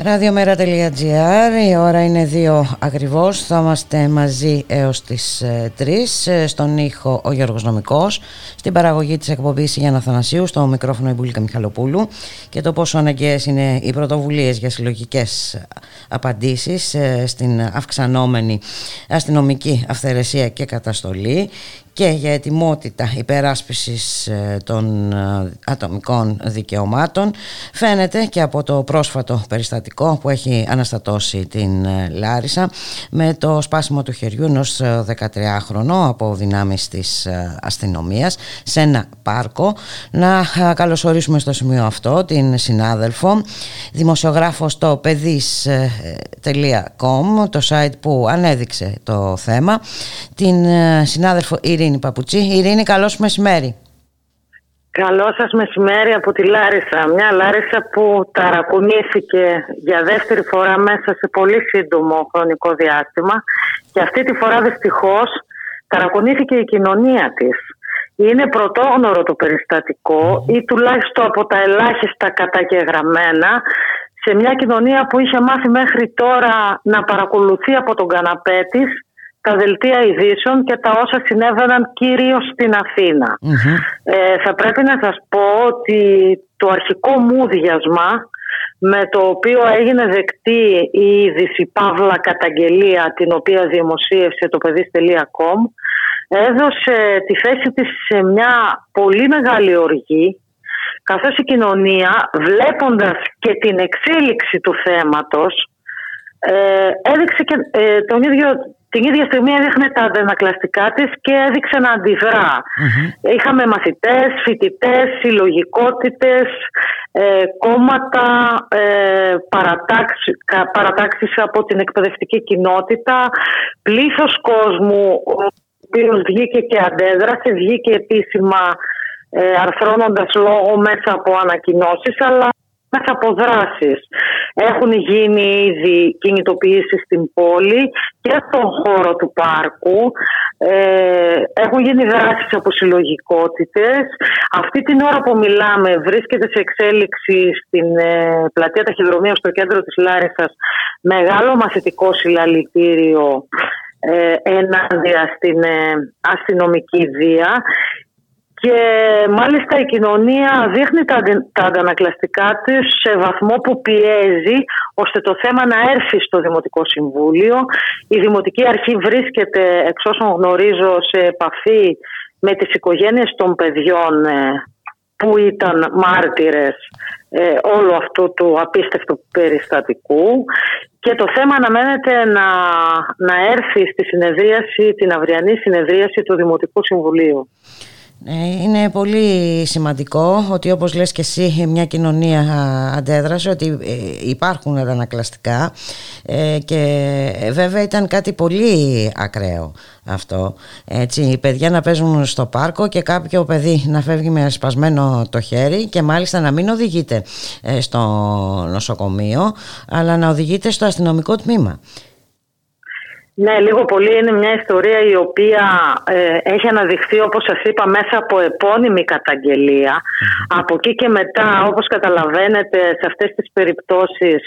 Ραδιομέρα.gr, η ώρα είναι δύο ακριβώς, θα είμαστε μαζί έως τις 3, ε, στον ήχο ο Γιώργος Νομικός, στην παραγωγή της εκπομπής Γιάννα Θανασίου, στο μικρόφωνο η Μπουλίκα Μιχαλοπούλου και το πόσο αναγκαίες είναι οι πρωτοβουλίες για συλλογικές απαντήσεις ε, στην αυξανόμενη αστυνομική αυθαιρεσία και καταστολή και για ετοιμότητα υπεράσπισης ε, των ε, ατομικών δικαιωμάτων. Φαίνεται και από το πρόσφατο περιστατικό που έχει αναστατώσει την ε, Λάρισα με το σπάσιμο του χεριού ενός 13χρονο από δυνάμεις της αστυνομίας σε ένα πάρκο. Να καλωσορίσουμε στο σημείο αυτό την συνάδελφο δημοσιογράφος στο παιδής.com το site που ανέδειξε το θέμα την συνάδελφο Ειρήνη Ειρήνη Παπουτσί. Ειρήνη, καλώς μεσημέρι. Καλό σας μεσημέρι από τη Λάρισα. Μια Λάρισα που ταρακουνήθηκε για δεύτερη φορά μέσα σε πολύ σύντομο χρονικό διάστημα και αυτή τη φορά δυστυχώς ταρακουνήθηκε η κοινωνία της. Είναι πρωτόγνωρο το περιστατικό ή τουλάχιστον από τα ελάχιστα καταγεγραμμένα σε μια κοινωνία που είχε μάθει μέχρι τώρα να παρακολουθεί από τον καναπέ της τα δελτία ειδήσεων και τα όσα συνέβαιναν κυρίως στην αθηνα Ε, θα πρέπει να σας πω ότι το αρχικό μου διασμα με το οποίο έγινε δεκτή η είδηση Παύλα Καταγγελία την οποία δημοσίευσε το παιδίς.com έδωσε τη θέση της σε μια πολύ μεγάλη οργή καθώς η κοινωνία βλέποντας και την εξέλιξη του θέματος ε, έδειξε και ε, τον ίδιο, την ίδια στιγμή έδειχνε τα αντανακλαστικά της και έδειξε να αντιδρά. Είχαμε μαθητές, φοιτητές, συλλογικότητες, ε, κόμματα, ε, παρατάξεις, από την εκπαιδευτική κοινότητα, πλήθος κόσμου ο οποίος βγήκε και αντέδρασε, βγήκε επίσημα ε, αρθρώνοντας λόγο μέσα από ανακοινώσεις αλλά μέσα από δράσεις. Έχουν γίνει ήδη κινητοποιήσεις στην πόλη και στον χώρο του πάρκου. Ε, έχουν γίνει δράσεις από συλλογικότητες. Αυτή την ώρα που μιλάμε βρίσκεται σε εξέλιξη στην ε, πλατεία ταχυδρομείου στο κέντρο της Λάρισας μεγάλο μαθητικό συλλαλητήριο ε, ενάντια στην ε, αστυνομική βία και μάλιστα η κοινωνία δείχνει τα, τα αντανακλαστικά της σε βαθμό που πιέζει ώστε το θέμα να έρθει στο Δημοτικό Συμβούλιο. Η Δημοτική Αρχή βρίσκεται, εξ όσων γνωρίζω, σε επαφή με τις οικογένειες των παιδιών ε, που ήταν μάρτυρες ε, όλου αυτού του απίστευτου περιστατικού και το θέμα αναμένεται να, να έρθει στη συνεδρίαση, την αυριανή συνεδρίαση του Δημοτικού Συμβουλίου. Ε, είναι πολύ σημαντικό ότι όπως λες και εσύ μια κοινωνία αντέδρασε ότι ε, υπάρχουν αντανακλαστικά ε, και βέβαια ήταν κάτι πολύ ακραίο αυτό έτσι, οι παιδιά να παίζουν στο πάρκο και κάποιο παιδί να φεύγει με σπασμένο το χέρι και μάλιστα να μην οδηγείται στο νοσοκομείο αλλά να οδηγείται στο αστυνομικό τμήμα ναι, λίγο πολύ είναι μια ιστορία η οποία ε, έχει αναδειχθεί όπως σας είπα μέσα από επώνυμη Από εκεί και μετά όπως καταλαβαίνετε σε αυτές τις περιπτώσεις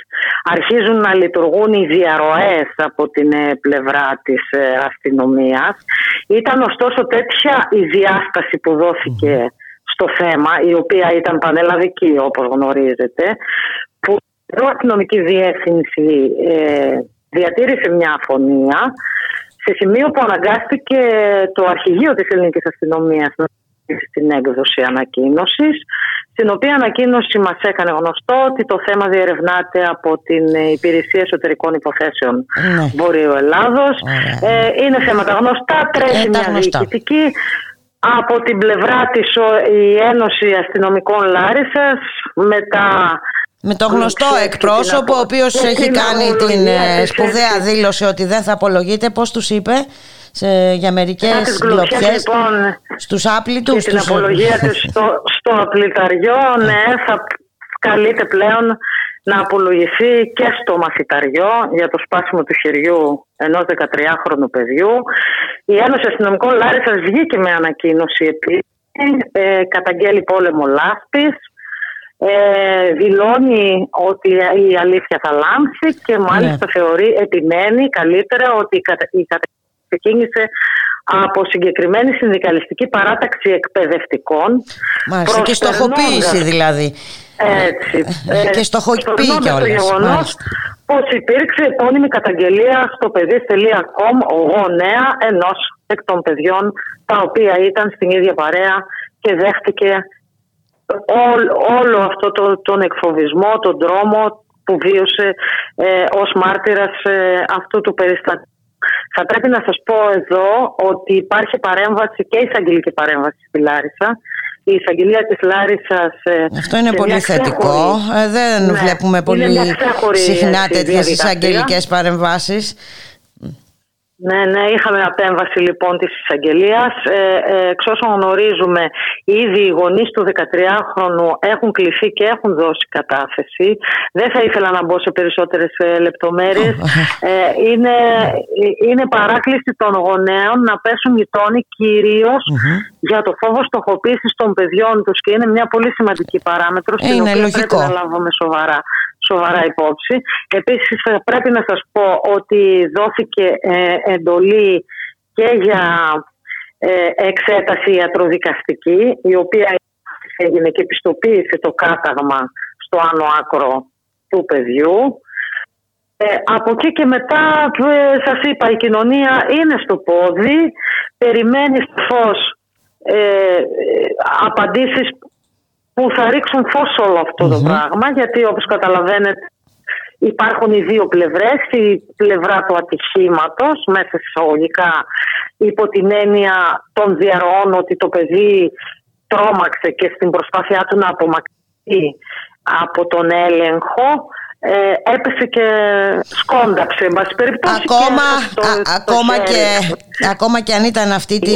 αρχίζουν να λειτουργούν οι διαρροές από την ε, πλευρά της ε, αστυνομίας. Ήταν ωστόσο τέτοια η διάσταση που δόθηκε στο θέμα η οποία ήταν πανελλαδική όπως γνωρίζετε που η αστυνομική διεύθυνση διατήρησε μια αφωνία σε σημείο που αναγκάστηκε το αρχηγείο της ελληνικής αστυνομίας να στην έκδοση ανακοίνωσης, στην οποία ανακοίνωση μας έκανε γνωστό ότι το θέμα διερευνάται από την Υπηρεσία Εσωτερικών Υποθέσεων ναι. Βορείου Ελλάδος. Ε, είναι θέματα γνωστά, τρέχει μια διοικητική. Από την πλευρά της η Ένωση Αστυνομικών Λάρισας με τα με το γνωστό εκπρόσωπο, ο οποίος έχει κάνει την ε, σπουδαία δήλωση ότι δεν θα απολογείται, πώς τους είπε σε, για μερικές γλοπιέ. Λοιπόν, Στους άπλητους. Και την απολογία <laughs> τη στο, στο απληταριό, ναι, θα καλείται πλέον να απολογηθεί και στο μαθηταριό για το σπάσιμο του χεριού ενός 13χρονου παιδιού. Η Ένωση Αστυνομικών Λάρισας βγήκε με ανακοίνωση επίσης, ε, καταγγέλει πόλεμο λάσπης ε, δηλώνει ότι η αλήθεια θα λάμψει και μάλιστα ναι. θεωρεί, επιμένει καλύτερα ότι η κατάσταση ξεκίνησε από συγκεκριμένη συνδικαλιστική παράταξη εκπαιδευτικών. Μάλιστα, και στοχοποίηση δηλαδή. Έτσι. Ε, και στοχοποίηση και Το γεγονός πως υπήρξε επώνυμη καταγγελία στο παιδείς.com γονέα ενός εκ των παιδιών τα οποία ήταν στην ίδια παρέα και δέχτηκε όλο αυτό το, τον εκφοβισμό, τον τρόμο που βίωσε ε, ως μάρτυρας ε, αυτού του περιστατικού. Θα πρέπει να σας πω εδώ ότι υπάρχει παρέμβαση και εισαγγελική παρέμβαση στη Λάρισα. Η εισαγγελία της Λάρισας... Ε, αυτό είναι πολύ θετικό. Ε, δεν ναι, βλέπουμε πολύ συχνά τέτοιες εισαγγελικές παρεμβάσεις. Ναι, ναι, είχαμε απέμβαση λοιπόν της εισαγγελίας. Ε, ε, εξ όσων γνωρίζουμε, ήδη οι γονείς του 13χρονου έχουν κληθεί και έχουν δώσει κατάθεση. Δεν θα ήθελα να μπω σε περισσότερες ε, λεπτομέρειες. Ε, είναι, είναι παράκληση των γονέων να πέσουν οι τόνοι για το φόβο στοχοποίησης των παιδιών τους και είναι μια πολύ σημαντική παράμετρο στην οποία πρέπει να λάβουμε σοβαρά σοβαρά υπόψη. Επίσης πρέπει να σας πω ότι δόθηκε ε, εντολή και για ε, εξέταση ιατροδικαστική η οποία έγινε και επιστοποίησε το κάταγμα στο άνω άκρο του παιδιού. Ε, από εκεί και μετά, ε, σας είπα, η κοινωνία είναι στο πόδι, περιμένει φως ε, ε, απαντήσεις που θα ρίξουν φως σε όλο αυτό το πράγμα, γιατί όπως καταλαβαίνετε υπάρχουν οι δύο πλευρές, η πλευρά του ατυχήματος, μέσα εισαγωγικά υπό την έννοια των διαρροών ότι το παιδί τρόμαξε και στην προσπάθειά του να απομακρυνθεί από τον έλεγχο ε, έπεσε και σκόνταψε εν πάση περιπτώσει ακόμα, και, το, ακόμα, και, ακόμα και αν ήταν αυτή τη,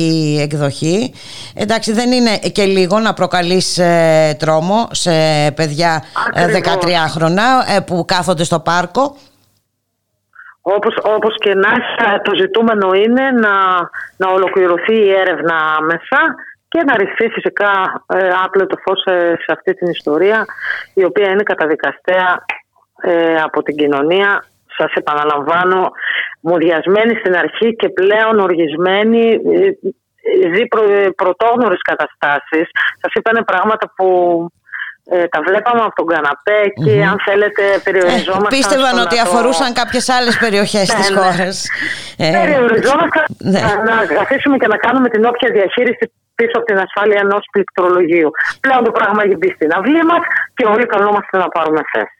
η εκδοχή. Εντάξει δεν είναι και λίγο να προκαλείς ε, τρόμο σε παιδιά ε, 13 χρόνια ε, που κάθονται στο πάρκο. Όπως, όπως και να έχει, το ζητούμενο είναι να, να ολοκληρωθεί η έρευνα άμεσα και να ρηχθεί φυσικά ε, άπλετο φως σε, σε αυτή την ιστορία η οποία είναι καταδικαστέα ε, από την κοινωνία σας επαναλαμβάνω μουδιασμένη στην αρχή και πλέον οργισμένη ε, ζει προ, πρωτόγνωρες καταστάσεις σας είπανε πράγματα που ε, τα βλέπαμε από τον καναπέ και αν θέλετε περιοριζόμασταν. Ε, πίστευαν ότι αφορούσαν κάποιες άλλες περιοχές ναι, της ναι. χώρας. Ε, Περιοριζόμασταν ναι. να, να καθίσουμε και να κάνουμε την όποια διαχείριση πίσω από την ασφάλεια ενός πληκτρολογίου. Πλέον το πράγμα έχει μπει στην αυλή μας και όλοι καλούμαστε να πάρουμε θέση.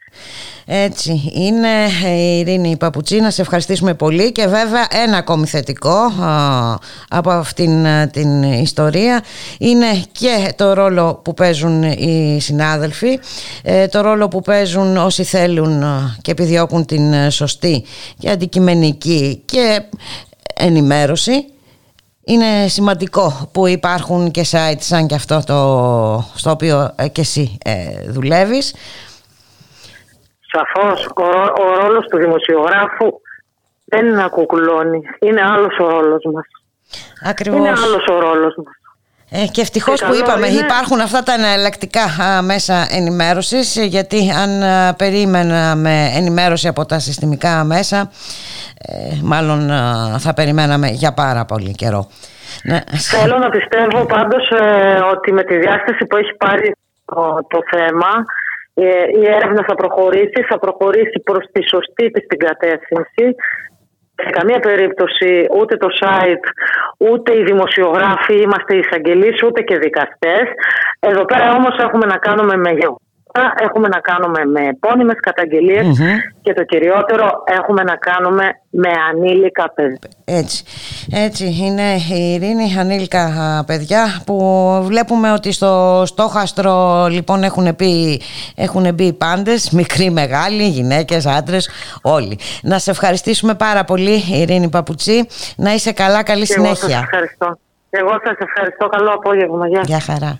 Έτσι είναι η Ειρήνη Παπουτσί να σε ευχαριστήσουμε πολύ και βέβαια ένα ακόμη θετικό α, από αυτήν α, την ιστορία είναι και το ρόλο που παίζουν οι συνάδελφοι ε, το ρόλο που παίζουν όσοι θέλουν α, και επιδιώκουν την α, σωστή και αντικειμενική και ενημέρωση είναι σημαντικό που υπάρχουν και sites σαν και αυτό το, στο οποίο ε, και εσύ ε, δουλεύεις Σαφώς ο, ο ρόλος του δημοσιογράφου δεν είναι να κουκουλώνει. Είναι άλλος ο ρόλος μας. Ακριβώς. Είναι άλλος ο ρόλος μας. Ε, και ευτυχώς Και που καλό είπαμε είναι- υπάρχουν αυτά τα εναλλακτικά α, μέσα ενημέρωσης ε, γιατί αν α, περίμεναμε ενημέρωση από τα συστημικά μέσα ε, μάλλον α, θα περιμέναμε για πάρα πολύ καιρό. Ναι. Θέλω να πιστεύω πάντως ε, ότι με τη διάσταση που έχει πάρει το, το θέμα ε, η έρευνα θα προχωρήσει, θα προχωρήσει προς τη σωστή της την κατεύθυνση. Σε καμία περίπτωση ούτε το site, ούτε οι δημοσιογράφοι είμαστε εισαγγελείς, ούτε και δικαστές. Εδώ πέρα όμως έχουμε να κάνουμε με γεγονότα, έχουμε να κάνουμε με επώνυμες καταγγελίες και το κυριότερο έχουμε να κάνουμε με ανήλικα παιδιά. Έτσι, έτσι είναι η Ειρήνη, ανήλικα α, παιδιά που βλέπουμε ότι στο στόχαστρο λοιπόν έχουν, πει, έχουν μπει οι πάντες, μικροί, μεγάλοι, γυναίκες, άντρες, όλοι. Να σε ευχαριστήσουμε πάρα πολύ Ειρήνη Παπουτσί, να είσαι καλά, καλή Και εγώ σας συνέχεια. ευχαριστώ. Εγώ σας ευχαριστώ. Καλό απόγευμα. Γεια. Γεια χαρά.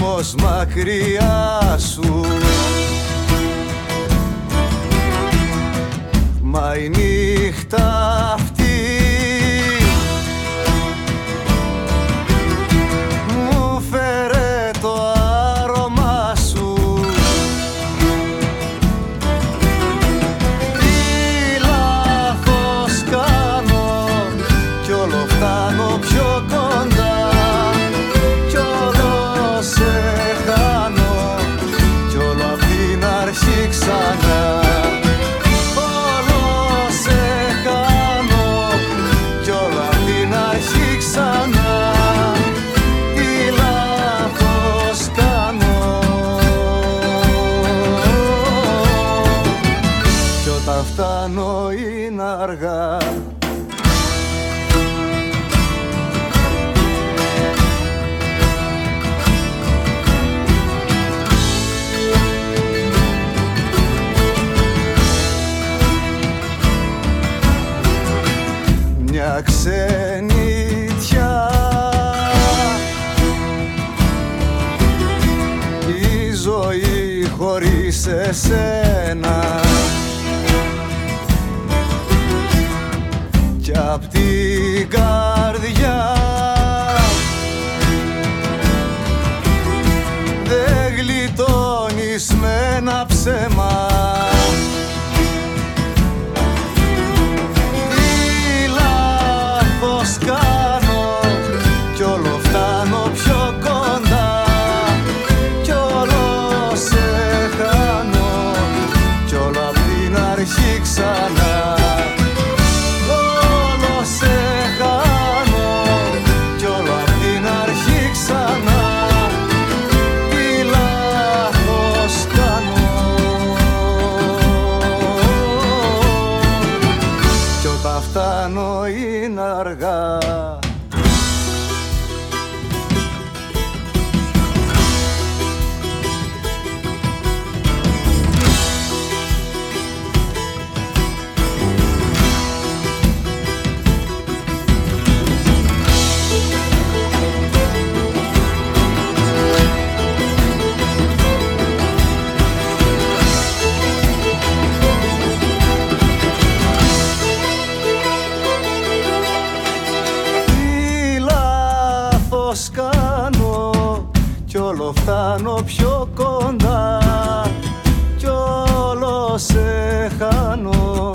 Κόσμος μακριά σου. Μα η νύχτα say. Λάθος κάνω κι όλο φτάνω πιο κοντά. Κι όλο σε χάνω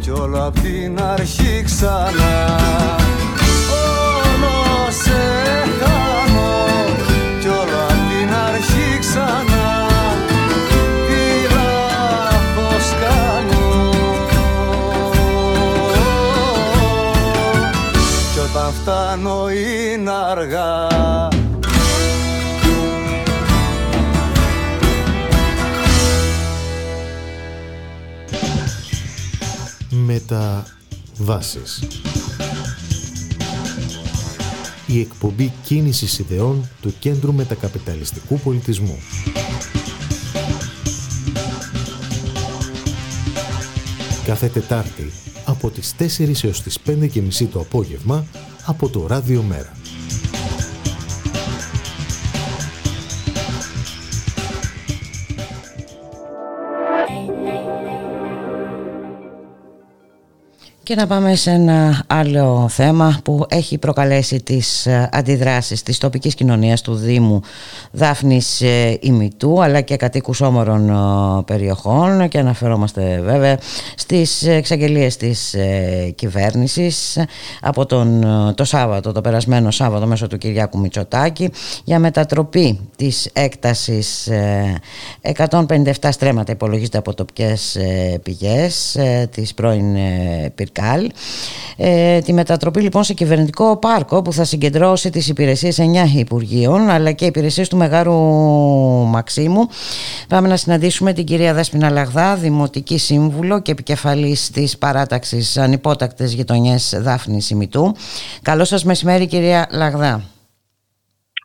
κι όλο απ' την αρχή ξανά όταν φτάνω είναι αργά. Μεταβάσεις. Η εκπομπή κίνησης ιδεών του Κέντρου Μετακαπιταλιστικού Πολιτισμού. Κάθε Τετάρτη από τις 4 έως τις 5 και μισή το απόγευμα από το Ράδιο Μέρα. Και να πάμε σε ένα άλλο θέμα που έχει προκαλέσει τις ε, αντιδράσεις της τοπικής κοινωνίας του Δήμου Δάφνης ε, Ημιτού αλλά και κατοίκους όμορων ε, περιοχών. Και αναφερόμαστε βέβαια στις εξαγγελίες της κυβέρνησης από τον, το Σάββατο, το περασμένο Σάββατο μέσω του Κυριάκου Μητσοτάκη για μετατροπή της έκτασης 157 στρέμματα υπολογίζεται από τοπικές πηγές της πρώην Πυρκάλ. Ε, τη μετατροπή λοιπόν σε κυβερνητικό πάρκο που θα συγκεντρώσει τις υπηρεσίες 9 Υπουργείων αλλά και υπηρεσίες του Μεγάρου Μαξίμου. Πάμε να συναντήσουμε την κυρία Δέσποινα Λαγδά, Δημοτική Σύμβουλο και επικεφαλής της παράταξης Ανυπότακτες Γειτονιές Δάφνης Ημιτού. Καλό σας μεσημέρι κυρία Λαγδά.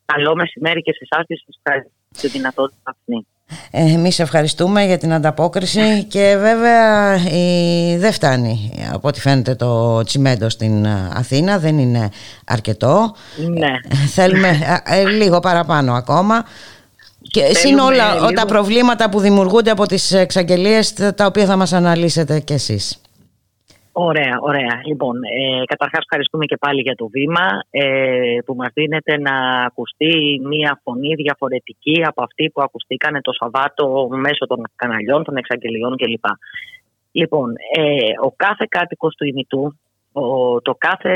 Καλό μεσημέρι και σε εσάς και σας ευχαριστώ τη δυνατότητα αυτή. Ε, Εμείς ευχαριστούμε για την ανταπόκριση και βέβαια η, δεν φτάνει από ό,τι φαίνεται το τσιμέντο στην Αθήνα, δεν είναι αρκετό. Ναι. Ε, θέλουμε ε, λίγο παραπάνω ακόμα. Και συν όλα λίγο... τα προβλήματα που δημιουργούνται από τις εξαγγελίες τα οποία θα μας αναλύσετε κι εσείς. Ωραία, ωραία. Λοιπόν, ε, καταρχάς ευχαριστούμε και πάλι για το βήμα ε, που μας δίνεται να ακουστεί μια φωνή διαφορετική από αυτή που ακουστήκανε το Σαββάτο μέσω των καναλιών, των εξαγγελιών κλπ. Λοιπόν, ε, ο κάθε κάτοικος του ημιτού, ο, το κάθε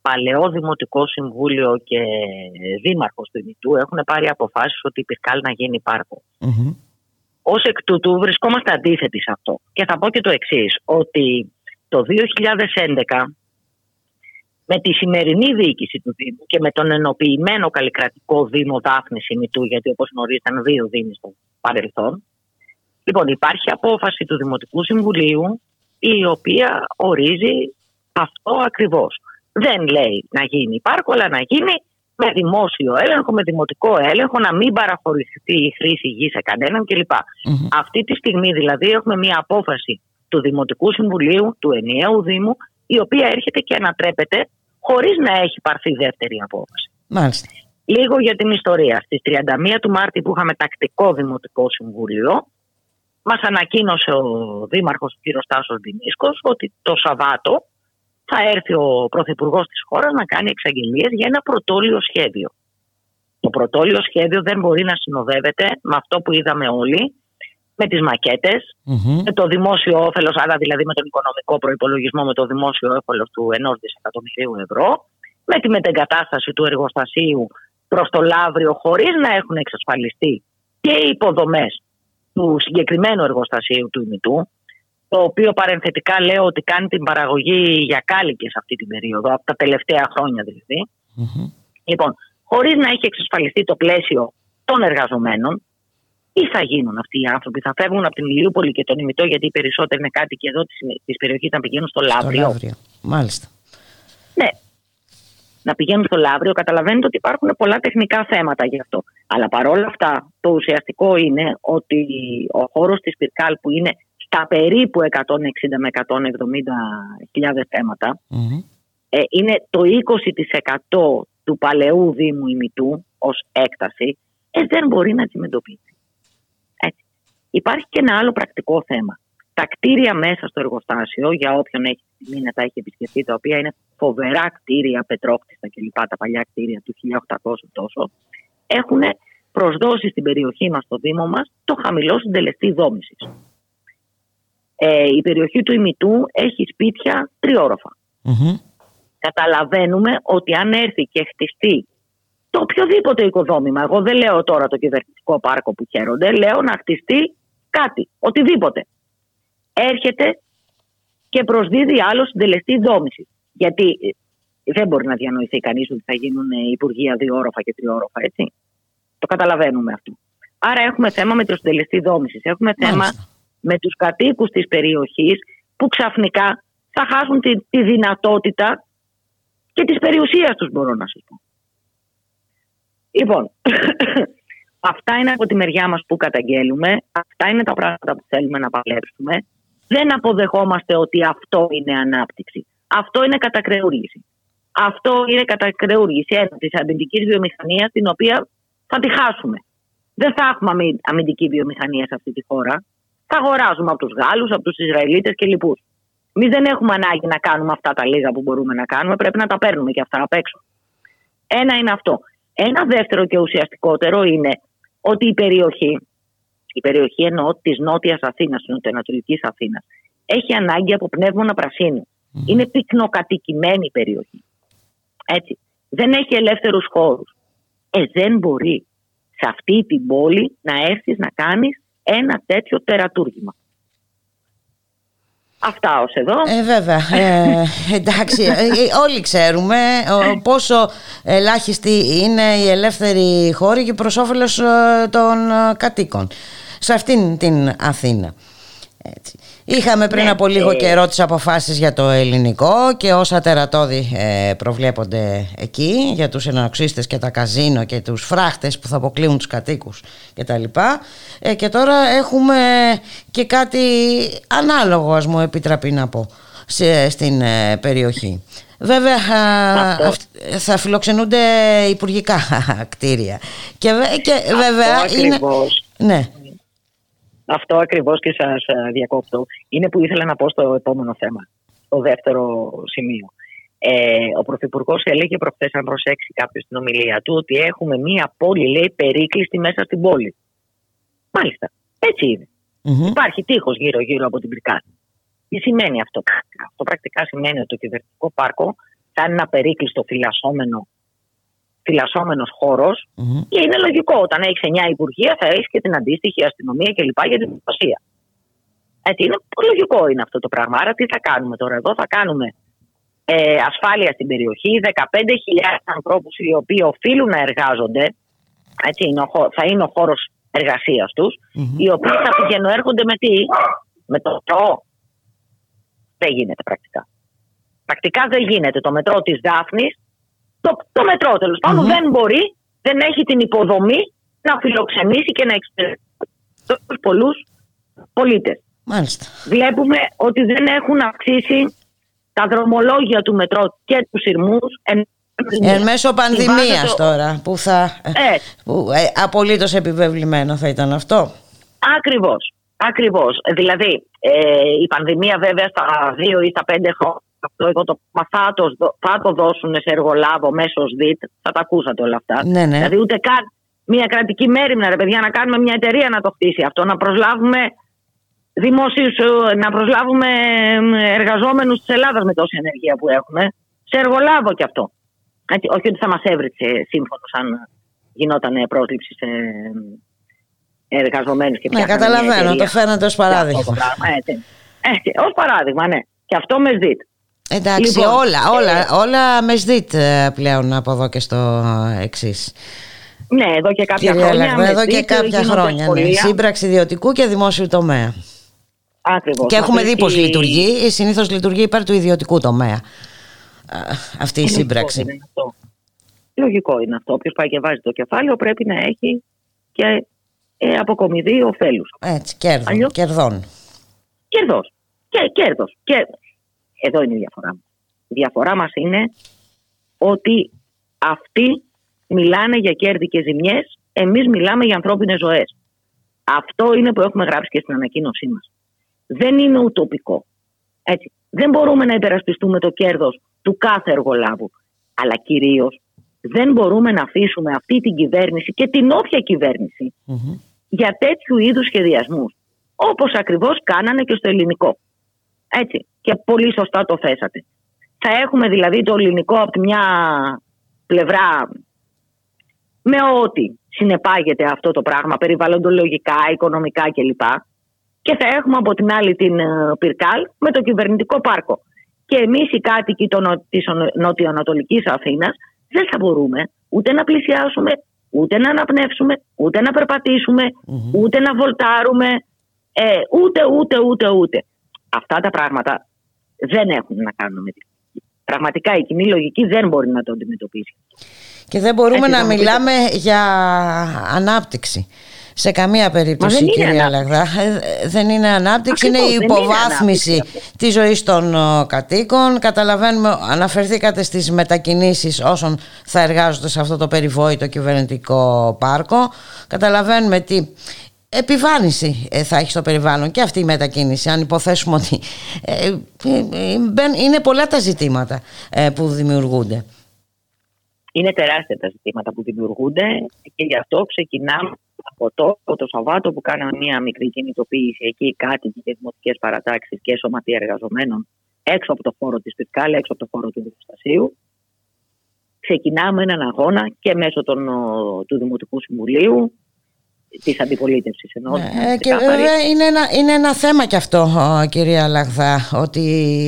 παλαιό Δημοτικό Συμβούλιο και Δήμαρχος του ημιτού έχουν πάρει αποφάσεις ότι υπήρχε να γίνει πάρκο. Mm-hmm. Ως εκ τούτου βρισκόμαστε αντίθετοι σε αυτό. Και θα πω και το εξής ότι το 2011 με τη σημερινή διοίκηση του Δήμου και με τον ενοποιημένο καλλικρατικό Δήμο Δάφνη Ημιτού, γιατί όπως γνωρίζετε ήταν δύο Δήμοι στο παρελθόν, λοιπόν υπάρχει απόφαση του Δημοτικού Συμβουλίου η οποία ορίζει αυτό ακριβώς. Δεν λέει να γίνει πάρκο, αλλά να γίνει με δημόσιο έλεγχο, με δημοτικό έλεγχο, να μην παραχωρηθεί η χρήση γη σε κανέναν κλπ. Mm-hmm. Αυτή τη στιγμή δηλαδή έχουμε μια απόφαση του Δημοτικού Συμβουλίου, του ενιαίου Δήμου, η οποία έρχεται και ανατρέπεται χωρίς να έχει πάρθει δεύτερη απόφαση. Μάλιστα. Λίγο για την ιστορία. Στις 31 του Μάρτη που είχαμε τακτικό Δημοτικό Συμβούλιο, μας ανακοίνωσε ο Δήμαρχος κ. Στάσος Δημίσκος ότι το Σαββάτο θα έρθει ο Πρωθυπουργός της χώρας να κάνει εξαγγελίες για ένα πρωτόλιο σχέδιο. Το πρωτόλιο σχέδιο δεν μπορεί να συνοδεύεται με αυτό που είδαμε όλοι, με τις μακετες με το δημόσιο όφελος, άρα δηλαδή με τον οικονομικό προϋπολογισμό, με το δημόσιο όφελος του 1 δισεκατομμυρίου ευρώ, με τη μετεγκατάσταση του εργοστασίου προς το Λαύριο χωρίς να έχουν εξασφαλιστεί και οι υποδομές του συγκεκριμένου εργοστασίου του ημιτού, το οποίο παρενθετικά λέω ότι κάνει την παραγωγή για κάλικες αυτή την περίοδο, από τα τελευταία χρόνια δηλαδή. Λοιπόν, χωρίς να έχει εξασφαλιστεί το πλαίσιο των εργαζομένων, τι θα γίνουν αυτοί οι άνθρωποι, θα φεύγουν από την Ηλιούπολη και τον ημιτό, γιατί οι περισσότεροι είναι κάτοικοι εδώ της περιοχής να πηγαίνουν στο Λαύριο. Στο Λαύριο. Μάλιστα. Ναι, να πηγαίνουν στο Λαύριο, καταλαβαίνετε ότι υπάρχουν πολλά τεχνικά θέματα γι' αυτό. Αλλά παρόλα αυτά, το ουσιαστικό είναι ότι ο χώρος της Πυρκάλ που είναι στα περίπου 160 με 170 χιλιάδες θέματα, ε, είναι το 20% του παλαιού Δήμου ημιτού ως έκταση, ε, δεν μπορεί να αντιμετωπίσει. Έτσι. Υπάρχει και ένα άλλο πρακτικό θέμα τα κτίρια μέσα στο εργοστάσιο, για όποιον έχει τιμή να τα έχει επισκεφτεί, τα οποία είναι φοβερά κτίρια, πετρόκτιστα κλπ. Τα παλιά κτίρια του 1800 τόσο, έχουν προσδώσει στην περιοχή μας, στο Δήμο μας, το χαμηλό συντελεστή δόμησης. Ε, η περιοχή του ημιτού έχει σπίτια τριόροφα. Καταλαβαίνουμε ότι αν έρθει και χτιστεί το οποιοδήποτε οικοδόμημα, εγώ δεν λέω τώρα το κυβερνητικό πάρκο που χαίρονται, λέω να χτιστεί κάτι, οτιδήποτε έρχεται και προσδίδει άλλο συντελεστή δόμηση. Γιατί ε, δεν μπορεί να διανοηθεί κανείς ότι θα γίνουν υπουργεία διόροφα και τριόροφα, έτσι. Το καταλαβαίνουμε αυτό. Άρα έχουμε θέμα με το συντελεστή δόμηση. Έχουμε θέμα με τους κατοίκους της περιοχής που ξαφνικά θα χάσουν τη, τη δυνατότητα και της περιουσίας τους, μπορώ να σας πω. Λοιπόν, αυτά είναι από τη μεριά μας που καταγγέλουμε. Αυτά είναι τα πράγματα που θέλουμε να παλέψουμε δεν αποδεχόμαστε ότι αυτό είναι ανάπτυξη. Αυτό είναι κατακρεούργηση. Αυτό είναι κατακρεούργηση της αμυντικής βιομηχανίας, την οποία θα τη χάσουμε. Δεν θα έχουμε αμυντική βιομηχανία σε αυτή τη χώρα. Θα αγοράζουμε από τους Γάλλους, από τους Ισραηλίτες και λοιπούς. Εμείς δεν έχουμε ανάγκη να κάνουμε αυτά τα λίγα που μπορούμε να κάνουμε. Πρέπει να τα παίρνουμε και αυτά απ' έξω. Ένα είναι αυτό. Ένα δεύτερο και ουσιαστικότερο είναι ότι η περιοχή η περιοχή εννοώ της Νότιας Αθήνας, της Νοτιοανατολικής Αθήνας, έχει ανάγκη από πνεύμονα πρασίνου. Είναι πυκνοκατοικημένη η περιοχή. Έτσι. Δεν έχει ελεύθερους χώρους. Ε, δεν μπορεί σε αυτή την πόλη να έρθεις να κάνεις ένα τέτοιο τερατούργημα. Αυτά ως εδώ. Ε, βέβαια. Ε, εντάξει, ε, όλοι ξέρουμε πόσο ελάχιστη είναι η ελεύθερη χώρη και προς όφελος των κατοίκων σε αυτήν την Αθήνα. Έτσι. Είχαμε πριν ναι, από λίγο ε... καιρό τις αποφάσεις για το ελληνικό και όσα τερατώδη ε, προβλέπονται εκεί για τους ενοξίστες και τα καζίνο και τους φράχτες που θα αποκλείουν τους κατοίκους και τα λοιπά. Ε, και τώρα έχουμε και κάτι ανάλογο ας μου επιτραπεί να πω στην ε, περιοχή. Βέβαια θα φιλοξενούνται υπουργικά <laughs> κτίρια και, και βέβαια είναι... Ναι. Αυτό ακριβώς και σας ε, διακόπτω. Είναι που ήθελα να πω στο επόμενο θέμα, το δεύτερο σημείο. Ε, ο Πρωθυπουργός έλεγε προχθές, αν προσέξει κάποιος στην ομιλία του, ότι έχουμε μία πόλη, λέει, περίκλειστη μέσα στην πόλη. Μάλιστα. Έτσι Υπάρχει τείχος γύρω-γύρω από την Πρικάτη. Τι σημαίνει αυτό. Αυτό; Πρακτικά σημαίνει ότι το κυβερνητικό πάρκο θα είναι ένα περίκλειστο φυλασσόμενο φυλασσόμενος και είναι λογικό. Όταν έχεις 9 υπουργεία, θα έχεις και την αντίστοιχη αστυνομία κλπ. για την προστασία. Έτσι, είναι λογικό είναι αυτό το πράγμα. Άρα, τι θα κάνουμε τώρα εδώ, θα κάνουμε ε, ασφάλεια στην περιοχή, 15.000 ανθρώπους οι οποίοι οφείλουν να εργάζονται. Έτσι, είναι ο, θα είναι ο χώρος εργασίας τους, οι οποίοι θα πηγαίνουν έρχονται με τι, με το μετρό. Δεν γίνεται πρακτικά. Πρακτικά δεν γίνεται. Το μετρό της Δάφνης το, το μετρό τέλος δεν μπορεί, δεν έχει την υποδομή να φιλοξενήσει και να εξυπηρετήσει τους πολλούς πολίτες. Βλέπουμε ότι δεν έχουν αυξήσει τα δρομολόγια του μετρό και τους σειρμούς εν, εν μέσω πανδημίας τώρα που θα ε. που, ε, απολύτως επιβεβλημένο θα ήταν αυτό Ακριβώς Ακριβώς. Δηλαδή, ε, η πανδημία βέβαια στα δύο ή στα πέντε χρόνια αυτό εγώ το, μα θα, το, θα το δώσουν σε εργολάβο μέσω ΣΔΙΤ. Θα τα ακούσατε όλα αυτά. Ναι, ναι. Δηλαδή, ούτε καν μια κρατική μέρημνα, ρε παιδιά, να κάνουμε μια εταιρεία να το χτίσει αυτό. Να προσλάβουμε δημόσιους, να προσλάβουμε εργαζόμενους της Ελλάδας με τόση ενεργεία που έχουμε. Σε εργολάβο κι αυτό. Έτσι, όχι ότι θα μας έβριξε σύμφωνο αν γινόταν πρόσληψη σε εργαζομένους και Ναι, καταλαβαίνω, το φαίνεται ως παράδειγμα. Έτσι. Έτσι, ως παράδειγμα, ναι. Και αυτό με ΣΔΙΤ. Εντάξει, Λοιπόν, όλα, όλα, ε, όλα με ΣΔΙΤ ε, πλέον από εδώ και στο εξής. Ναι, εδώ και κάποια Κυρία χρόνια. Λαγδά, με εδώ και ΣΔΙΤ κάποια γίνονται χρόνια. Ναι. σχολεία. Σύμπραξη ιδιωτικού και δημόσιου τομέα. Ακριβώς. Και έχουμε Αυτή δει πώς η- λειτουργεί. Συνήθως λειτουργεί υπέρ του ιδιωτικού τομέα. Α, Αυτή η Λογικό σύμπραξη. είναι αυτό. Λογικό είναι αυτό. Όποιος πάει και βάζει το κεφάλαιο πρέπει να έχει και ε, αποκομιδή ωφέλους. Έτσι, κέρδων. Αλλιώς- κερδών. Κέρδος. Και κέρδος. Και εδώ είναι η διαφορά μας. Η διαφορά μας είναι ότι αυτοί μιλάνε για κέρδη και ζημιές, εμείς μιλάμε για ανθρώπινες ζωές. Αυτό είναι που έχουμε γράψει και στην ανακοίνωσή μας. Δεν είναι ουτοπικό. Έτσι. Δεν μπορούμε να υπερασπιστούμε το κέρδος του κάθε εργολάβου. Αλλά κυρίως δεν μπορούμε να αφήσουμε αυτή την κυβέρνηση και την όποια κυβέρνηση για τέτοιου είδους σχεδιασμούς. Όπως ακριβώς κάνανε και στο ελληνικό. Έτσι. Και πολύ σωστά το θέσατε. Θα έχουμε δηλαδή το ελληνικό από τη μια πλευρά με ό,τι συνεπάγεται αυτό το πράγμα, περιβαλλοντολογικά, οικονομικά κλπ. Και θα έχουμε από την άλλη την ε, Πυρκάλ με το κυβερνητικό πάρκο. Και εμείς οι κάτοικοι των- της νοτιοανατολικής Αθήνας δεν θα μπορούμε ούτε να πλησιάσουμε, ούτε να αναπνεύσουμε, ούτε να περπατησουμε ούτε να βολτάρουμε, ε, ούτε, ούτε, ούτε, ούτε. Αυτά τα πράγματα δεν έχουν να κάνουν με τη λογική. Πραγματικά η κοινή λογική δεν μπορεί να το αντιμετωπίσει. Και δεν μπορούμε Έτσι, να θα μου πείτε. μιλάμε για ανάπτυξη. Σε καμία περίπτωση, δεν είναι κυρία ανάπτυξη. Λαγδά. Ε, Δεν είναι ανάπτυξη, Ακριβώς, είναι η δεν είναι υποβάθμιση ανάπτυξη της ζωής των ε, κατοίκων. Καταλαβαίνουμε, αναφερθήκατε στις μετακινήσεις όσων θα εργάζονται σε αυτό το περιβόητο κυβερνητικό πάρκο. Καταλαβαίνουμε τι επιβάρυνση ε, θα έχει στο περιβάλλον και αυτή η μετακίνηση, αν υποθέσουμε ότι ε, ε, ε, μπεν- είναι πολλά τα ζητήματα ε, που δημιουργούνται. Είναι τεράστια τα ζητήματα που δημιουργούνται και γι' αυτό ξεκινάμε από το, από το Σαββάτο που κάναμε μια μικρή κινητοποίηση εκεί, κάτοικοι και δημοτικές παρατάξεις και σωματεία εργαζομένων έξω από το χώρο της Πυρκάλη, έξω από το χώρο του Δικαστασίου. Ξεκινάμε έναν αγώνα και μέσω των, ο, του Δημοτικού Συμβουλίου, της αντιπολίτευσης εννοώ. Ε, και βέβαια είναι ένα, είναι ένα θέμα κι αυτό, ο, κυρία Λαγδά, ότι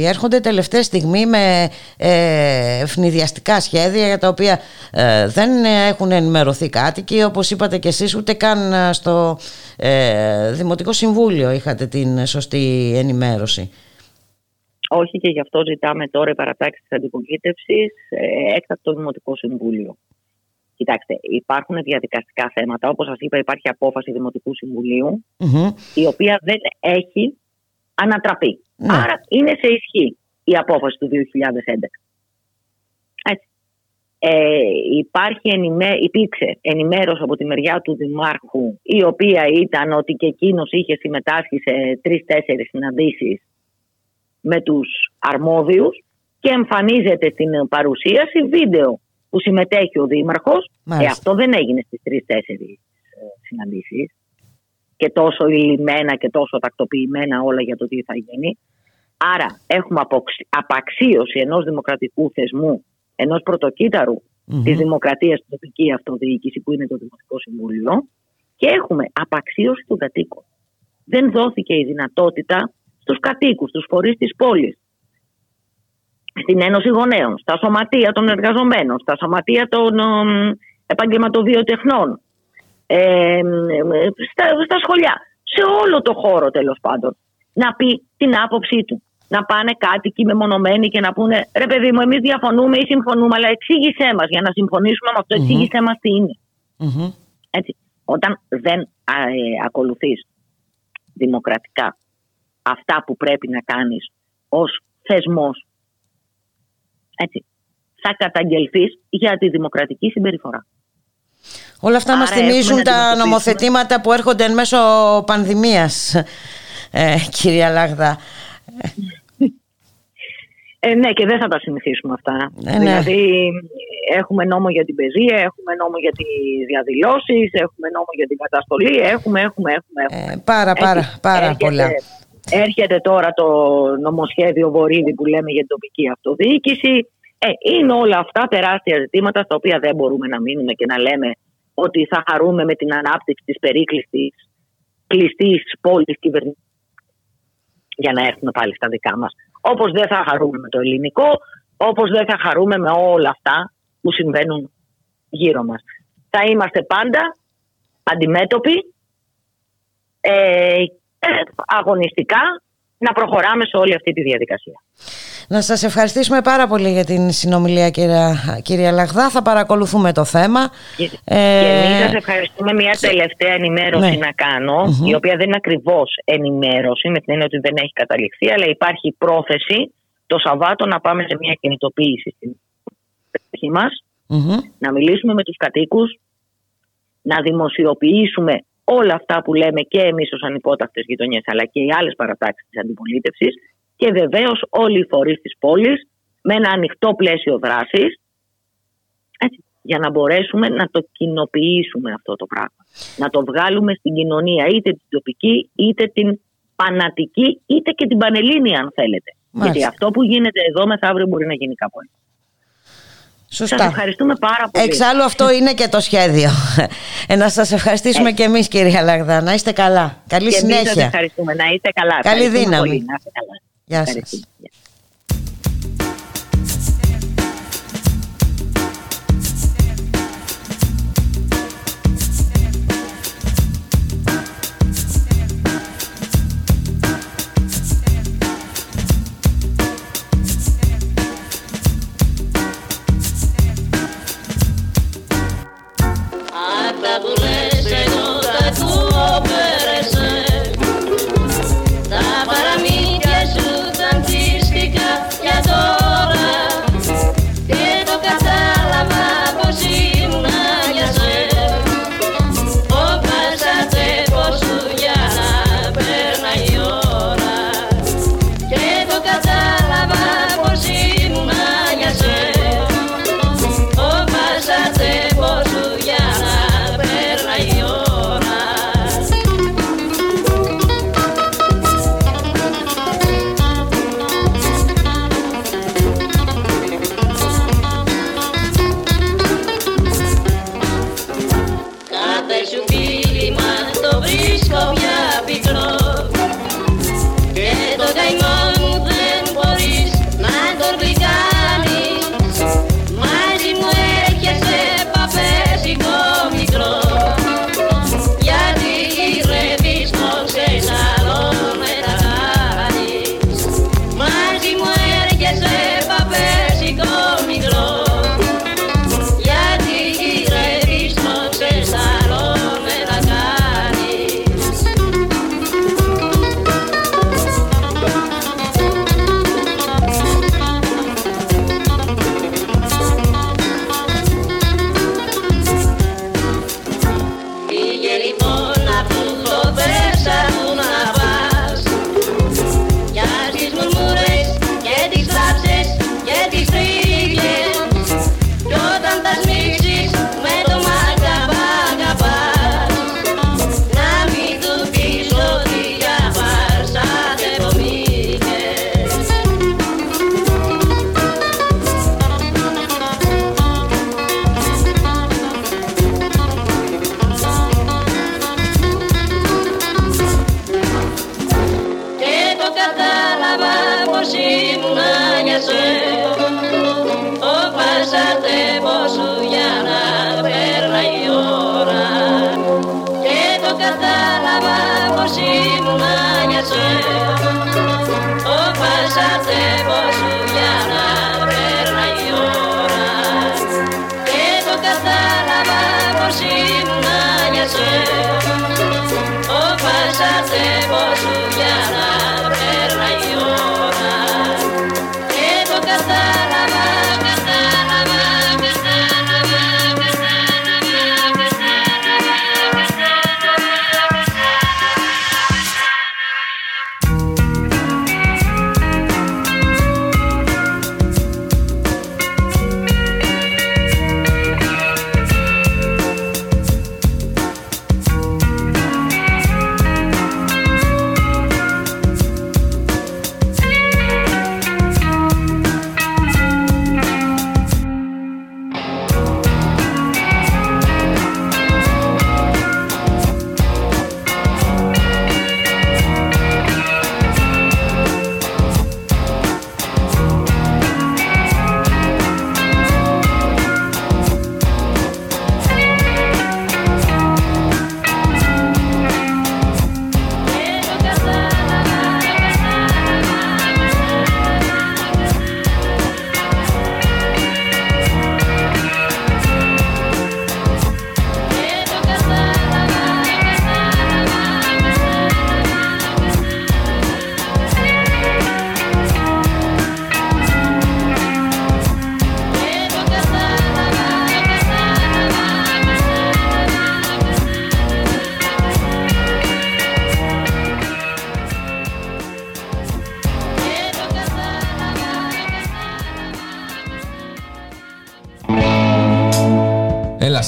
έρχονται τελευταία στιγμή με ε, ευνηδιαστικά σχέδια για τα οποία ε, δεν έχουν ενημερωθεί κάτοικοι, όπως είπατε κι εσείς, ούτε καν ε, στο ε, Δημοτικό Συμβούλιο είχατε την σωστή ενημέρωση. Όχι και γι' αυτό ζητάμε τώρα η παρατάξη της αντιπολίτευσης ε, έκτακτο Δημοτικό Συμβούλιο. Κοιτάξτε, υπάρχουν διαδικαστικά θέματα. Όπως σας είπα υπάρχει απόφαση Δημοτικού Συμβουλίου Μμμ. η οποία δεν έχει ανατραπεί. Ναι. Άρα είναι σε ισχύ η απόφαση του 2011. Έτσι. Ε, υπάρχει ενημέ... Υπήρξε ενημέρωση από τη μεριά του Δημάρχου η οποία ήταν ότι και εκείνος είχε συμμετάσχει σε τρεις-τέσσερις συναντήσεις με τους αρμόδιους και εμφανίζεται στην παρουσίαση βίντεο που συμμετέχει ο Δήμαρχος. Ε, Μάλιστα. αυτό δεν έγινε στις τρεις-τέσσερις ε, συναντήσεις και τόσο ηλυμένα και τόσο τακτοποιημένα όλα για το τι θα γίνει. Άρα έχουμε αποξ- απαξίωση ενός δημοκρατικού θεσμού, ενός πρωτοκύτταρου Μμμ. της δημοκρατίας στην τοπική αυτοδιοίκηση που είναι το Δημοτικό Συμβούλιο και έχουμε απαξίωση των κατοίκων. Δεν δόθηκε η δυνατότητα στους κατοίκους, στους φορείς της πόλης, στην Ένωση Γονέων, στα σωματεία των εργαζομένων, στα σωματεία των εμ, επαγγελματοβιοτεχνών, ε, στα, στα σχολιά, σε όλο το χώρο τέλος πάντων, να πει την άποψή του. Να πάνε κάτοικοι μεμονωμένοι και να πούνε ρε παιδί μου, εμείς διαφωνούμε ή συμφωνούμε, αλλά εξήγησέ μας για να συμφωνήσουμε με αυτό, Μμμ. εξήγησέ μας τι είναι. Μμμ. Έτσι. Όταν δεν α, ε, ακολουθείς δημοκρατικά αυτά που πρέπει να κάνεις ως θεσμός, έτσι, θα καταγγελθείς για τη δημοκρατική συμπεριφορά. Όλα αυτά Άρα μας θυμίζουν έχουμε να τα αντιμετωπίσουμε- νομοθετήματα που έρχονται εν μέσω πανδημίας, ε, κυρία Λάγδα. Ε, ναι, και δεν θα τα συνηθίσουμε αυτά. Ε, ναι. Δηλαδή, έχουμε νόμο για την παιδεία, έχουμε νόμο για τις διαδηλώσεις, έχουμε νόμο για την καταστολή, έχουμε, έχουμε, έχουμε. έχουμε. Ε, πάρα, πάρα, Έτσι, πάρα έρχεται- πολλά. Έρχεται τώρα το νομοσχέδιο Βορύδη που λέμε για την τοπική αυτοδιοίκηση. Ε, είναι όλα αυτά τεράστια ζητήματα στα οποία δεν μπορούμε να μείνουμε και να λέμε ότι θα χαρούμε με την ανάπτυξη της περίκλειστης κλειστής πόλης κυβερνήσης για να έρθουμε πάλι στα δικά μας. Όπως δεν θα χαρούμε με το ελληνικό, όπως δεν θα χαρούμε με όλα αυτά που συμβαίνουν γύρω μας. Θα είμαστε πάντα αντιμέτωποι ε, ε, αγωνιστικά να προχωράμε σε όλη αυτή τη διαδικασία. Να σας ευχαριστήσουμε πάρα πολύ για την συνομιλία κυρία, κυρία Λαγδά. Θα παρακολουθούμε το θέμα. Και, Ε, και εμείς σας ευχαριστούμε μια τελευταία ενημέρωση Ναι. να κάνω, Μμμ. η οποία δεν είναι ακριβώς ενημέρωση, με την έννοια ότι δεν έχει καταληφθεί, αλλά υπάρχει πρόθεση το Σαββάτο να πάμε σε μια κινητοποίηση στην περιοχή μας, μμμ. να μιλήσουμε με τους κατοίκους, να δημοσιοποιήσουμε όλα αυτά που λέμε και εμείς ως ανυπότακτες γειτονιές αλλά και οι άλλες παρατάξεις της αντιπολίτευσης και βεβαίως όλοι οι φορείς της πόλης με ένα ανοιχτό πλαίσιο δράσης έτσι, για να μπορέσουμε να το κοινοποιήσουμε αυτό το πράγμα. Να το βγάλουμε στην κοινωνία είτε την τοπική είτε την πανατική είτε και την πανελλήνια αν θέλετε. Μάλιστα. Γιατί αυτό που γίνεται εδώ μεθαύριο μπορεί να γίνει κάπου αλλού. Σωστά. Σας ευχαριστούμε πάρα πολύ. Εξάλλου αυτό είναι και το σχέδιο. Ε, να σας ευχαριστήσουμε και εμείς κυρία Λαγδά. Να είστε καλά. Καλή Και εμείς σας συνέχεια. ευχαριστούμε. Να είστε καλά. Καλή Ευχαριστούμε δύναμη. πολύ. Να είστε καλά. Γεια σας.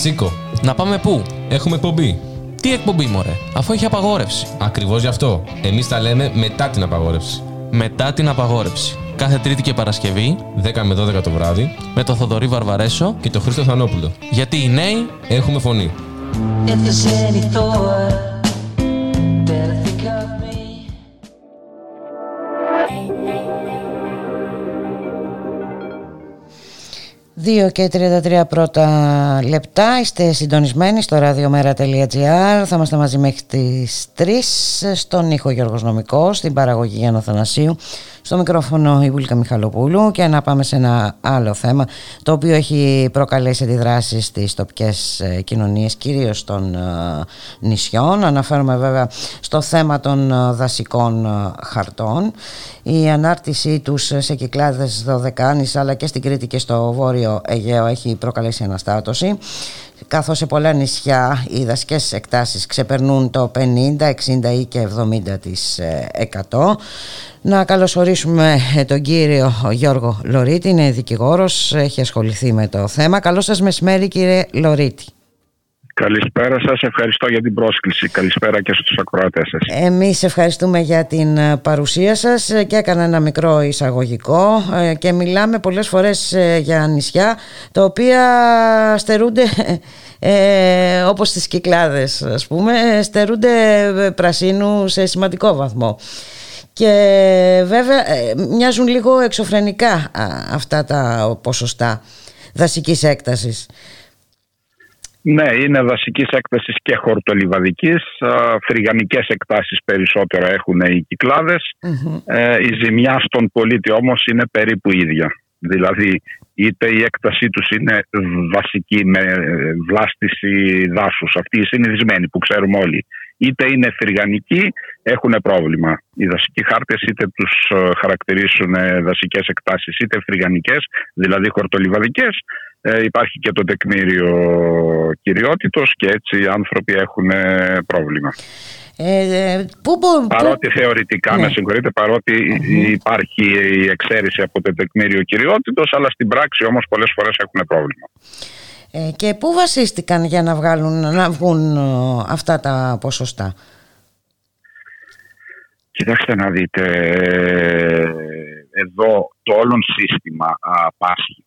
Σήκω. Να πάμε πού; Έχουμε εκπομπή. Τι εκπομπή, μωρέ, αφού έχει απαγόρευση. Ακριβώς γι' αυτό. Εμείς τα λέμε μετά την απαγόρευση. Μετά την απαγόρευση. Κάθε Τρίτη και Παρασκευή, 10 με 12 το βράδυ, με το Θοδωρή Βαρβαρέσο και το Χρήστο Θανόπουλο. Γιατί οι νέοι έχουμε φωνή. If 2 και 33 πρώτα λεπτά. Είστε συντονισμένοι στο radiomera.gr θα είμαστε μαζί μέχρι τις 3 στον ήχο Γιώργος Νομικός στην παραγωγή Γιάννα Θανασίου στο μικρόφωνο η Βούλικα Μιχαλοπούλου και να πάμε σε ένα άλλο θέμα το οποίο έχει προκαλέσει αντιδράσεις στις τοπικές ε, κοινωνίες κυρίως των ε, νησιών. Αναφέρομαι βέβαια στο θέμα των ε, δασικών χαρτών. Η ανάρτησή τους σε κυκλάδες Δωδεκάνης αλλά και στην Κρήτη και στο Βόρειο Αιγαίο έχει προκαλέσει αναστάτωση καθώς σε πολλά νησιά οι δασικές εκτάσεις ξεπερνούν το 50, 60 ή και 70%. Να καλωσορίσουμε τον κύριο Γιώργο Λωρίτη, είναι δικηγόρος, έχει ασχοληθεί με το θέμα. Καλό σας μεσημέρι κύριε Λωρίτη. Καλησπέρα σας, ευχαριστώ για την πρόσκληση. Καλησπέρα και στους ακροατές σας. Εμείς ευχαριστούμε για την παρουσία σας και έκανα ένα μικρό εισαγωγικό ε, και μιλάμε πολλές φορές ε, για νησιά τα οποία στερούνται ε, όπως στις Κυκλάδες ας πούμε στερούνται πρασίνου σε σημαντικό βαθμό. Και βέβαια μοιάζουν λίγο εξωφρενικά αυτά τα ποσοστά δασικής έκτασης. Ναι, είναι δασική έκταση και χορτολιβαδικής. Φρυγανικές εκτάσεις περισσότερο έχουν οι κυκλαδε Ε, η ζημιά στον πολίτη όμως είναι περίπου ίδια. Δηλαδή, είτε η έκτασή τους είναι βασική με βλάστηση δάσους, αυτή η συνηθισμένη που ξέρουμε όλοι, είτε είναι φρυγανική, έχουν πρόβλημα. Οι δασικοί χάρτες είτε τους ε, χαρακτηρίσουν δασικές εκτάσεις είτε φρυγανικές, δηλαδή χορτολιβαδικές, ε, υπάρχει και το τεκμήριο κυριότητος και έτσι οι άνθρωποι έχουν ε, πρόβλημα. Ε, ε πού, παρότι θεωρητικά, ναι. με συγχωρείτε, υπάρχει η εξαίρεση από το τεκμήριο κυριότητος, αλλά στην πράξη όμως πολλές φορές έχουν πρόβλημα. Ε, και πού βασίστηκαν για να, βγάλουν, να βγουν αυτά τα ποσοστά; Κοιτάξτε να δείτε, εδώ το όλον σύστημα πάσχει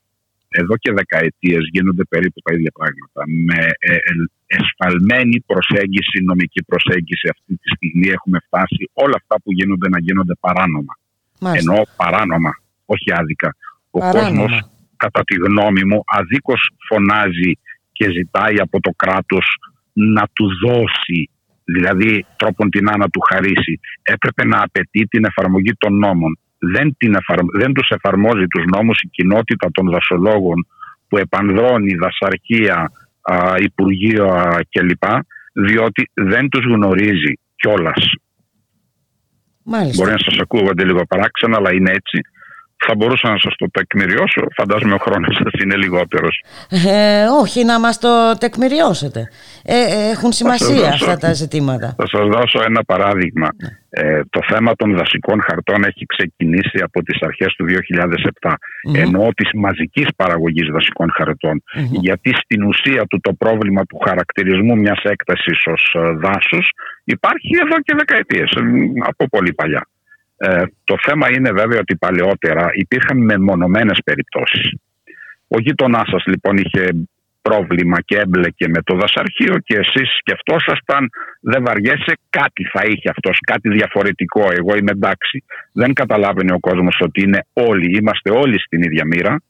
εδώ και δεκαετίες γίνονται περίπου τα ίδια πράγματα. Με ε, ε, εσφαλμένη προσέγγιση, νομική προσέγγιση αυτή τη στιγμή έχουμε φτάσει όλα αυτά που γίνονται να γίνονται παράνομα. Μάλιστα. Ενώ παράνομα, όχι άδικα. Ο κόσμος, κατά τη γνώμη μου, αδίκως φωνάζει και ζητάει από το κράτος να του δώσει δηλαδή τρόπον την να του χαρίσει. Έπρεπε να απαιτεί την εφαρμογή των νόμων δεν, την δεν τους εφαρμόζει τους νόμους η κοινότητα των δασολόγων που επανδρώνει δασαρχία, α, υπουργεία κλπ. διότι δεν τους γνωρίζει κιόλας. Μπορεί να σας ακούγονται λίγο παράξενα αλλά είναι έτσι θα μπορούσα να σας το τεκμηριώσω. Φαντάζομαι ο χρόνος σας είναι λιγότερος. Ε, όχι, να μας το τεκμηριώσετε. Ε, ε έχουν σημασία αυτά τα ζητήματα. Θα σας δώσω ένα παράδειγμα. Ναι. Ε, το θέμα των δασικών χαρτών έχει ξεκινήσει από τις αρχές του 2007. Mm-hmm. Ενώ της μαζικής παραγωγής δασικών Γιατί στην ουσία του το πρόβλημα του χαρακτηρισμού μιας έκτασης ως ε, δάσους υπάρχει εδώ και δεκαετίες, από πολύ παλιά. Ε, το θέμα είναι βέβαια ότι παλαιότερα υπήρχαν μεμονωμένες περιπτώσεις. Ο γείτονάς σας λοιπόν είχε πρόβλημα και έμπλεκε με το δασαρχείο και εσείς σκεφτόσασταν δεν βαριέσαι κάτι θα είχε αυτός, κάτι διαφορετικό, εγώ είμαι εντάξει. Δεν καταλάβαινε ο κόσμος ότι είναι όλοι, είμαστε όλοι στην ίδια μοίρα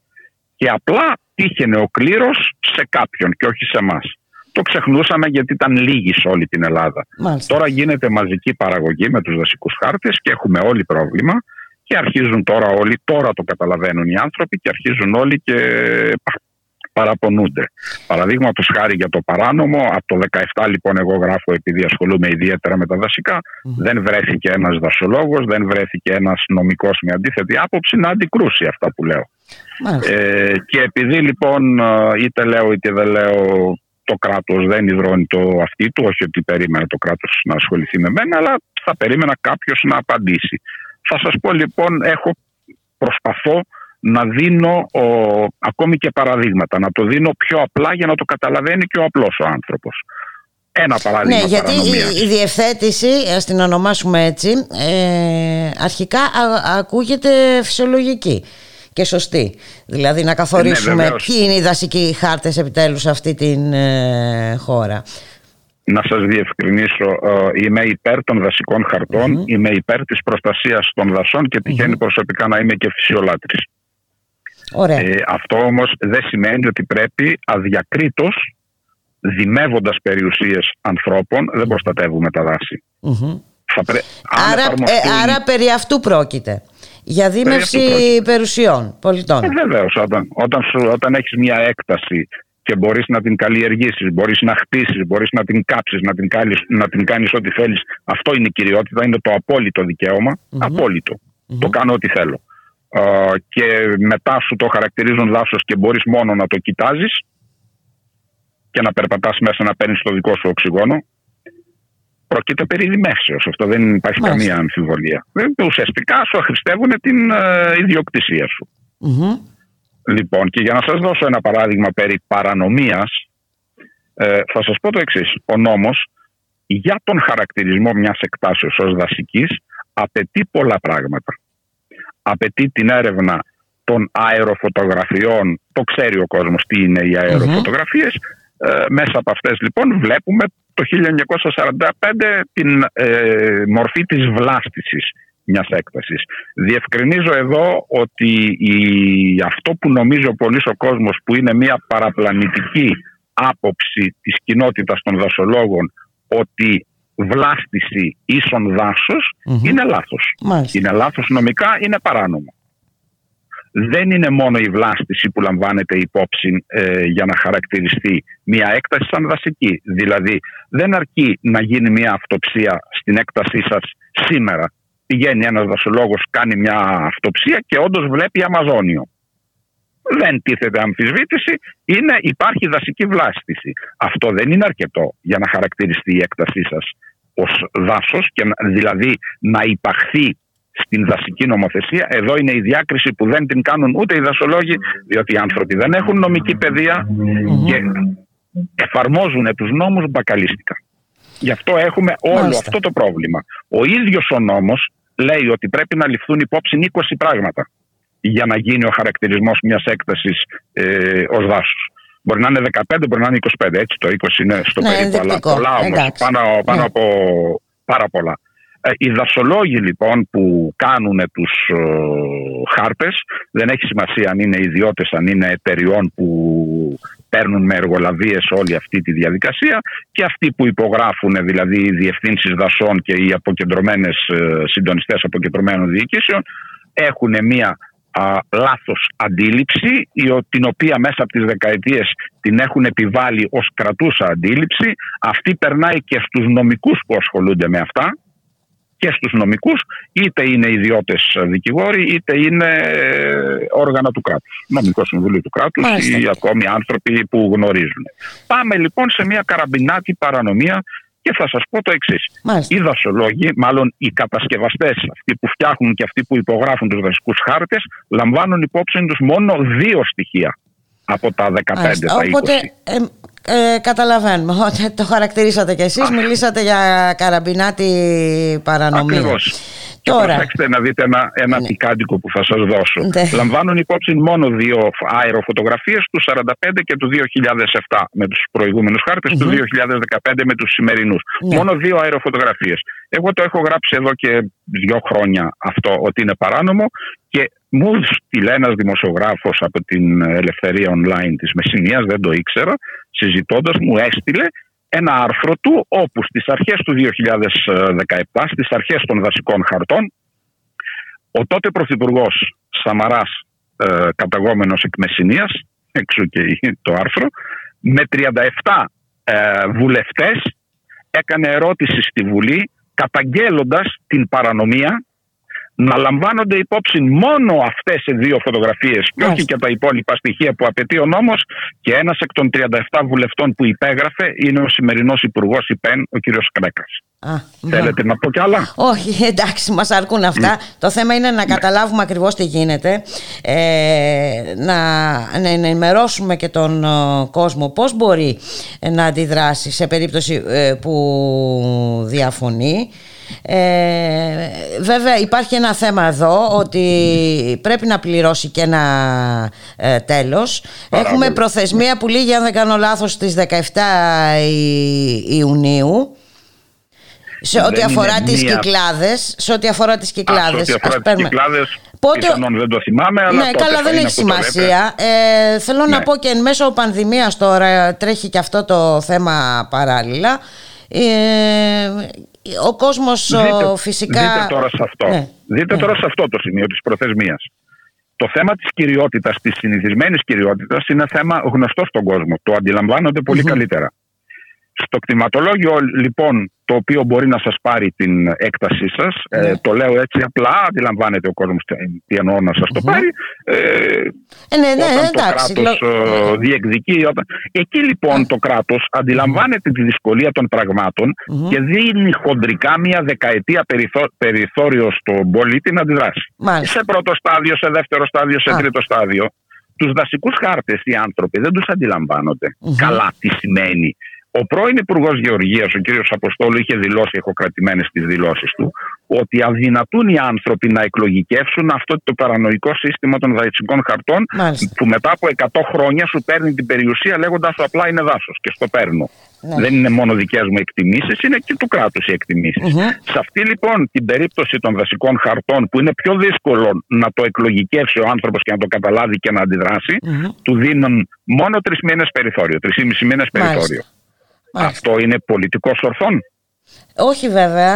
και απλά τύχαινε ο κλήρος σε κάποιον και όχι σε εμάς το ξεχνούσαμε γιατί ήταν λίγοι σε όλη την Ελλάδα. Τώρα γίνεται μαζική παραγωγή με τους δασικούς χάρτες και έχουμε όλοι πρόβλημα και αρχίζουν τώρα όλοι, τώρα το καταλαβαίνουν οι άνθρωποι και αρχίζουν όλοι και παραπονούνται. Παραδείγματος χάρη για το παράνομο, από το 17 λοιπόν εγώ γράφω επειδή ασχολούμαι ιδιαίτερα με τα δασικά, δεν βρέθηκε ένας δασολόγος, δεν βρέθηκε ένας νομικός με αντίθετη άποψη να αντικρούσει αυτά που λέω. Ε, και επειδή λοιπόν είτε λέω είτε δεν λέω το κράτος δεν υδρώνει το αυτή του, όχι ότι περίμενε το κράτος να ασχοληθεί με μένα, αλλά θα περίμενα κάποιος να απαντήσει. Θα σας πω λοιπόν, έχω, προσπαθώ να δίνω ο, ακόμη και παραδείγματα, να το δίνω πιο απλά για να το καταλαβαίνει και ο απλός ο άνθρωπος. Ένα παράδειγμα Ναι, γιατί παρανομίας. η, η διευθέτηση, ας την ονομάσουμε έτσι, ε, αρχικά α- ακούγεται φυσιολογική και σωστή. Δηλαδή να καθορίσουμε βεβαίως. ποιοι είναι οι δασικοί χάρτες επιτέλους σε αυτή την ε, χώρα. Να σας διευκρινίσω, ε, είμαι υπέρ των δασικών χαρτών, είμαι υπέρ της προστασίας των δασών και τυχαίνει προσωπικά να είμαι και φυσιολάτρης. Ωραία. Ε, αυτό όμως δεν σημαίνει ότι πρέπει αδιακρίτως, δημεύοντας περιουσίες ανθρώπων, δεν προστατεύουμε τα δάση. Μμμ. Θα πρέ... αν Άρα, εφαρμοστούν- ε, άρα περί αυτού πρόκειται. Για δίμευση αυτού πρόκειται. περιουσιών πολιτών. Ε, Βεβαίως, όταν, όταν, σου- όταν έχεις μια έκταση και μπορείς να την καλλιεργήσεις, μπορείς να χτίσεις, μπορείς να την κάψεις, να την, κάνεις, να την κάνεις ό,τι θέλεις. Αυτό είναι η κυριότητα, είναι το απόλυτο δικαίωμα. Απόλυτο. Το κάνω ό,τι θέλω. Ε, και μετά σου το χαρακτηρίζουν δάσο και μπορείς μόνο να το κοιτάζεις και να περπατάς μέσα να παίρνεις το δικό σου οξυγόνο. Πρόκειται περί δημεύσεως. Αυτό δεν υπάρχει Μάλιστα. καμία αμφιβολία. Ε, Ουσιαστικά σου αχρηστεύουν την ε, ιδιοκτησία σου. Μμμ. Λοιπόν, και για να σας δώσω ένα παράδειγμα περί παρανομίας, ε, θα σας πω το εξής. Ο νόμος για τον χαρακτηρισμό μιας εκτάσεως ως δασικής απαιτεί πολλά πράγματα. Απαιτεί την έρευνα των αεροφωτογραφιών, το ξέρει ο κόσμος τι είναι οι αεροφωτογραφίες. Ε, μέσα από αυτές λοιπόν βλέπουμε το 1945 την ε, μορφή της βλάστησης μιας έκτασης. Διευκρινίζω εδώ ότι η, αυτό που νομίζω πολύς ο κόσμος που είναι μια παραπλανητική άποψη της κοινότητας των δασολόγων ότι βλάστηση ίσον δάσος είναι λάθος. Μάλιστα. Είναι λάθος νομικά, είναι παράνομο. Δεν είναι μόνο η βλάστηση που λαμβάνεται υπόψη ε, για να χαρακτηριστεί μια έκταση σαν δασική. Δηλαδή δεν αρκεί να γίνει μια αυτοψία στην έκτασή σας σήμερα. Πηγαίνει ένας δασολόγος, κάνει μια αυτοψία και όντως βλέπει Αμαζόνιο. Δεν τίθεται αμφισβήτηση, είναι, υπάρχει δασική βλάστηση. Αυτό δεν είναι αρκετό για να χαρακτηριστεί η έκτασή σας ως δάσος και να- δηλαδή να υπαχθεί στην δασική νομοθεσία. Εδώ είναι η διάκριση που δεν την κάνουν ούτε οι δασολόγοι, διότι οι άνθρωποι δεν έχουν νομική παιδεία και εφαρμόζουν τους νόμους μπακαλίστικα. Γι' αυτό έχουμε όλο Μάλιστα. αυτό το πρόβλημα. Ο ίδιος ο νόμος λέει ότι πρέπει να ληφθούν υπόψη 20 πράγματα για να γίνει ο χαρακτηρισμός μιας έκτασης ε, ως δάσος. Μπορεί να είναι 15, μπορεί να είναι 25, έτσι το 20 είναι στο Ναι, περίπου, αλλά ενδεικτικό. πολλά όμως, Εντάξει. πάνω, πάνω Ναι. από πάρα πολλά. Ε, οι δασολόγοι λοιπόν που κάνουν τους ε, χάρτες, δεν έχει σημασία αν είναι ιδιώτες, αν είναι εταιριών που παίρνουν με εργολαβίες όλη αυτή τη διαδικασία και αυτοί που υπογράφουν, δηλαδή οι διευθύνσεις δασών και οι αποκεντρωμένες ε, συντονιστές αποκεντρωμένων διοικήσεων, έχουν μία α, λάθος αντίληψη η ο- την οποία μέσα από τις δεκαετίες την έχουν επιβάλει ως κρατούσα αντίληψη. Αυτή περνάει και στους νομικούς που ασχολούνται με αυτά και στους νομικούς είτε είναι ιδιώτες δικηγόροι είτε είναι ε, όργανα του κράτους νομικό συμβούλιο του κράτους Μάλιστα. ή ακόμη άνθρωποι που γνωρίζουν πάμε λοιπόν σε μια καραμπινάτη παρανομία και θα σας πω το εξής. Οι δασολόγοι, μάλλον οι κατασκευαστές, αυτοί που φτιάχνουν και αυτοί που υπογράφουν τους δασικούς χάρτες, λαμβάνουν υπόψη τους μόνο δύο στοιχεία από τα 15, Μάλιστα. τα 20. Οπότε ε, ε, καταλαβαίνουμε <laughs> ότι το χαρακτηρίσατε κι εσείς, μιλήσατε για καραμπινάτη παρανομία. Ακριβώς. Και Τώρα, προσέξτε να δείτε ένα, ένα πικάντικο που θα σας δώσω. Ναι. Λαμβάνουν υπόψη μόνο δύο αεροφωτογραφίες του 45 και του 2007 με τους προηγούμενους χάρτες, του 2015 με τους σημερινούς. Ναι. Μόνο δύο αεροφωτογραφίες. Εγώ το έχω γράψει εδώ και δύο χρόνια αυτό ότι είναι παράνομο και μου στείλε ένας δημοσιογράφος από την Ελευθερία Online της Μεσσηνίας, δεν το ήξερα, συζητώντας μου έστειλε ένα άρθρο του όπου στις αρχές του 2017, στις αρχές των δασικών χαρτών, ο τότε Πρωθυπουργός Σαμαράς, ε, καταγόμενος εκ Μεσσηνίας, έξω και το άρθρο, με 37 ε, βουλευτές έκανε ερώτηση στη Βουλή καταγγέλλοντας την παρανομία να λαμβάνονται υπόψη μόνο αυτές οι δύο φωτογραφίες και όχι και τα υπόλοιπα στοιχεία που απαιτεί ο νόμος και ένας εκ των 37 βουλευτών που υπέγραφε είναι ο σημερινός Υπουργός ΥΠΕΝ, ο κύριος Κρέκας. Θέλετε να πω κι άλλα; Όχι, εντάξει, μας αρκούν αυτά. Το θέμα είναι να καταλάβουμε ακριβώς τι γίνεται, ε, να, να ενημερώσουμε και τον ε, κόσμο πώς μπορεί να αντιδράσει σε περίπτωση ε, που διαφωνεί. Ε, βέβαια υπάρχει ένα θέμα εδώ ότι πρέπει να πληρώσει και ένα ε, τέλος έχουμε προθεσμία που λύγει αν δεν κάνω λάθος στις 17 Ι- Ιουνίου σε ό,τι Δεν αφορά είναι τις μία- κυκλάδες σε ό,τι αφορά τις Α, σε κυκλάδες ό,τι αφορά Ας τις παίρνουμε. κυκλάδες, Πότε- πιθανόν δεν το θυμάμαι, αλλά ναι, τότε καλά, θα δεν είναι έχει αυτό το λέτε. σημασία. Ε, θέλω να Ναι. πω και εν μέσω πανδημίας τώρα τρέχει και αυτό το θέμα παράλληλα. Ε, ο κόσμος ο, Δείτε- φυσικά... Δείτε τώρα σε αυτό. Ναι. Δείτε τώρα σε αυτό το σημείο της προθεσμίας. Το θέμα της κυριότητας, της συνηθισμένης κυριότητας είναι θέμα γνωστό στον κόσμο. Το αντιλαμβάνονται πολύ καλύτερα. Στο κτηματολόγιο λοιπόν το οποίο μπορεί να σας πάρει την έκτασή σας, ε, το λέω έτσι απλά, αντιλαμβάνεται ο κόσμος τι- τι εννοώ να σας το πάρει, ε, Ε, ναι, ναι, όταν εντάξει. το κράτος λο- ε, διεκδικεί. Όταν... Εκεί λοιπόν το κράτος αντιλαμβάνεται τη δυσκολία των πραγματων και δίνει χοντρικά μια δεκαετία περιθώ- περιθώριο στον πολίτη να αντιδράσει. Μάλιστα. Σε πρώτο στάδιο, σε δεύτερο στάδιο, σε τρίτο στάδιο. Τους δασικούς χάρτες οι άνθρωποι δεν τους αντιλαμβάνονται καλά τι σημαίνει. Ο πρώην Υπουργός Γεωργίας, ο κ. Αποστόλου, είχε δηλώσει, έχω κρατημένες τις δηλώσεις του, ότι αδυνατούν οι άνθρωποι να εκλογικεύσουν αυτό το παρανοϊκό σύστημα των δασικών χαρτών, που μετά από 100 χρόνια σου παίρνει την περιουσία λέγοντας σου απλά είναι δάσος και στο παίρνω. Ναι. Δεν είναι μόνο δικές μου εκτιμήσεις, είναι και του κράτους οι εκτιμησει Σε αυτή λοιπόν την περίπτωση των δασικών χαρτών, που είναι πιο δύσκολο να το εκλογικεύσει ο άνθρωπος και να το καταλάβει και να αντιδρασει του δίνουν μόνο τρεις μήνες περιθώριο, τρεις μισή μήνες περιθώριο. Αυτό είναι πολιτικός ορθόν. Όχι βέβαια,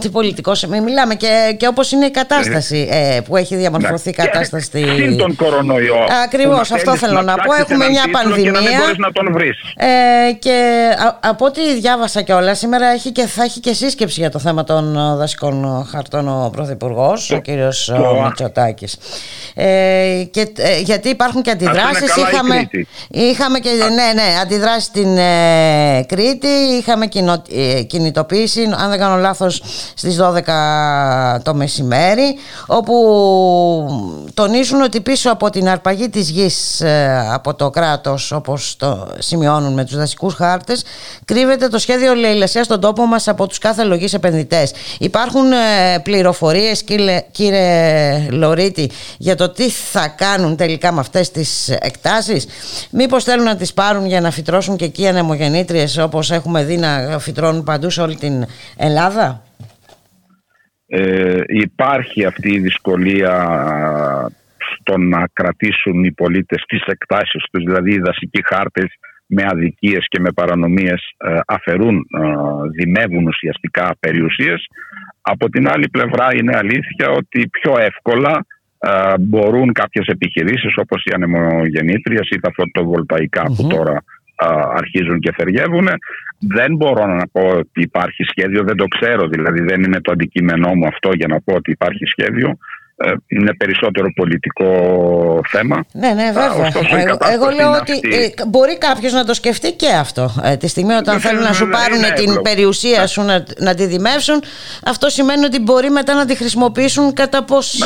τι πολιτικό μην μιλάμε και, και όπως είναι η κατάσταση ε, που έχει διαμορφωθεί η Ναι. κατάσταση στη... Συν τον κορονοϊό. Ακριβώς, που να αυτό θέλεις θέλω να πω. ψάξεις Έχουμε έναν μια τίτλο πανδημία. Και να μην μπορείς να τον βρεις. Ε, και α- από ό,τι διάβασα και όλα σήμερα έχει και, θα έχει και σύσκεψη για το θέμα των ε, δασικών ε, χαρτών ο Πρωθυπουργός, ο κύριος ε, το- Μητσοτάκης. Ε, και, ε, γιατί υπάρχουν και αντιδράσεις. καλά η Είχαμε, Κρήτη. είχαμε και ναι, ναι, αντιδράσεις στην ε, Κρήτη, είχαμε κοινο, ε, κινητοποίηση, αν δεν κάνω λάθος, στις 12 το μεσημέρι, όπου τονίζουν ότι πίσω από την αρπαγή της γης ε, από το κράτος, όπως το σημειώνουν με τους δασικούς χάρτες, κρύβεται το σχέδιο λαιλασίας στον τόπο μας από τους κάθε λογής επενδυτές. Υπάρχουν ε, πληροφορίες, κύριε, κύριε Λωρίτη, για το τι θα κάνουν τελικά με αυτές τις εκτάσεις; Μήπως θέλουν να τις πάρουν για να φυτρώσουν και εκεί ανεμογεννήτριες όπως έχουμε δει να φυτρώνουν παντού σε όλη την Ελλάδα; Ε, υπάρχει αυτή η δυσκολία α, στο να κρατήσουν οι πολίτες τις εκτάσεις τους, δηλαδή οι δασικοί χάρτες με αδικίες και με παρανομίες ε, αφαιρούν, ε, δημεύουν ουσιαστικά περιουσίες. Από την άλλη πλευρά είναι αλήθεια ότι πιο εύκολα ε, μπορούν κάποιες επιχειρήσεις όπως οι ανεμογεννήτριες ή τα φωτοβολταϊκά που τώρα α, αρχίζουν και θεριεύουν. Δεν μπορώ να πω ότι υπάρχει σχέδιο, δεν το ξέρω, δηλαδή δεν είναι το αντικείμενό μου αυτό για να πω ότι υπάρχει σχέδιο. Ε, Είναι περισσότερο πολιτικό θέμα. Ναι, ναι, βέβαια. ωστόσο, η εγώ, κατάσταση εγώ λέω είναι ότι αυτή. ε, μπορεί κάποιος να το σκεφτεί και αυτό. Ε, τη στιγμή όταν Βέβαια, θέλουν να σου βέβαια, πάρουν είναι την εύλογο. περιουσία σου να, να τη δημεύσουν, αυτό σημαίνει ότι μπορεί μετά να τη χρησιμοποιήσουν κατά πώς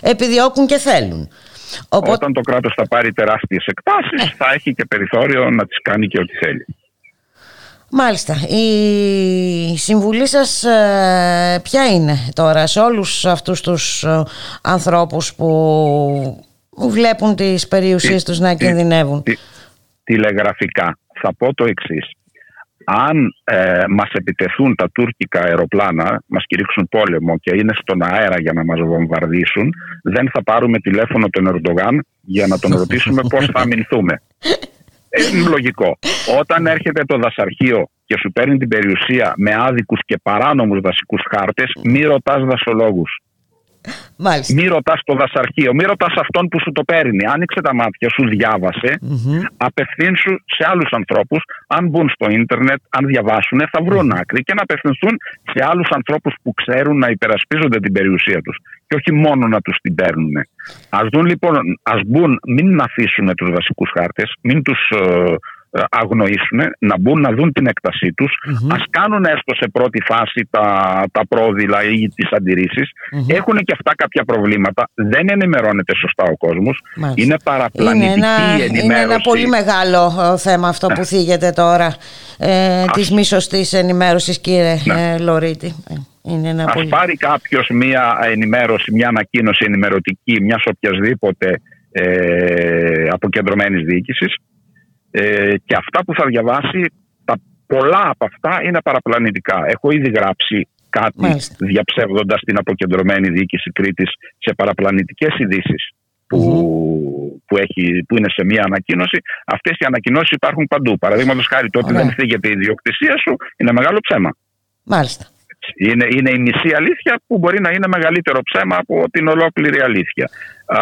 επιδιώκουν και θέλουν. Όταν το κράτος θα πάρει τεράστιες Ναι. εκτάσεις θα έχει και περιθώριο να τις κάνει και ό,τι θέλει. Μάλιστα. Η συμβουλή σας ε, ποια είναι τώρα σε όλους αυτούς τους ε, ανθρώπους που βλέπουν τις περιουσίες τους να κινδυνεύουν; Τι- τηλεγραφικά θα πω το εξής. Αν ε, μας επιτεθούν τα τουρκικά αεροπλάνα, μας κηρύξουν πόλεμο και είναι στον αέρα για να μας βομβαρδίσουν, δεν θα πάρουμε τηλέφωνο τον Ερντογάν για να τον <laughs> ρωτήσουμε πώς θα αμυνθούμε. Ε, Είναι λογικό. Όταν έρχεται το δασαρχείο και σου παίρνει την περιουσία με άδικους και παράνομους δασικούς χάρτες, μη ρωτάς δασολόγους. Μάλιστα. Μη ρωτάς το δασαρχείο, μη ρωτάς αυτόν που σου το παίρνει. Άνοιξε τα μάτια σου, διάβασε, απευθύνσου σε άλλους ανθρώπους. Αν μπουν στο ίντερνετ, αν διαβάσουν, θα βρουν άκρη και να απευθυνθούν σε άλλους ανθρώπους που ξέρουν να υπερασπίζονται την περιουσία τους. Και όχι μόνο να τους την παίρνουν. Α δουν λοιπόν, ας μπουν, μην αφήσουν τους βασικούς χάρτες, μην τους ε, αγνοήσουν, να μπουν να δουν την έκτασή τους. Ας κάνουν έστω σε πρώτη φάση τα, τα πρόδειλα ή τις αντιρρησεις Έχουν και αυτά κάποια προβλήματα. Δεν ενημερώνεται σωστά ο κόσμος. Μάλιστα. Είναι παραπλανητική Είναι ένα, η ενημέρωση. είναι ένα πολύ μεγάλο ε, θέμα αυτό που θίγεται τώρα ε, της μη σωστής ενημέρωσης κύριε ε, Λωρίτη. Ε, Είναι ένα Ας πολύ... πάρει κάποιος μία ενημέρωση, μία ανακοίνωση ενημερωτική μιας οποιασδήποτε ε, αποκεντρωμένης διοίκησης ε, και αυτά που θα διαβάσει, τα πολλά από αυτά είναι παραπλανητικά. Έχω ήδη γράψει κάτι Μάλιστα. διαψεύδοντας την αποκεντρωμένη διοίκηση Κρήτης σε παραπλανητικές ειδήσεις που, που, έχει, που είναι σε μία ανακοίνωση. Αυτές οι ανακοινώσεις υπάρχουν παντού. Παραδείγματος χάρη το ότι Ωραία. δεν θίγεται η ιδιοκτησία σου είναι μεγάλο ψέμα. Μάλιστα. Είναι, είναι η μισή αλήθεια που μπορεί να είναι μεγαλύτερο ψέμα από την ολόκληρη αλήθεια. Α,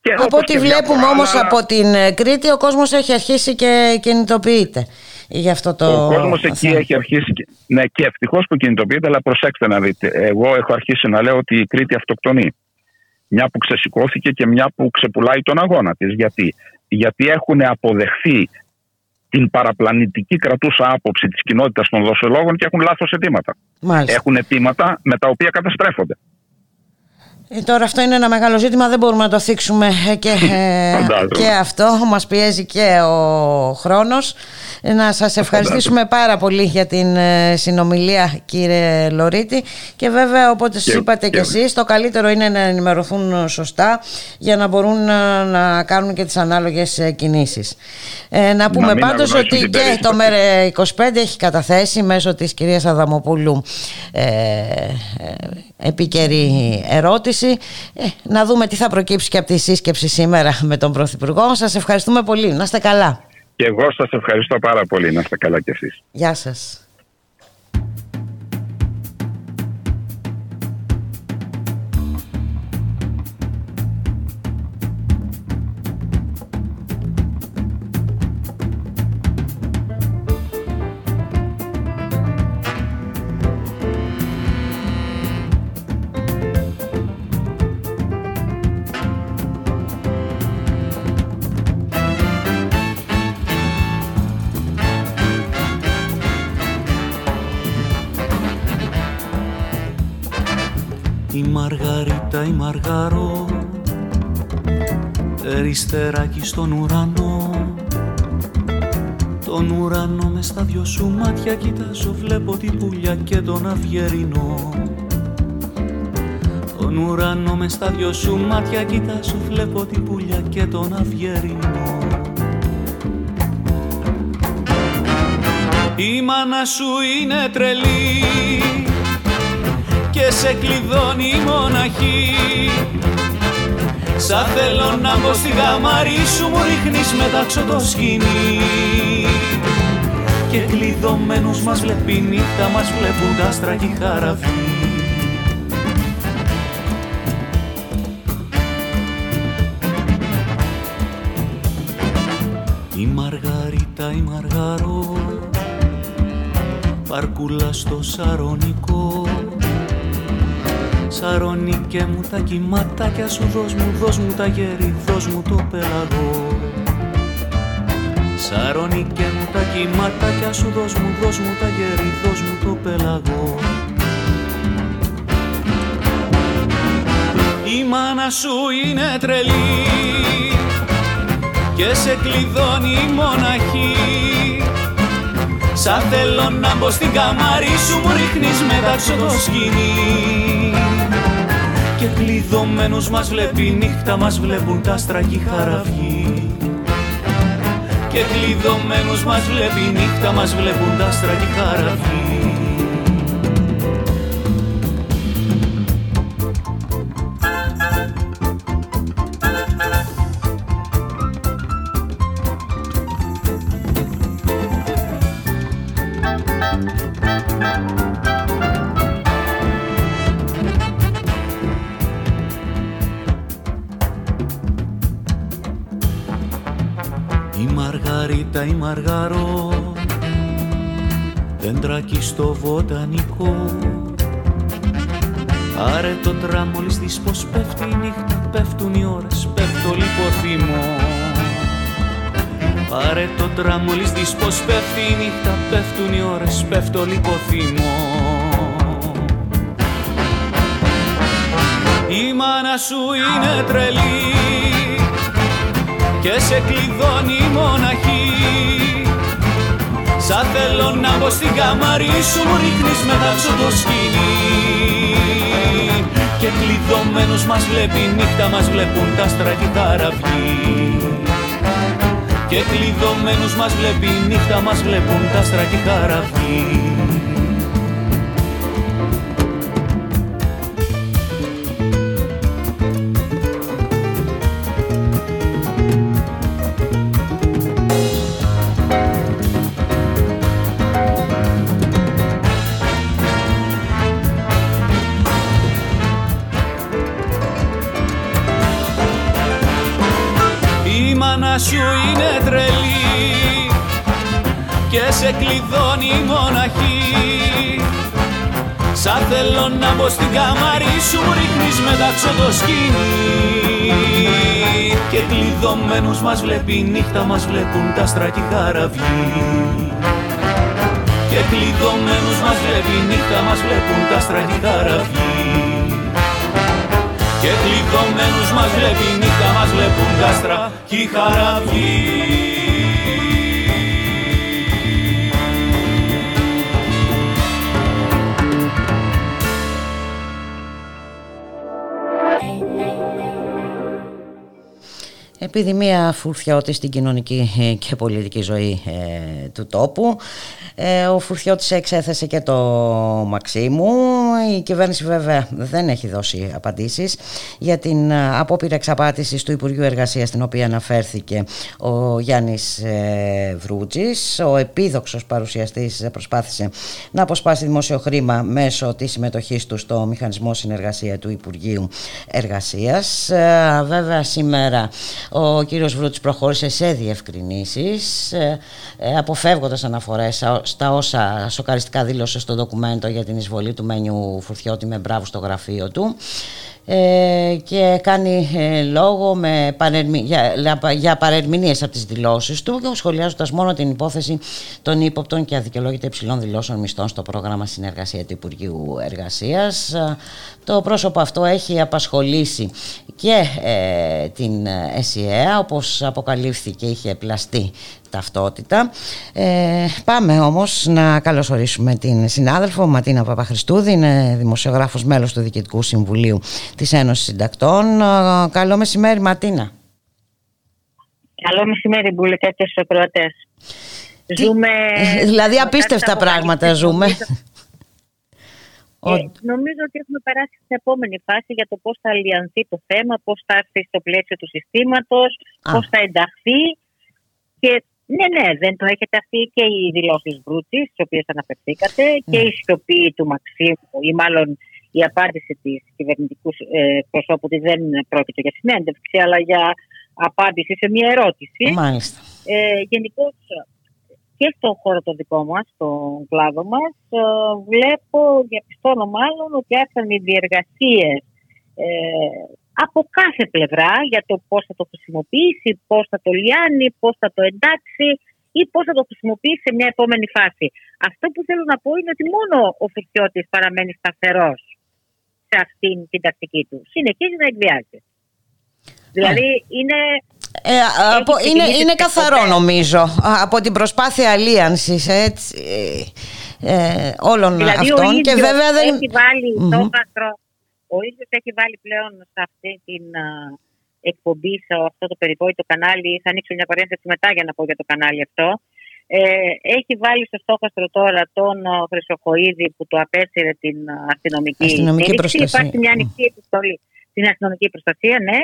και Από όπως ό,τι και βλέπουμε διάφορα όμως άλλα, από την ε, Κρήτη ο κόσμος έχει αρχίσει και κινητοποιείται για αυτό το Ο κόσμος εκεί θέμα. έχει αρχίσει. και- Ναι, και ευτυχώς που κινητοποιείται, αλλά προσέξτε να δείτε. Εγώ έχω αρχίσει να λέω ότι η Κρήτη αυτοκτονεί. Μια που ξεσηκώθηκε και μια που ξεπουλάει τον αγώνα της. Γιατί, Γιατί έχουν αποδεχθεί την παραπλανητική κρατούσα άποψη της κοινότητας των δοσολόγων και έχουν λάθος αιτήματα. Μάλιστα. Έχουν αιτήματα με τα οποία καταστρέφονται. Ε, τώρα αυτό είναι ένα μεγάλο ζήτημα, δεν μπορούμε να το θίξουμε ε, και, ε, Φαντάζομαι. και αυτό. Μας πιέζει και ο χρόνος. Ε, Να σας ευχαριστήσουμε πάρα πολύ για την ε, συνομιλία κύριε Λωρίτη και βέβαια όπως Και- είπατε και, και- εσείς το καλύτερο είναι να ενημερωθούν σωστά για να μπορούν να, να κάνουν και τις ανάλογες ε, κινήσεις. Ε, να πούμε μην πάντως αγνοήσουν ότι την και περίπτωση. το ΜΕΡΕ25 έχει καταθέσει μέσω της κυρίας Αδαμοπούλου ε, ε, επίκαιρη ερώτηση. Ε, να δούμε τι θα προκύψει και από τη σύσκεψη σήμερα <laughs> με τον Πρωθυπουργό. Σας ευχαριστούμε πολύ. Να είστε καλά. Και εγώ σας ευχαριστώ πάρα πολύ. Να είστε καλά κι εσείς. Γεια σας. Περιστεράκι στον ουρανό. Τον ουρανό με στα δυο σου μάτια κοιτάζω Βλέπω την πουλιά και τον αυγερινό Τον ουρανό με στα δυο σου μάτια κοιτάζω Βλέπω την πουλιά και τον αυγερινό Η μάνα σου είναι τρελή και σε κλειδώνει η μοναχή Σα θέλω να μπω στη γαμαρή σου μου ρίχνεις μετάξω το σκηνή Και κλειδωμένους μας βλέπει η νύχτα μας βλέπουν τα άστρα και η χαραβή Η Μαργαρίτα η Μαργαρό Παρκούλα στο σαρονικό Σαρονίκε μου τα κυματάκια σου. Δώσ' μου, δώσ' μου τα γέρι, δώσ' μου το πελαγό. Σαρονίκε μου τα κυματάκια σου. Δώσ' μου, δώσ' μου τα γέρι, δώσ' μου το πελαγό. Η μάνα σου είναι τρελή και σε κλειδώνει η μοναχή. Σαν θέλω να μπω στην καμάρι σου μου ρίχνεις μετάξω το σκηνή Και κλειδωμένους μας βλέπει η νύχτα μας βλέπουν τα άστρα και η χαραυγή. Και κλειδωμένους μας βλέπει η νύχτα μας βλέπουν τα άστρα και η χαραυγή Μαργαρό. Δέντρακι στο βοτανικό. Πάρε το τραμόλι της πως πέφτει η νύχτα Πέφτουν οι ώρες, πέφτω λιποθύμω Πάρε το τραμ μόλις δεις πως πέφτει η νύχτα Πέφτουν οι ώρες, πέφτω λιποθυμώ Η μάνα σου είναι τρελή Και σε κλειδώνει μοναχή Σαν θέλω να μπω στην καμαρί σου Μου ρίχνεις μετάξω το σκηνή Και κλειδωμένους μας βλέπει η νύχτα Μας βλέπουν τα άστρα και τα καραβιοί Και κλειδωμένους μας βλέπει η νύχτα Μας βλέπουν τα άστρα ρίχνεις μετάξω το σκηνή Και κλειδωμένους μας βλέπει η νύχτα μας βλέπουν τα άστρα και οι καραβιοί. Και κλειδωμένους μας βλέπει η νύχτα μας βλέπουν τα άστρα και οι καραβιοί. Και κλειδωμένους μας βλέπει η νύχτα μας βλέπουν τα άστρα και οι χαραβιοί Επιδημία Φουρθιώτη στην κοινωνική ε, και πολιτική ζωή ε, του τόπου. Ε, ο Φουρθιώτης εξέθεσε και το Μαξίμου. Η κυβέρνηση βέβαια δεν έχει δώσει απαντήσεις για την ε, απόπειρα εξαπάτησης του Υπουργείου Εργασίας στην οποία αναφέρθηκε ο Γιάννης ε, Βρούτζης. Ο επίδοξος παρουσιαστής προσπάθησε να αποσπάσει δημόσιο χρήμα μέσω της συμμετοχής του στο μηχανισμό συνεργασία του Υπουργείου Εργασίας. Ε, βέβαια σήμερα ο κύριος Βρούτης προχώρησε σε διευκρινήσεις ε, ε, αποφεύγοντας αναφορές στα όσα σοκαριστικά δήλωσε στο ντοκουμέντο για την εισβολή του Μένιου Φουρθιώτη με μπράβο στο γραφείο του ε, και κάνει ε, λόγο με παρερμη, για, για παρερμηνίες από τις δηλώσεις του και σχολιάζοντας μόνο την υπόθεση των ύποπτων και αδικαιολόγητα υψηλών δηλώσεων μισθών στο πρόγραμμα συνεργασία του Υπουργείου Εργασίας. Το πρόσωπο αυτό έχει απασχολήσει και ε, την ΕΣΥΕΑ όπως αποκαλύφθηκε είχε πλαστεί ταυτότητα. Ε, πάμε όμως να καλωσορίσουμε την συνάδελφο Ματίνα Παπαχριστούδη, είναι δημοσιογράφος μέλος του Διοικητικού Συμβουλίου της Ένωσης Συντακτών. Ε, καλό μεσημέρι Ματίνα. Καλό μεσημέρι Μπουλικά και στους ακροατές. Ζούμε... <laughs> δηλαδή απίστευτα πράγματα ζούμε. Ε, νομίζω ότι έχουμε περάσει στην επόμενη φάση για το πώς θα αλλιανθεί το θέμα, πώς θα έρθει στο πλαίσιο του συστήματος, πώς θα ενταχθεί και ναι, ναι, δεν το έχετε αυτή και οι δηλώσεις Βρούτσης, τι οποίες αναφερθήκατε, και η σιωπή του Μαξίμου, ή μάλλον η απάντηση της κυβερνητικούς ε, προσώπου ότι δεν πρόκειται για συνέντευξη, αλλά για απάντηση σε μια ερώτηση. Μάλιστα. Ε, Γενικώς και στον χώρο το δικό μας, στον κλάδο μας, ε, βλέπω, διαπιστώνω μάλλον ότι άρχισαν οι διεργασίες ε, από κάθε πλευρά για το πώς θα το χρησιμοποιήσει, πώς θα το λιάνει, πώς θα το εντάξει ή πώς θα το χρησιμοποιήσει σε μια επόμενη φάση. Αυτό που θέλω να πω είναι ότι μόνο ο Φουρτιώτης παραμένει σταθερός σε αυτήν την τακτική του. Συνεχίζει να εκβιάζει. Δηλαδή είναι... Ε, από, είναι, είναι καθαρό νομίζω από την προσπάθεια αλίανσης έτσι, ε, όλων δηλαδή, αυτών ο και βέβαια δεν... έχει βάλει mm-hmm. το βάθρο ο ίδιος έχει βάλει πλέον σε αυτή την α, εκπομπή, σε αυτό το περιβόητο κανάλι, θα ανοίξω μια παρένθεση μετά για να πω για το κανάλι αυτό, ε, έχει βάλει στο στόχαστρο τώρα τον α, Χρυσοχοίδη που το απέσυρε την α, αστυνομική, αστυνομική προστασία. Υπάρχει μια ανοιχτή επιστολή στην αστυνομική προστασία, ναι.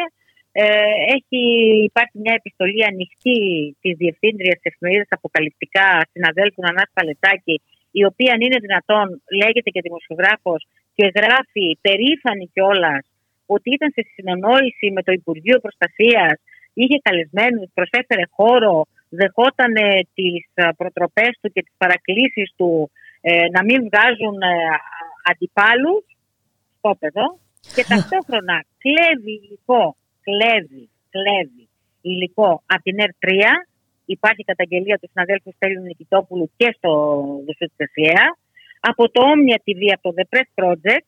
Ε, έχει υπάρχει μια επιστολή ανοιχτή της Διευθύντριας της Εφημερίδα Αποκαλυπτικά συναδέλφου Νανά Παλετάκη, η οποία αν είναι δυνατόν λέγεται και δημοσιογράφος και γράφει περήφανη κιόλας ότι ήταν σε συνεννόηση με το Υπουργείο Προστασίας, είχε καλεσμένους, προσέφερε χώρο, δεχόταν τις προτροπές του και τις παρακλήσεις του ε, να μην βγάζουν ε, αντιπάλους. Στο παιδό και ταυτόχρονα κλέβει υλικό, κλέβει, κλέβει υλικό από την ΕΡ3 υπάρχει καταγγελία του συναδέλφου Στέλιου Νικητόπουλου και στο Δουσού της ΕΣΥΑ, από το Omnia TV, από το The Press Project,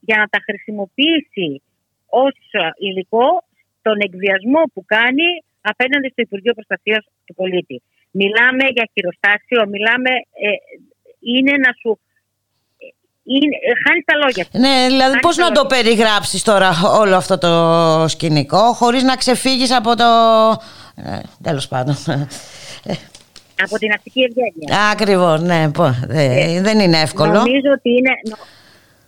για να τα χρησιμοποιήσει ως υλικό τον εκβιασμό που κάνει απέναντι στο Υπουργείο Προστασίας του Πολίτη. Μιλάμε για χειροστάσιο, μιλάμε. Ε, είναι να σου. Είναι, χάνεις τα λόγια. Ναι, δηλαδή πώς να το περιγράψεις τώρα όλο αυτό το σκηνικό χωρίς να ξεφύγεις από το... Ε, τέλος πάντων. Από την αστική ευγένεια. Ακριβώς, ναι. Ε, δεν είναι εύκολο. Νομίζω ότι είναι...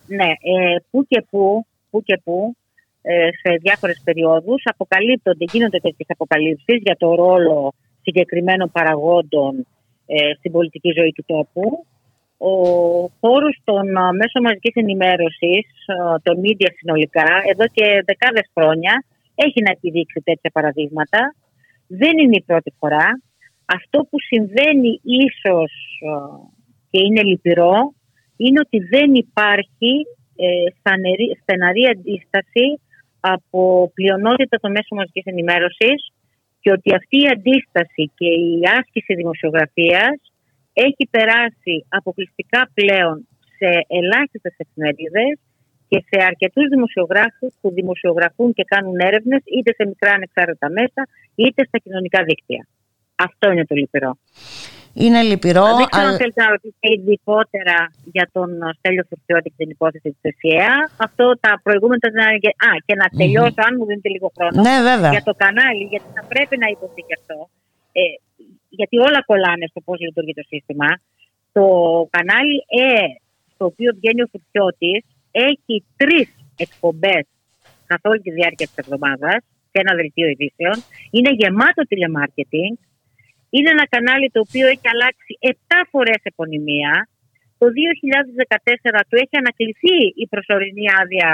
Ναι, ε, που και που, που και που ε, σε διάφορες περιόδους αποκαλύπτονται, γίνονται τέτοιες αποκαλύψεις για το ρόλο συγκεκριμένων παραγόντων ε, στην πολιτική ζωή του τόπου. Ο χώρος των μέσων μαζικής ενημέρωσης, των media συνολικά, εδώ και δεκάδες χρόνια έχει να επιδείξει τέτοια παραδείγματα. Δεν είναι η πρώτη φορά. Αυτό που συμβαίνει ίσως και είναι λυπηρό είναι ότι δεν υπάρχει ε, στεναρή αντίσταση από πλειονότητα των μέσων μαζικής ενημέρωσης και ότι αυτή η αντίσταση και η άσκηση δημοσιογραφίας έχει περάσει αποκλειστικά πλέον σε ελάχιστες εφημερίδες και σε αρκετούς δημοσιογράφους που δημοσιογραφούν και κάνουν έρευνες είτε σε μικρά ανεξάρτητα μέσα είτε στα κοινωνικά δίκτυα. Αυτό είναι το λυπηρό. Είναι λυπηρό. Δεν ξέρω αν θέλετε να ρωτήσετε ειδικότερα για τον Στέλιο Φουρτιώτη και την υπόθεση της ΕΣΥΑ. Αυτό τα προηγούμενα ήταν. Α, και να τελειωσω αν μου δίνετε λίγο χρόνο. Ναι, βέβαια. Για το κανάλι, γιατί θα πρέπει να υποθεί και αυτό. Ε, γιατί όλα κολλάνε στο πώς λειτουργεί το σύστημα. Το κανάλι Ε, στο οποίο βγαίνει ο Φουρτιώτη, έχει τρεις εκπομπές καθ' όλη τη διάρκεια της εβδομάδας και ένα δελτίο ειδήσεων. Είναι γεμάτο τηλεμάρκετινγκ είναι ένα κανάλι το οποίο έχει αλλάξει 7 φορές επωνυμία. Το 2014 του έχει ανακληθεί η προσωρινή άδεια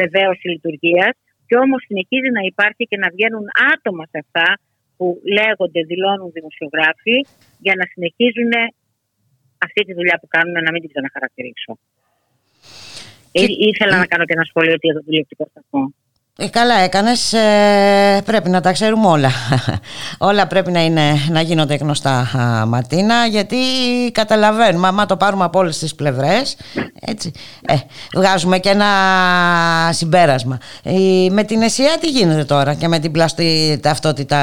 βεβαίωση λειτουργίας και όμως συνεχίζει να υπάρχει και να βγαίνουν άτομα σε αυτά που λέγονται, δηλώνουν δημοσιογράφοι για να συνεχίζουν αυτή τη δουλειά που κάνουν να μην την ξαναχαρακτηρίσω. Και... Ήθελα να κάνω και ένα σχόλιο για το τηλεοπτικό σταθμό. Ε, καλά έκανες, ε, πρέπει να τα ξέρουμε όλα. <laughs> όλα πρέπει να, είναι, να γίνονται γνωστά Ματίνα γιατί καταλαβαίνουμε, άμα το πάρουμε από όλες τις πλευρές έτσι, ε, βγάζουμε και ένα συμπέρασμα. Ε, με την ΕΣΥΑ τι γίνεται τώρα και με την πλαστή ταυτότητα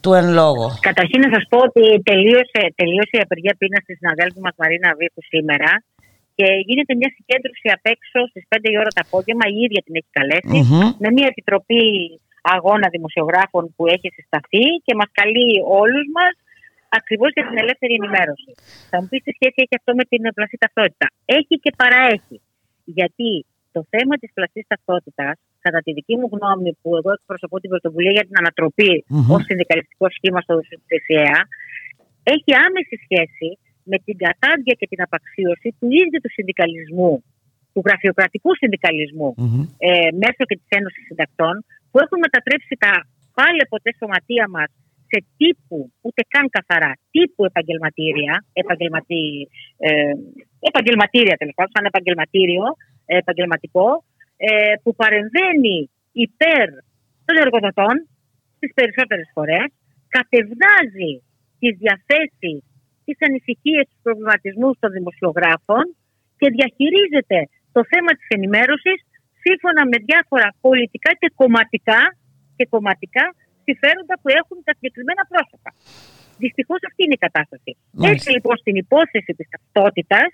του εν λόγω; Καταρχήν να σας πω ότι τελείωσε, τελείωσε η απεργία πείνας στη συναδέλφου μας Μαρίνα Βίχου σήμερα και γίνεται μια συγκέντρωση απ' έξω στις 5 η ώρα το απόγευμα. Η ίδια την έχει με μια επιτροπή αγώνα δημοσιογράφων που έχει συσταθεί και μας καλεί όλους μας ακριβώς για την ελεύθερη ενημέρωση. Θα μου πεις τι σχέση έχει αυτό με την πλαστή ταυτότητα. Έχει και παραέχει. Γιατί το θέμα της πλαστής ταυτότητας, κατά τη δική μου γνώμη, που εγώ εκπροσωπώ την πρωτοβουλία για την ανατροπή mm-hmm. ως συνδικαλιστικό σχήμα στο ΔΣΕΑ, έχει άμεση σχέση με την κατάδια και την απαξίωση του ίδιου του συνδικαλισμού, του γραφειοκρατικού ε, μέσω και της Ένωσης Συντακτών, που έχουν μετατρέψει τα πάλι ποτέ σωματεία μας σε τύπου, ούτε καν καθαρά, τύπου επαγγελματήρια, επαγγελματί, ε, επαγγελματήρια τέλος πάντων, σαν επαγγελματήριο, ε, επαγγελματικό, ε, που παρεμβαίνει υπέρ των εργοδοτών στι περισσότερες φορές, κατευνάζει τις διαθέσεις τι ανησυχίε, τους προβληματισμούς των δημοσιογράφων και διαχειρίζεται το θέμα της ενημέρωσης σύμφωνα με διάφορα πολιτικά και κομματικά, και κομματικά συμφέροντα που έχουν τα συγκεκριμένα πρόσωπα. Δυστυχώς αυτή είναι η κατάσταση. Μάλιστα. Έτσι λοιπόν στην υπόθεση της ταυτότητας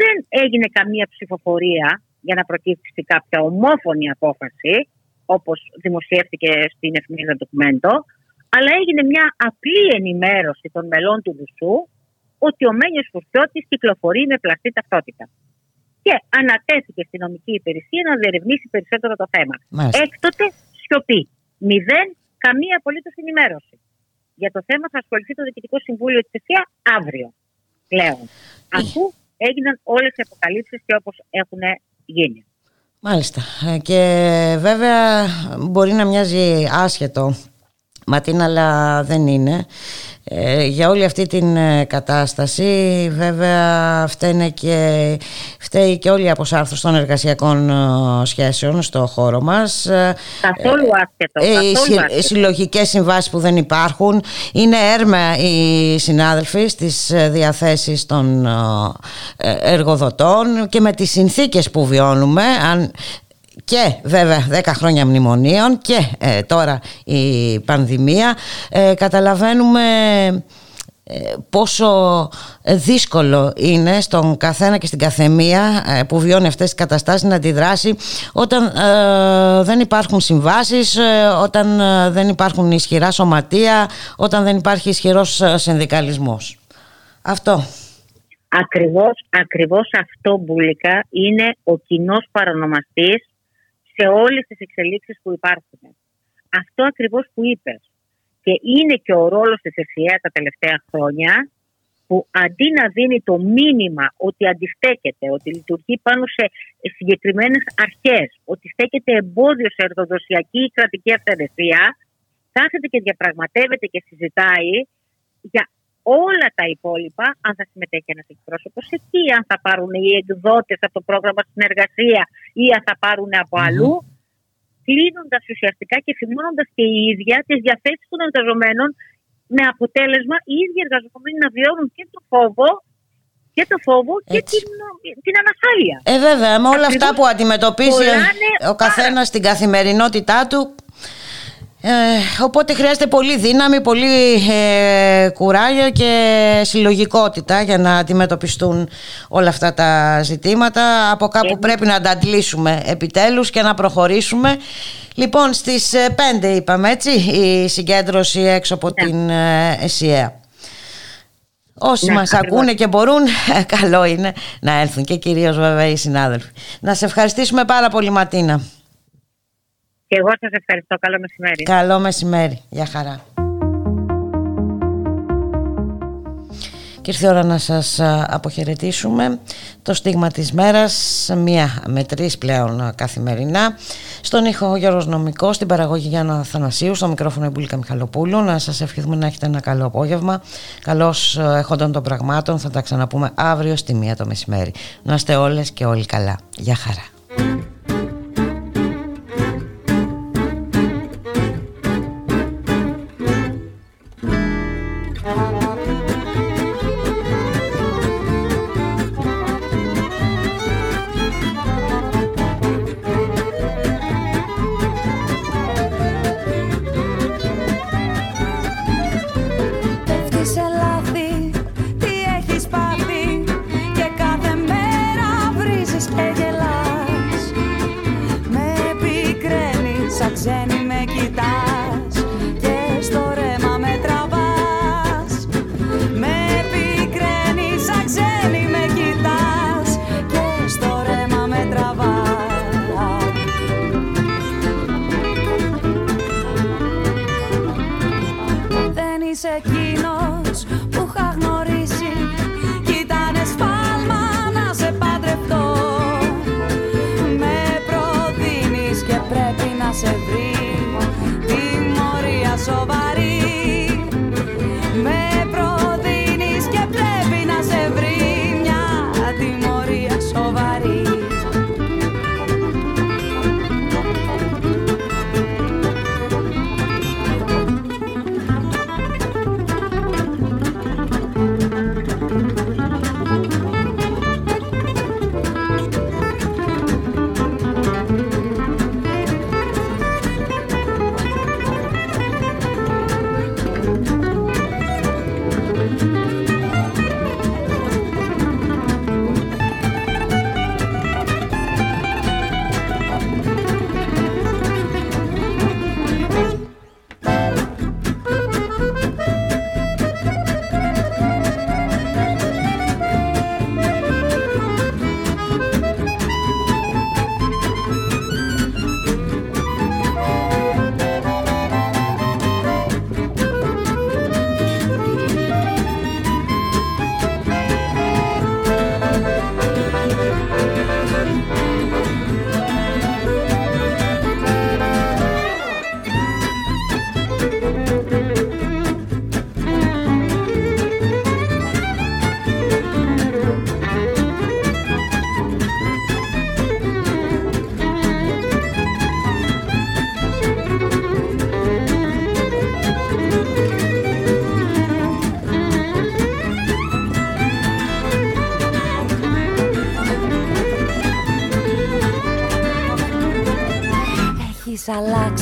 δεν έγινε καμία ψηφοφορία για να προκύψει κάποια ομόφωνη απόφαση, όπως δημοσιεύτηκε στην εφημερίδα ντοκουμέντο, αλλά έγινε μια απλή ενημέρωση των μελών του Δουσού ότι ο Μένιος Φουρτιώτης κυκλοφορεί με πλαστή ταυτότητα. Και ανατέθηκε στην νομική υπηρεσία να διερευνήσει περισσότερο το θέμα. Μάλιστα. Έκτοτε σιωπή. Μηδέν καμία απολύτως ενημέρωση. Για το θέμα θα ασχοληθεί το Διοικητικό Συμβούλιο της ΕΣΥΑ αύριο πλέον. Αφού έγιναν όλες οι αποκαλύψεις και όπως έχουν γίνει. Μάλιστα. Ε, και βέβαια μπορεί να μοιάζει άσχετο Ματίνα, αλλά δεν είναι. Ε, για όλη αυτή την ε, κατάσταση βέβαια φταίνε και, φταίει και όλη η αποσάρθωση των εργασιακών ε, σχέσεων στο χώρο μας. Καθόλου άσχετο. οι συ, συλλογικές συμβάσεις που δεν υπάρχουν. Είναι έρμα οι συνάδελφοι στις διαθέσεις των εργοδοτών και με τις συνθήκες που βιώνουμε αν και βέβαια 10 χρόνια μνημονίων και ε, τώρα η πανδημία ε, καταλαβαίνουμε ε, πόσο δύσκολο είναι στον καθένα και στην καθεμία που βιώνει αυτές τις καταστάσεις να αντιδράσει όταν δεν υπάρχουν συμβάσεις, όταν δεν υπάρχουν ισχυρά σωματεία, όταν δεν υπάρχει ισχυρός συνδικαλισμός. Αυτό. Ακριβώς, ακριβώς αυτό Μπουλικά είναι ο κοινός παρονομαστής σε όλες τις εξελίξεις που υπάρχουν. Αυτό ακριβώς που είπες. Και είναι και ο ρόλος της ΕΣΥΑ τα τελευταία χρόνια που αντί να δίνει το μήνυμα ότι αντιστέκεται, ότι λειτουργεί πάνω σε συγκεκριμένες αρχές, ότι στέκεται εμπόδιο σε ερδοδοσιακή ή κρατική αυθαιρεσία, κάθεται και διαπραγματεύεται και συζητάει για όλα τα υπόλοιπα, αν θα συμμετέχει ένας εκπρόσωπος εκεί, αν θα πάρουν οι εκδότες από το πρόγραμμα συνεργασία ή αν θα πάρουν από αλλού, κλείνοντας ουσιαστικά και θυμώνοντα και η ίδια τις διαθέσεις των εργαζομένων, με αποτέλεσμα οι ίδιοι εργαζομένοι να βιώνουν και το φόβο και το φόβο και την, την ανασφάλεια. Ε, βέβαια, με όλα αυτά που αντιμετωπίζει ο καθένας στην καθημερινότητά του, ε, οπότε χρειάζεται πολύ δύναμη, πολύ ε, κουράγιο και συλλογικότητα για να αντιμετωπιστούν όλα αυτά τα ζητήματα. Από κάπου πρέπει να τα αντλήσουμε επιτέλους και να προχωρήσουμε. Λοιπόν, στις 5 ε, είπαμε έτσι η συγκέντρωση έξω από ναι. την ΕΣΥΑ. Όσοι ναι, μας ακούνε και μπορούν, <laughs> καλό είναι να έρθουν και κυρίως βέβαια οι συνάδελφοι. Να σε ευχαριστήσουμε πάρα πολύ Ματίνα. Και εγώ σας ευχαριστώ. Καλό μεσημέρι. Καλό μεσημέρι. Γεια χαρά. Και ήρθε η ώρα να σας αποχαιρετήσουμε το στίγμα της μέρας μία με τρεις πλέον καθημερινά στον ήχο Γιώργος Νομικός στην παραγωγή Γιάννα Θανασίου στο μικρόφωνο Εμπούλικα Μιχαλοπούλου να σας ευχηθούμε να έχετε ένα καλό απόγευμα καλώς έχονταν των πραγμάτων θα τα ξαναπούμε αύριο στη μία το μεσημέρι να είστε όλες και όλοι καλά Γεια χαρά Yes, I like